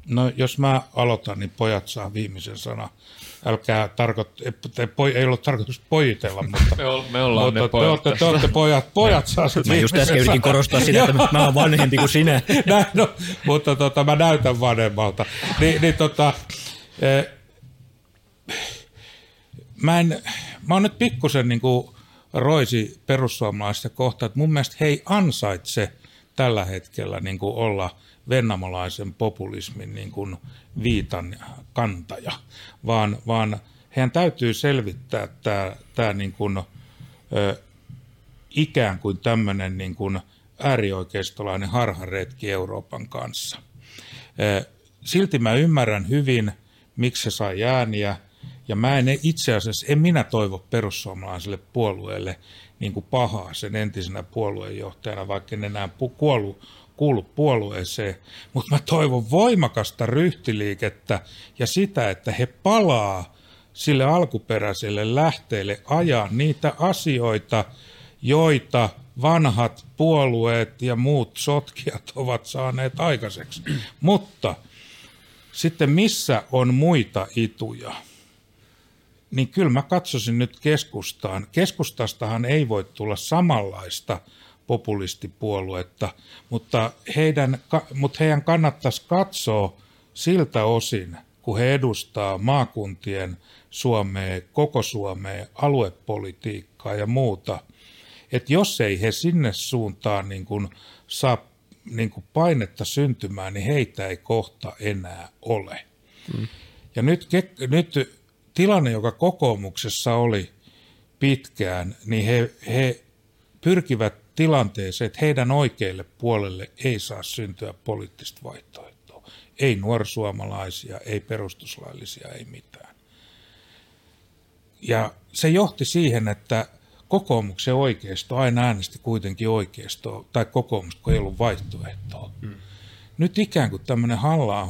No jos mä aloitan, niin pojat saa viimeisen sana. Älkää tarkoit, te, poj, ei ollut tarkoitus pojitella, [LAUGHS] mutta, Me, ol, me ollaan mutta ne te, pojat olette, te olette pojat, [LAUGHS] pojat saa sit Mä just äsken yritin korostaa sitä, että mä oon vanhempi kuin sinä. [LAUGHS] Näin, no, mutta tota, mä näytän vanhemmalta. Ni, niin, tota, eh, mä, en, mä oon nyt pikkusen niin kuin roisi perussuomalaisista kohta, että mun mielestä he ansaitse tällä hetkellä niin kuin olla vennamolaisen populismin niin kuin viitan kantaja, vaan, vaan heidän täytyy selvittää tämä, tämä niin kuin, ö, ikään kuin tämmöinen niin kuin äärioikeistolainen harharetki Euroopan kanssa. Silti mä ymmärrän hyvin, miksi se sai ääniä, ja mä en itse asiassa, en minä toivo perussuomalaiselle puolueelle niin kuin pahaa sen entisenä puolueenjohtajana, vaikka en enää pu- kuollu, kuulu puolueeseen, mutta mä toivon voimakasta ryhtiliikettä ja sitä, että he palaa sille alkuperäiselle lähteelle ajaa niitä asioita, joita vanhat puolueet ja muut sotkijat ovat saaneet aikaiseksi. Mutta sitten missä on muita ituja? Niin kyllä mä katsoisin nyt keskustaan. Keskustastahan ei voi tulla samanlaista populistipuoluetta, mutta, heidän, mutta heidän kannattaisi katsoa siltä osin, kun he edustaa maakuntien Suomea, koko Suomea, aluepolitiikkaa ja muuta, että jos ei he sinne suuntaan niin kuin saa niin kuin painetta syntymään, niin heitä ei kohta enää ole. Mm. Ja nyt, nyt tilanne, joka kokoomuksessa oli pitkään, niin he, he pyrkivät tilanteeseen, että heidän oikeille puolelle ei saa syntyä poliittista vaihtoehtoa. Ei nuorsuomalaisia, ei perustuslaillisia, ei mitään. Ja se johti siihen, että kokoomuksen oikeisto aina äänesti kuitenkin oikeistoa, tai kokoomusta, kun ei ollut vaihtoehtoa. Mm. Nyt ikään kuin tämmöinen halla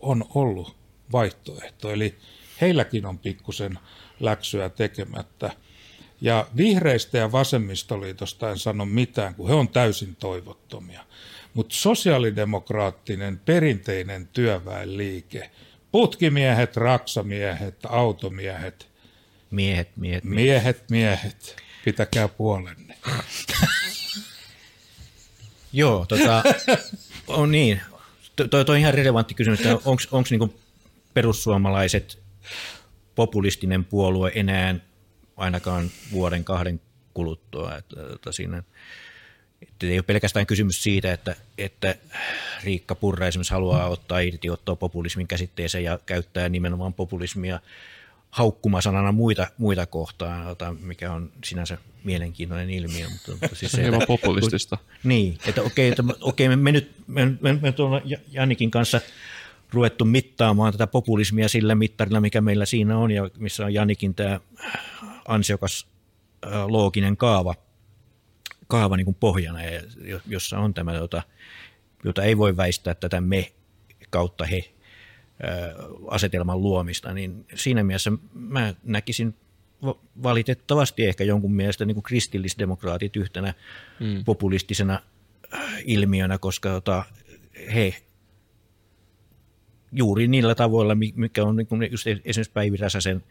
on ollut vaihtoehto, eli heilläkin on pikkusen läksyä tekemättä. Ja vihreistä ja vasemmistoliitosta en sano mitään, kun he on täysin toivottomia. Mutta sosiaalidemokraattinen perinteinen työväenliike, putkimiehet, raksamiehet, automiehet, Miehet, miehet, miehet. Miehet, miehet. Pitäkää puolenne. Joo, tota, on niin. Toi, toi on ihan relevantti kysymys, että onko niinku perussuomalaiset populistinen puolue enää ainakaan vuoden kahden kuluttua. Että, että siinä, että ei ole pelkästään kysymys siitä, että, että Riikka Purra esimerkiksi haluaa ottaa irti, ottaa populismin käsitteeseen ja käyttää nimenomaan populismia haukkumasanana muita, muita kohtaan, mikä on sinänsä mielenkiintoinen ilmiö. Mutta, mutta siis se, hieman populistista. Niin, että okei, että, okei me, me nyt me, me, me tuolla Jannikin kanssa ruvettu mittaamaan tätä populismia sillä mittarilla, mikä meillä siinä on, ja missä on Jannikin tämä ansiokas looginen kaava, kaava niin kuin pohjana, ja jossa on tämä, jota, jota ei voi väistää tätä me kautta he asetelman luomista, niin siinä mielessä mä näkisin valitettavasti ehkä jonkun mielestä niin kuin kristillisdemokraatit yhtenä mm. populistisena ilmiönä, koska tota, he juuri niillä tavoilla, mikä on niin kuin just esimerkiksi Päivi Räsäsen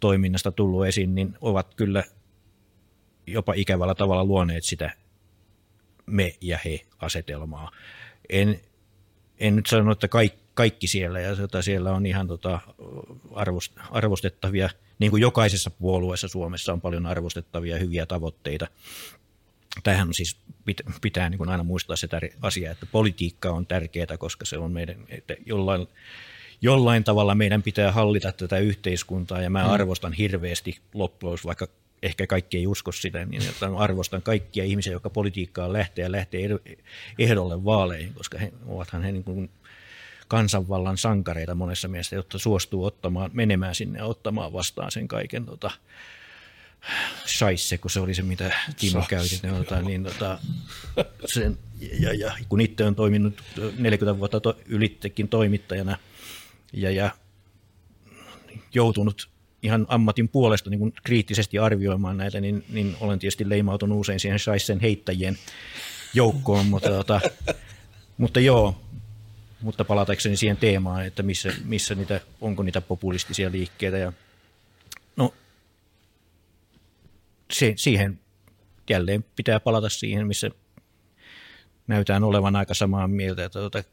toiminnasta tullut esiin, niin ovat kyllä jopa ikävällä tavalla luoneet sitä me ja he asetelmaa. En, en nyt sano, että kaikki, kaikki siellä, ja tota, siellä on ihan tota, arvost, arvostettavia, niin kuin jokaisessa puolueessa Suomessa on paljon arvostettavia hyviä tavoitteita. Tähän on siis, pitää, pitää niin kuin aina muistaa se tär- asia, että politiikka on tärkeää, koska se on meidän, että jollain, jollain tavalla meidän pitää hallita tätä yhteiskuntaa, ja mä mm. arvostan hirveästi loppujen vaikka ehkä kaikki ei usko sitä, niin että arvostan kaikkia ihmisiä, jotka politiikkaan lähtee ja lähtee ehdolle vaaleihin, koska he ovathan he niin kuin kansanvallan sankareita monessa mielessä, jotta suostuu ottamaan, menemään sinne ja ottamaan vastaan sen kaiken tota, shaisse, kun se oli se, mitä Timo käytti. Tota, niin, tota, sen, ja, ja, kun itse on toiminut 40 vuotta to, ylittekin toimittajana ja, ja joutunut ihan ammatin puolesta niin kuin kriittisesti arvioimaan näitä, niin, niin olen tietysti leimautunut usein siihen Scheissen heittäjien joukkoon, mutta, tota, mutta joo, mutta palatakseni siihen teemaan, että missä, missä niitä, onko niitä populistisia liikkeitä. Ja, no, se, siihen jälleen pitää palata siihen, missä näytään olevan aika samaa mieltä, että tota,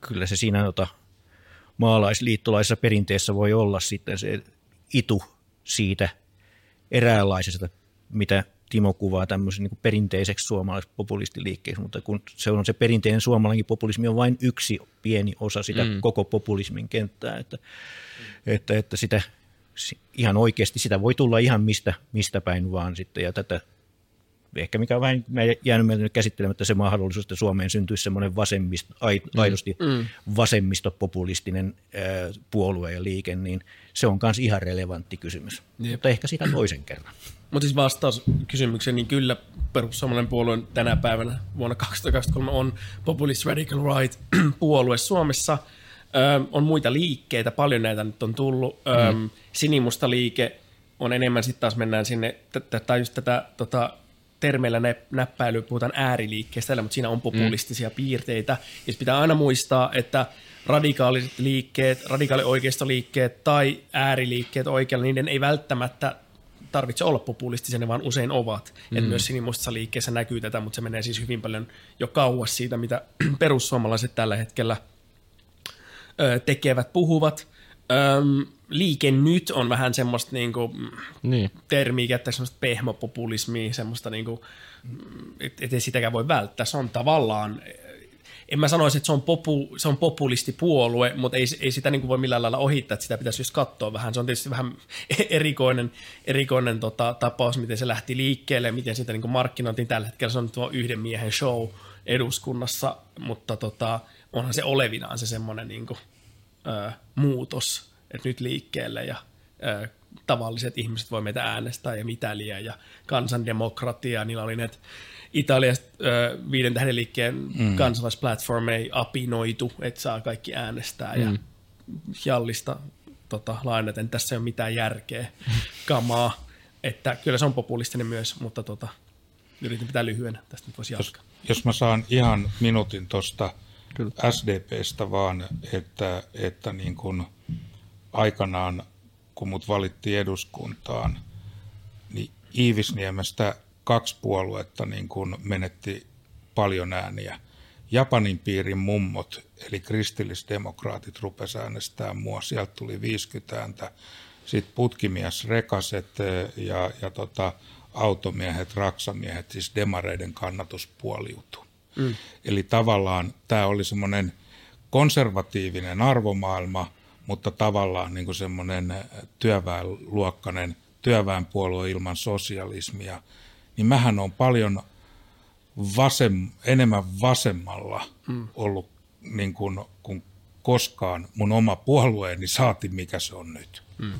kyllä se siinä tota, maalaisliittolaisessa perinteessä voi olla sitten se itu siitä eräänlaisesta, mitä Timo kuvaa tämmöisen niin perinteiseksi suomalaiseksi populistiliikkeeksi, mutta kun se on se perinteinen suomalainen populismi on vain yksi pieni osa sitä mm. koko populismin kenttää, että, mm. että, että sitä ihan oikeasti sitä voi tulla ihan mistä, mistä päin vaan sitten, ja tätä ehkä mikä on vähän jäänyt meiltä nyt käsittelemättä se mahdollisuus, että Suomeen syntyisi semmoinen vasemmisto, mm. aidosti mm. vasemmistopopulistinen ää, puolue ja liike, niin se on myös ihan relevantti kysymys. Jep. Mutta ehkä sitä toisen kerran. Mutta siis vastaus kysymykseen, niin kyllä perussuomalainen puolue tänä päivänä vuonna 2023 on Populist Radical Right puolue Suomessa. Ö, on muita liikkeitä, paljon näitä nyt on tullut. Ö, mm. Sinimusta liike on enemmän sitten taas mennään sinne, tai just tätä tota, termeillä näppäilyä puhutaan ääriliikkeestä, mutta siinä on populistisia mm. piirteitä. Ja pitää aina muistaa, että radikaaliset liikkeet, radikaalioikeistoliikkeet tai ääriliikkeet oikealla, niiden ei välttämättä tarvitse olla populistisia, ne vaan usein ovat. Mm. Et myös sinimustassa liikkeessä näkyy tätä, mutta se menee siis hyvin paljon jo kauas siitä, mitä [CLEARS THROAT] perussuomalaiset tällä hetkellä tekevät, puhuvat. Öm, liike nyt on vähän semmoista niinku, niin. termiä käyttää semmoista pehmopopulismia, semmoista, niinku, että et ei sitäkään voi välttää. Se on tavallaan en mä sanoisi, että se on, popu, se on populistipuolue, mutta ei, ei sitä niin kuin voi millään lailla ohittaa, että sitä pitäisi just katsoa vähän. Se on tietysti vähän [LAUGHS] erikoinen, erikoinen tota, tapaus, miten se lähti liikkeelle, miten sitä niin kuin markkinointiin. Tällä hetkellä se on tuo yhden miehen show eduskunnassa, mutta tota, onhan se olevinaan se semmoinen niin kuin, ö, muutos, että nyt liikkeelle ja ö, tavalliset ihmiset voi meitä äänestää ja mitä liian ja kansandemokratia, niillä oli ne Italiasta äh, viiden tähden liikkeen mm. kansalaisplatformei apinoitu, että saa kaikki äänestää mm. ja jallista tota, lainaten, tässä ei ole mitään järkeä, kamaa, että kyllä se on populistinen myös, mutta tota, yritin pitää lyhyenä, tästä nyt voisi jatkaa. Jos, jos mä saan ihan minuutin tuosta SDPstä vaan, että, että niin kuin aikanaan, kun mut valittiin eduskuntaan, niin Iivisniemestä kaksi puoluetta niin kuin menetti paljon ääniä. Japanin piirin mummot, eli kristillisdemokraatit, rupesi äänestää mua. Sieltä tuli 50 ääntä. Sitten putkimies Rekaset ja, ja tota, automiehet, raksamiehet, siis demareiden kannatus puoliutui. Mm. Eli tavallaan tämä oli semmoinen konservatiivinen arvomaailma, mutta tavallaan niin semmoinen työväenluokkainen työväenpuolue ilman sosialismia, niin mähän on paljon vasem, enemmän vasemmalla mm. ollut niin kuin, kuin koskaan mun oma puolueeni saati, mikä se on nyt. Mm.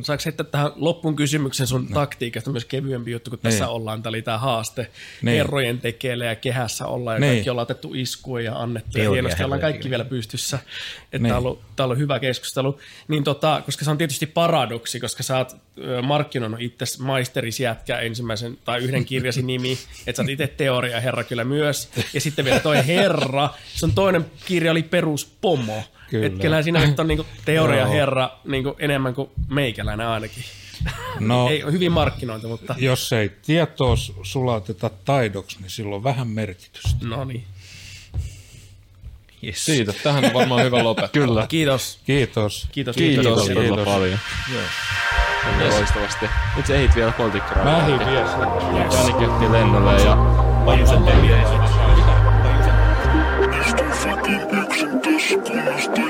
Saanko heittää tähän loppuun kysymyksen sun no. taktiikasta myös kevyempi juttu, kun niin. tässä ollaan. Tämä oli tämä haaste niin. herrojen tekeille ja kehässä ollaan ja niin. kaikki ollaan otettu iskua ja annettu Teoria ja hienosti ollaan kaikki vielä pystyssä. Että niin. tämä, on ollut, tämä on ollut hyvä keskustelu. Niin tota, koska se on tietysti paradoksi, koska sä oot markkinoinut itse maisterisjätkä ensimmäisen tai yhden kirjasi nimi, [LAUGHS] että sä oot itse teoria herra kyllä myös. Ja sitten vielä toi herra, se on toinen kirja oli peruspomo. Kyllä. Että kyllähän siinä nyt on niinku teoria herra niinku enemmän kuin meikäläinen ainakin. No, [LAUGHS] ei hyvin markkinointi, mutta... Jos ei tietoa sulateta taidoksi, niin sillä on vähän merkitystä. No niin. Yes. Siitä. Tähän on varmaan hyvä lopettaa. [LAUGHS] Kyllä. Kiitos. Kiitos. Kiitos. Kiitos, kiitos, kiitos. kiitos. paljon. Joo. Yes. Loistavasti. Nyt sä ehit vielä politiikkaa. Mä ehdin vielä. Jani kettiin lennolle ja... Pajusen peliä. Istuin fatin yksin tässä,